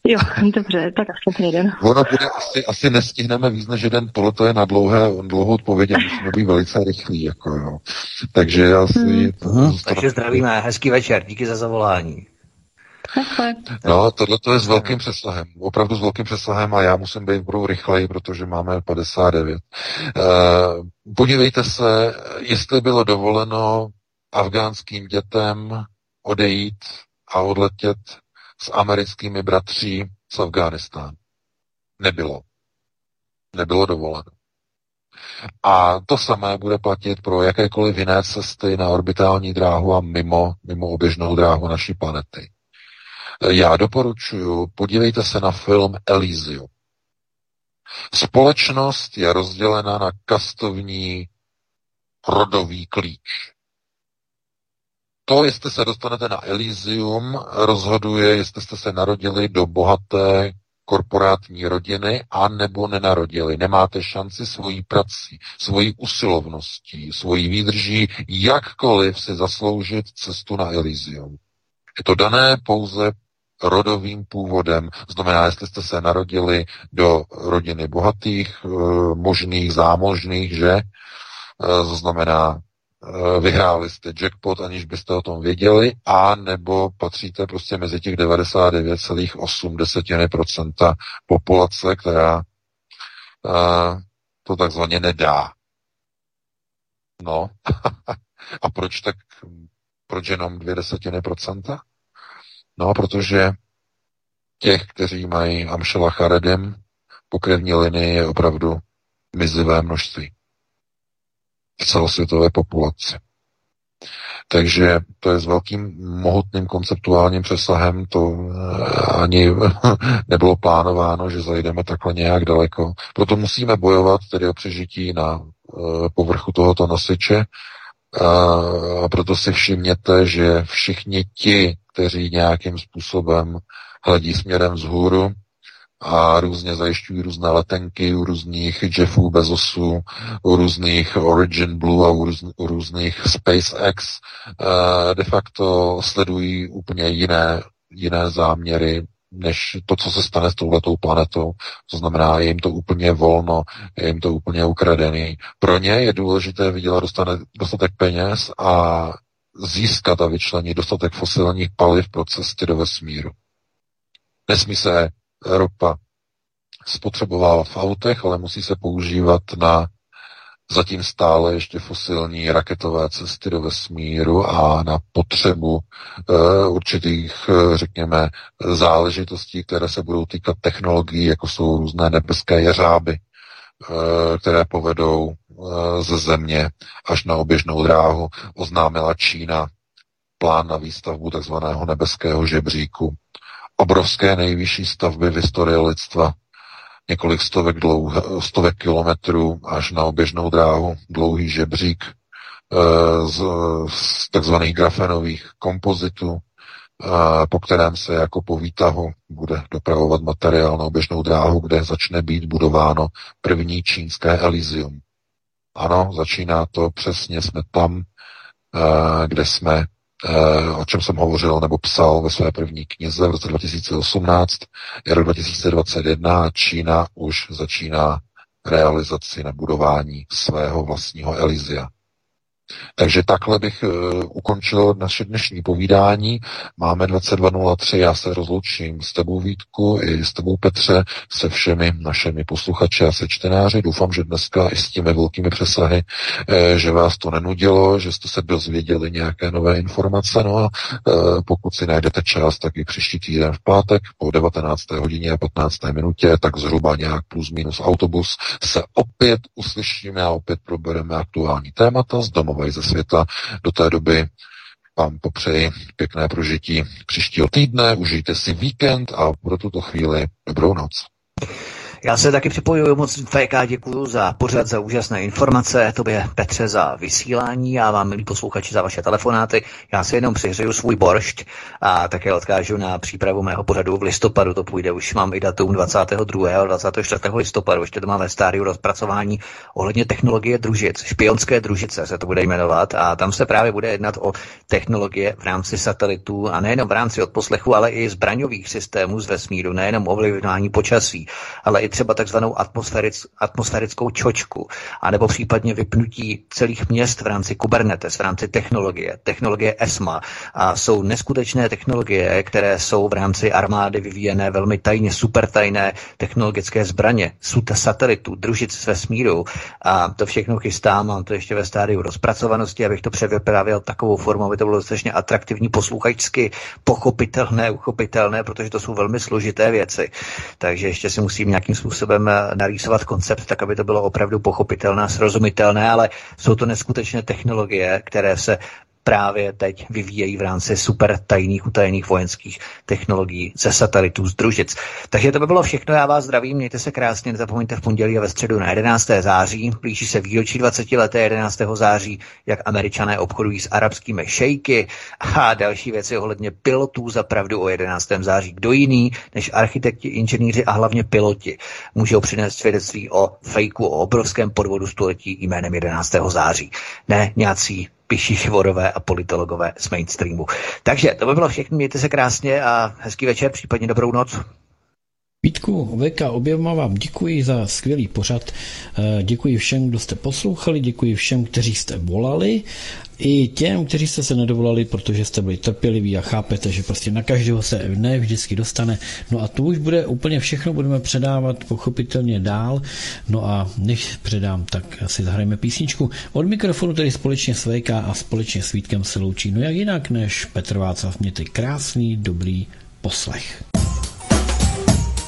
Jo, dobře, tak aspoň jeden. Ono bude asi, asi nestihneme víc než jeden, tohle to je na dlouhé, dlouhou odpověď a musíme být velice rychlí, jako jo. Takže asi... Hmm. Uh-huh. Takže zdravíme, hezký večer, díky za zavolání. No, tohle to je s velkým přesahem, opravdu s velkým přesahem a já musím být budou rychleji, protože máme 59. Uh, eh, podívejte se, jestli bylo dovoleno afgánským dětem odejít a odletět s americkými bratří z Afghánistánu. Nebylo. Nebylo dovoleno. A to samé bude platit pro jakékoliv jiné cesty na orbitální dráhu a mimo, mimo oběžnou dráhu naší planety. Já doporučuji, podívejte se na film Elysium. Společnost je rozdělena na kastovní rodový klíč. To, jestli se dostanete na Elysium, rozhoduje, jestli jste se narodili do bohaté korporátní rodiny a nebo nenarodili. Nemáte šanci svojí prací, svojí usilovností, svojí výdrží jakkoliv si zasloužit cestu na Elysium. Je to dané pouze rodovým původem. Znamená, jestli jste se narodili do rodiny bohatých, eh, možných, zámožných, že? Eh, znamená, vyhráli jste jackpot, aniž byste o tom věděli, a nebo patříte prostě mezi těch 99,8 populace, která uh, to takzvaně nedá. No, a proč tak, proč jenom dvě desetiny procenta? No, protože těch, kteří mají Amšela Charedem, pokrevní linii je opravdu mizivé množství v celosvětové populaci. Takže to je s velkým mohutným konceptuálním přesahem, to eh, ani nebylo plánováno, že zajdeme takhle nějak daleko. Proto musíme bojovat tedy o přežití na eh, povrchu tohoto nosiče a proto si všimněte, že všichni ti, kteří nějakým způsobem hledí směrem vzhůru, a různě zajišťují různé letenky u různých Jeffů Bezosů, u různých Origin Blue a u, růz, u různých SpaceX. Eh, de facto sledují úplně jiné, jiné záměry, než to, co se stane s touhletou planetou. To znamená, je jim to úplně volno, je jim to úplně ukradený. Pro ně je důležité vydělat dostatek peněz a získat a vyčlenit dostatek fosilních paliv pro cesty do vesmíru. Nesmí se ropa spotřebovala v autech, ale musí se používat na zatím stále ještě fosilní raketové cesty do vesmíru a na potřebu uh, určitých, uh, řekněme, záležitostí, které se budou týkat technologií, jako jsou různé nebeské jeřáby, uh, které povedou ze země až na oběžnou dráhu. Oznámila Čína plán na výstavbu takzvaného nebeského žebříku obrovské nejvyšší stavby v historii lidstva, několik stovek, dlouh, stovek kilometrů až na oběžnou dráhu, dlouhý žebřík e, z, z takzvaných grafenových kompozitů, e, po kterém se jako po výtahu bude dopravovat materiál na oběžnou dráhu, kde začne být budováno první čínské Elysium. Ano, začíná to přesně, jsme tam, e, kde jsme Eh, o čem jsem hovořil nebo psal ve své první knize v roce 2018, je rok 2021 a Čína už začíná realizaci na budování svého vlastního Elysia. Takže takhle bych uh, ukončil naše dnešní povídání. Máme 22.03, já se rozloučím s tebou Vítku i s tebou Petře, se všemi našimi posluchači a se čtenáři. Doufám, že dneska i s těmi velkými přesahy, uh, že vás to nenudilo, že jste se dozvěděli nějaké nové informace. No a uh, pokud si najdete čas, tak i příští týden v pátek po 19. hodině a 15. minutě, tak zhruba nějak plus minus autobus se opět uslyšíme a opět probereme aktuální témata z domova i ze světa. Do té doby vám popřeji pěkné prožití příštího týdne, užijte si víkend a pro tuto chvíli dobrou noc. Já se taky připojuju moc VK, děkuji za pořad, za úžasné informace, tobě Petře za vysílání a vám, milí posluchači, za vaše telefonáty. Já si jenom přihřeju svůj boršť a také odkážu na přípravu mého pořadu v listopadu, to půjde, už mám i datum 22. a 24. listopadu, ještě to máme ve stádiu rozpracování ohledně technologie družic, špionské družice se to bude jmenovat a tam se právě bude jednat o technologie v rámci satelitů a nejenom v rámci odposlechu, ale i zbraňových systémů z vesmíru, nejenom ovlivňování počasí, ale i třeba takzvanou atmosféric, atmosférickou čočku, anebo případně vypnutí celých měst v rámci Kubernetes, v rámci technologie, technologie ESMA. A jsou neskutečné technologie, které jsou v rámci armády vyvíjené velmi tajně, super tajné technologické zbraně, suta satelitů, družic z vesmíru. A to všechno chystám, mám to ještě ve stádiu rozpracovanosti, abych to převyprávěl takovou formou, aby to bylo dostatečně atraktivní, posluchačsky pochopitelné, uchopitelné, protože to jsou velmi složité věci. Takže ještě si musím nějakým způsobem eh, narýsovat koncept, tak aby to bylo opravdu pochopitelné, srozumitelné, ale jsou to neskutečné technologie, které se právě teď vyvíjejí v rámci super tajných, utajených vojenských technologií ze satelitů z družic. Takže to by bylo všechno, já vás zdravím, mějte se krásně, nezapomeňte v pondělí a ve středu na 11. září, blíží se výročí 20 leté 11. září, jak američané obchodují s arabskými šejky a další věci ohledně pilotů za pravdu o 11. září. Kdo jiný než architekti, inženýři a hlavně piloti můžou přinést svědectví o fejku, o obrovském podvodu století jménem 11. září. Ne nějací píší švorové a politologové z mainstreamu. Takže to by bylo všechno, mějte se krásně a hezký večer, případně dobrou noc. Vítku, VK, oběma vám děkuji za skvělý pořad. Eh, děkuji všem, kdo jste poslouchali, děkuji všem, kteří jste volali i těm, kteří jste se nedovolali, protože jste byli trpěliví a chápete, že prostě na každého se ne vždycky dostane. No a to už bude úplně všechno, budeme předávat pochopitelně dál. No a než předám, tak si zahrajeme písničku. Od mikrofonu tedy společně s VK a společně s Vítkem se loučí. No jak jinak než Petr Václav, mějte krásný, dobrý poslech.